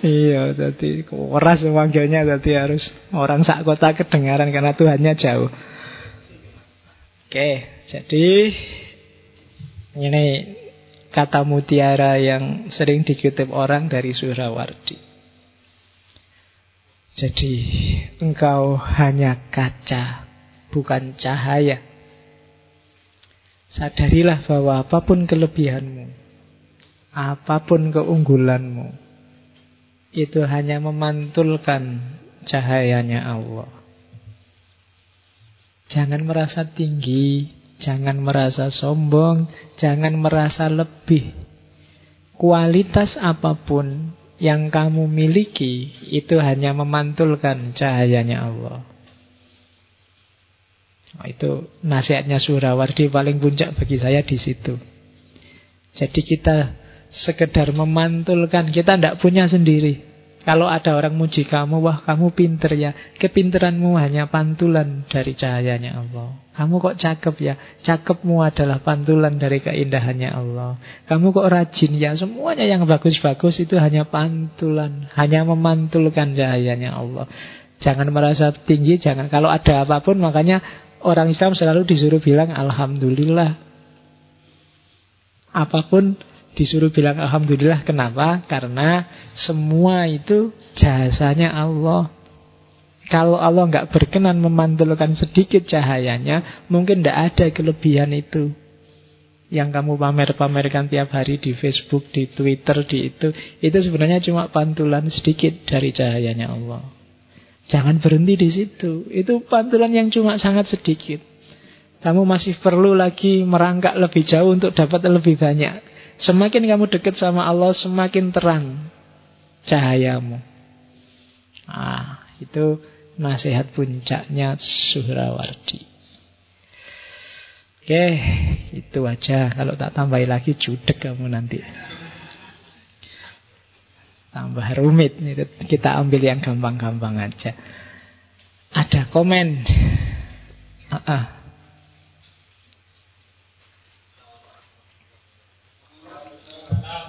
Iya, jadi keras memanggilnya Jadi harus orang sak kota kedengaran karena Tuhannya jauh. Oke, jadi ini kata mutiara yang sering dikutip orang dari Surawardi. Jadi engkau hanya kaca, bukan cahaya. Sadarilah bahwa apa pun kelebihanmu, apa pun keunggulanmu, itu hanya memantulkan cahayanya Allah. Jangan merasa tinggi, jangan merasa sombong, jangan merasa lebih. Kualitas apa pun yang kamu miliki itu hanya memantulkan cahayanya Allah. Oh, itu nasihatnya Surawardi paling puncak bagi saya di situ. Jadi kita sekedar memantulkan. Kita tidak punya sendiri. Kalau ada orang muji kamu, wah kamu pinter ya. Kepinteranmu hanya pantulan dari cahayanya Allah. Kamu kok cakep ya. Cakepmu adalah pantulan dari keindahannya Allah. Kamu kok rajin ya. Semuanya yang bagus-bagus itu hanya pantulan. Hanya memantulkan cahayanya Allah. Jangan merasa tinggi, jangan. Kalau ada apa pun, makanya orang Islam selalu disuruh bilang Alhamdulillah. Apa pun disuruh bilang Alhamdulillah. Kenapa? Karena semua itu jasanya Allah. Kalau Allah nggak berkenan memantulkan sedikit cahayanya Mungkin tidak ada kelebihan itu. Yang kamu pamer-pamerkan tiap hari di Facebook, di Twitter, di itu Itu sebenarnya cuma pantulan sedikit dari cahayanya Allah. Jangan berhenti di situ. Itu pantulan yang cuma sangat sedikit. Kamu masih perlu lagi merangkak lebih jauh untuk dapat lebih banyak. Semakin kamu dekat sama Allah, semakin terang cahayamu. Ah, itu nasihat puncaknya Suhrawardi. Oke, itu aja. Kalau tak tambahin lagi judek kamu nanti. tambah rumit. Kita ambil yang gampang-gampang aja. Ada komen. Uh -uh.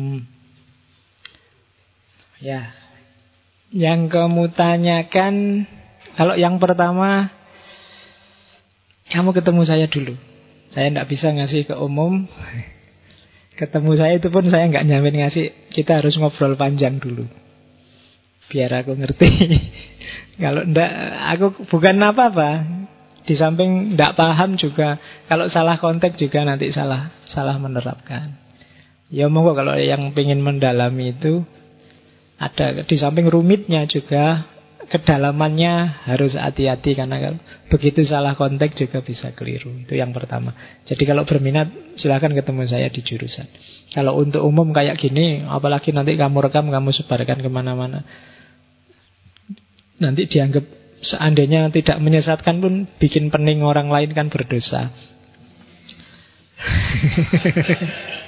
Hmm. Ya. Yang kamu tanyakan, kalau yang pertama, kamu ketemu saya dulu. Saya tidak bisa ngasih ke umum. Ketemu saya itu pun saya nggak nyamin ngasih. Kita harus ngobrol panjang dulu. Biar aku ngerti. kalau ndak, aku bukan apa-apa. Di samping ndak paham juga. Kalau salah konteks juga nanti salah salah menerapkan. Ya monggo kalau yang ingin mendalami itu ada di samping rumitnya juga kedalamannya harus hati-hati karena begitu salah konteks juga bisa keliru. Itu yang pertama. Jadi kalau berminat silahkan ketemu saya di jurusan. Kalau untuk umum kayak gini, apalagi nanti kamu rekam, kamu sebarkan ke mana-mana. Nanti dianggap seandainya tidak menyesatkan pun bikin pening orang lain kan berdosa.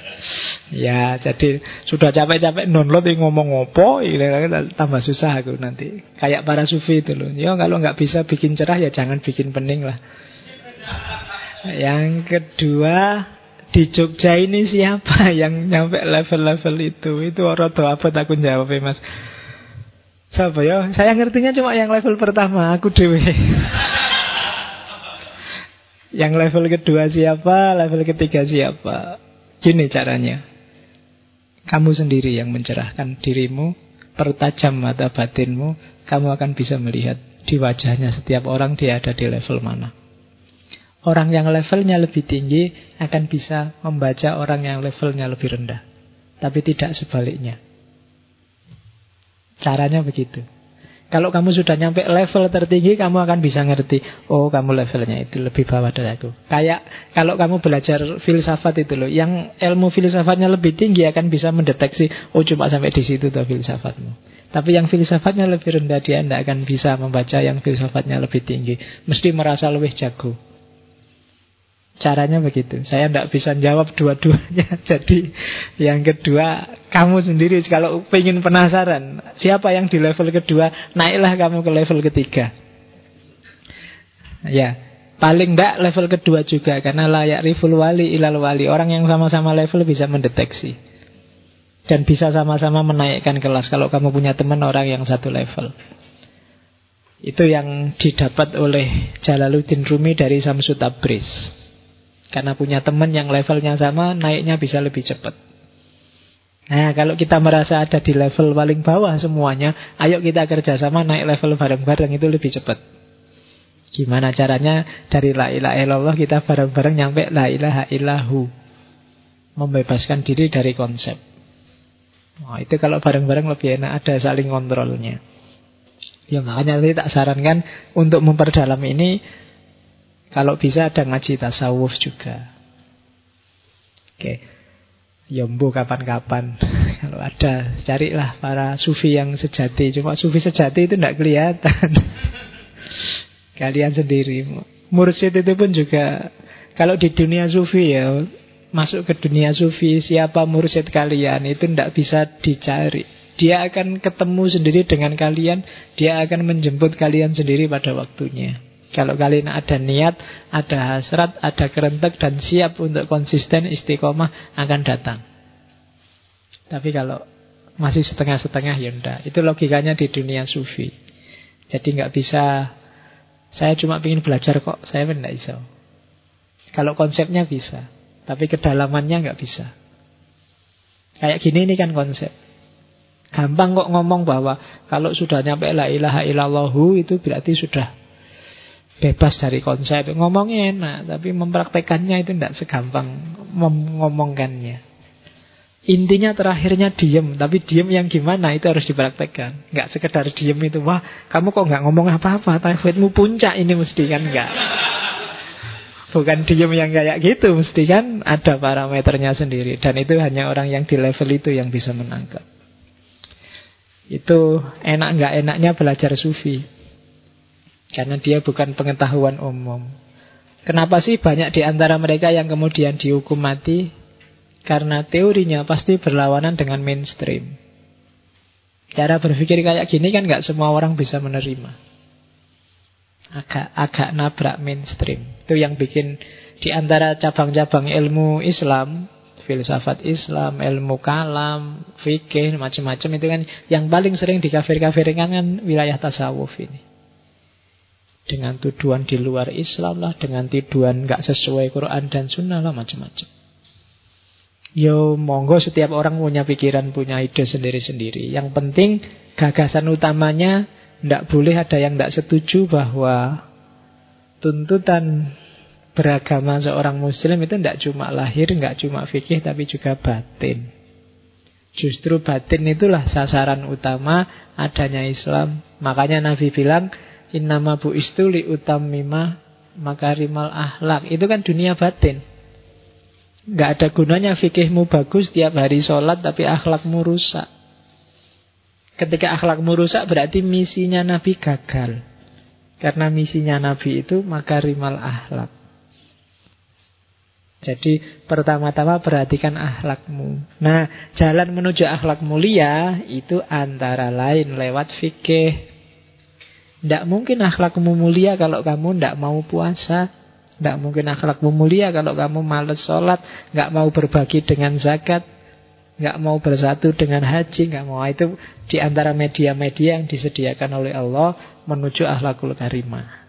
Ya, jadi sudah capek-capek download yang ngomong opo, tambah susah aku nanti. Kayak para sufi itu loh. Ya kalau nggak bisa bikin cerah ya jangan bikin pening lah. Yang kedua di Jogja ini siapa yang nyampe level-level itu? Itu tua apa aku jawab ya mas. Siapa ya? Saya ngertinya cuma yang level pertama, aku dewe. yang level kedua siapa, level ketiga siapa. Gini caranya. Kamu sendiri yang mencerahkan dirimu, pertajam mata batinmu, kamu akan bisa melihat di wajahnya setiap orang dia ada di level mana. Orang yang levelnya lebih tinggi akan bisa membaca orang yang levelnya lebih rendah. Tapi tidak sebaliknya. Caranya begitu. Kalau kamu sudah nyampe level tertinggi, kamu akan bisa ngerti, oh kamu levelnya itu lebih bawah dari aku. Kayak kalau kamu belajar filsafat itu loh, yang ilmu filsafatnya lebih tinggi akan bisa mendeteksi, oh cuma sampai di situ tuh filsafatmu. Tapi yang filsafatnya lebih rendah dia tidak akan bisa membaca yang filsafatnya lebih tinggi. Mesti merasa lebih jago. Caranya begitu. Saya tidak bisa jawab dua-duanya. Jadi yang kedua, kamu sendiri kalau ingin penasaran, siapa yang di level kedua, naiklah kamu ke level ketiga. Ya, paling tidak level kedua juga karena layak riful wali ilal wali. Orang yang sama-sama level bisa mendeteksi. Dan bisa sama-sama menaikkan kelas kalau kamu punya teman orang yang satu level. Itu yang didapat oleh Jalaluddin Rumi dari Samsut Tabriz. Karena punya teman yang levelnya sama, naiknya bisa lebih cepat. Nah, kalau kita merasa ada di level paling bawah semuanya, ayo kita kerjasama naik level bareng-bareng itu lebih cepat. Gimana caranya dari la ilaha illallah kita bareng-bareng nyampe la ilaha illahu. Membebaskan diri dari konsep. Nah, itu kalau bareng-bareng lebih enak, ada saling kontrolnya. Ya makanya tadi tak sarankan untuk memperdalam ini kalau bisa ada ngaji tasawuf juga. Oke. Yombo ya, kapan-kapan. Kalau ada, carilah para sufi yang sejati. Cuma sufi sejati itu tidak kelihatan. Kalian sendiri. Mursyid itu pun juga, kalau di dunia sufi ya, masuk ke dunia sufi, siapa mursyid kalian, itu tidak bisa dicari. Dia akan ketemu sendiri dengan kalian, dia akan menjemput kalian sendiri pada waktunya. Kalau kalian ada niat, ada hasrat, ada kerentek dan siap untuk konsisten istiqomah akan datang. Tapi kalau masih setengah-setengah ya enggak. Itu logikanya di dunia sufi. Jadi nggak bisa saya cuma ingin belajar kok, saya enggak bisa. Kalau konsepnya bisa, tapi kedalamannya nggak bisa. Kayak gini ini kan konsep. Gampang kok ngomong bahwa kalau sudah nyampe la ilaha illallahu itu berarti sudah bebas dari konsep. Ngomongnya enak, tapi mempraktekannya itu tidak segampang ngomongkannya. Intinya terakhirnya diem, tapi diem yang gimana itu harus dipraktekkan. Nggak sekedar diem itu, wah kamu kok nggak ngomong apa-apa, tajwidmu puncak ini mesti kan nggak. Bukan diem yang kayak gitu, mesti kan ada parameternya sendiri. Dan itu hanya orang yang di level itu yang bisa menangkap. Itu enak nggak enaknya belajar sufi. Karena dia bukan pengetahuan umum. Kenapa sih banyak di antara mereka yang kemudian dihukum mati? Karena teorinya pasti berlawanan dengan mainstream. Cara berpikir kayak gini kan nggak semua orang bisa menerima. Agak agak nabrak mainstream. Itu yang bikin di antara cabang-cabang ilmu Islam, filsafat Islam, ilmu kalam, fikih, macam-macam itu kan yang paling sering dikafir-kafirkan kan wilayah tasawuf ini. Dengan tuduhan di luar Islam lah, dengan tuduhan nggak sesuai Quran dan Sunnah lah, macam-macam. Yo monggo setiap orang punya pikiran, punya ide sendiri-sendiri. Yang penting gagasan utamanya tidak boleh ada yang tidak setuju bahwa tuntutan beragama seorang muslim itu tidak cuma lahir, nggak cuma fikih, tapi juga batin. Justru batin itulah sasaran utama adanya Islam. Makanya Nabi bilang, Innama bu istuli utamima makarimal ahlak. Itu kan dunia batin. Gak ada gunanya fikihmu bagus tiap hari sholat tapi akhlakmu rusak. Ketika akhlakmu rusak berarti misinya Nabi gagal. Karena misinya Nabi itu maka rimal akhlak. Jadi pertama-tama perhatikan akhlakmu. Nah, jalan menuju akhlak mulia itu antara lain lewat fikih. Tidak mungkin akhlakmu mulia kalau kamu tidak mau puasa. Tidak mungkin akhlakmu mulia kalau kamu males sholat, nggak mau berbagi dengan zakat, nggak mau bersatu dengan haji, nggak mau itu di antara media-media yang disediakan oleh Allah menuju akhlakul karimah.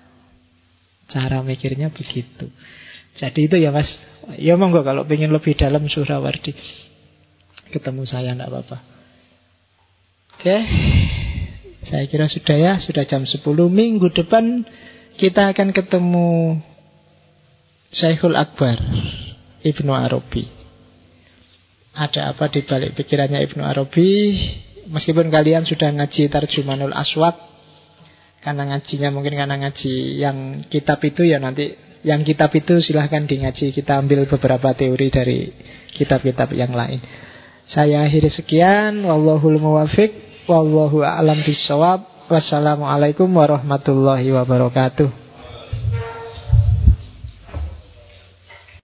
Cara mikirnya begitu. Jadi itu ya mas, ya monggo kalau pengen lebih dalam Surawardi ketemu saya nggak apa-apa. Oke, saya kira sudah ya, sudah jam 10 minggu depan kita akan ketemu Syekhul Akbar Ibnu Arabi. Ada apa di balik pikirannya Ibnu Arabi? Meskipun kalian sudah ngaji Tarjumanul Aswad Karena ngajinya mungkin karena ngaji yang kitab itu ya nanti Yang kitab itu silahkan di ngaji Kita ambil beberapa teori dari kitab-kitab yang lain. Saya akhiri sekian. Wallahul muwafiq Wallahu a'lam bisawab Wassalamualaikum warahmatullahi wabarakatuh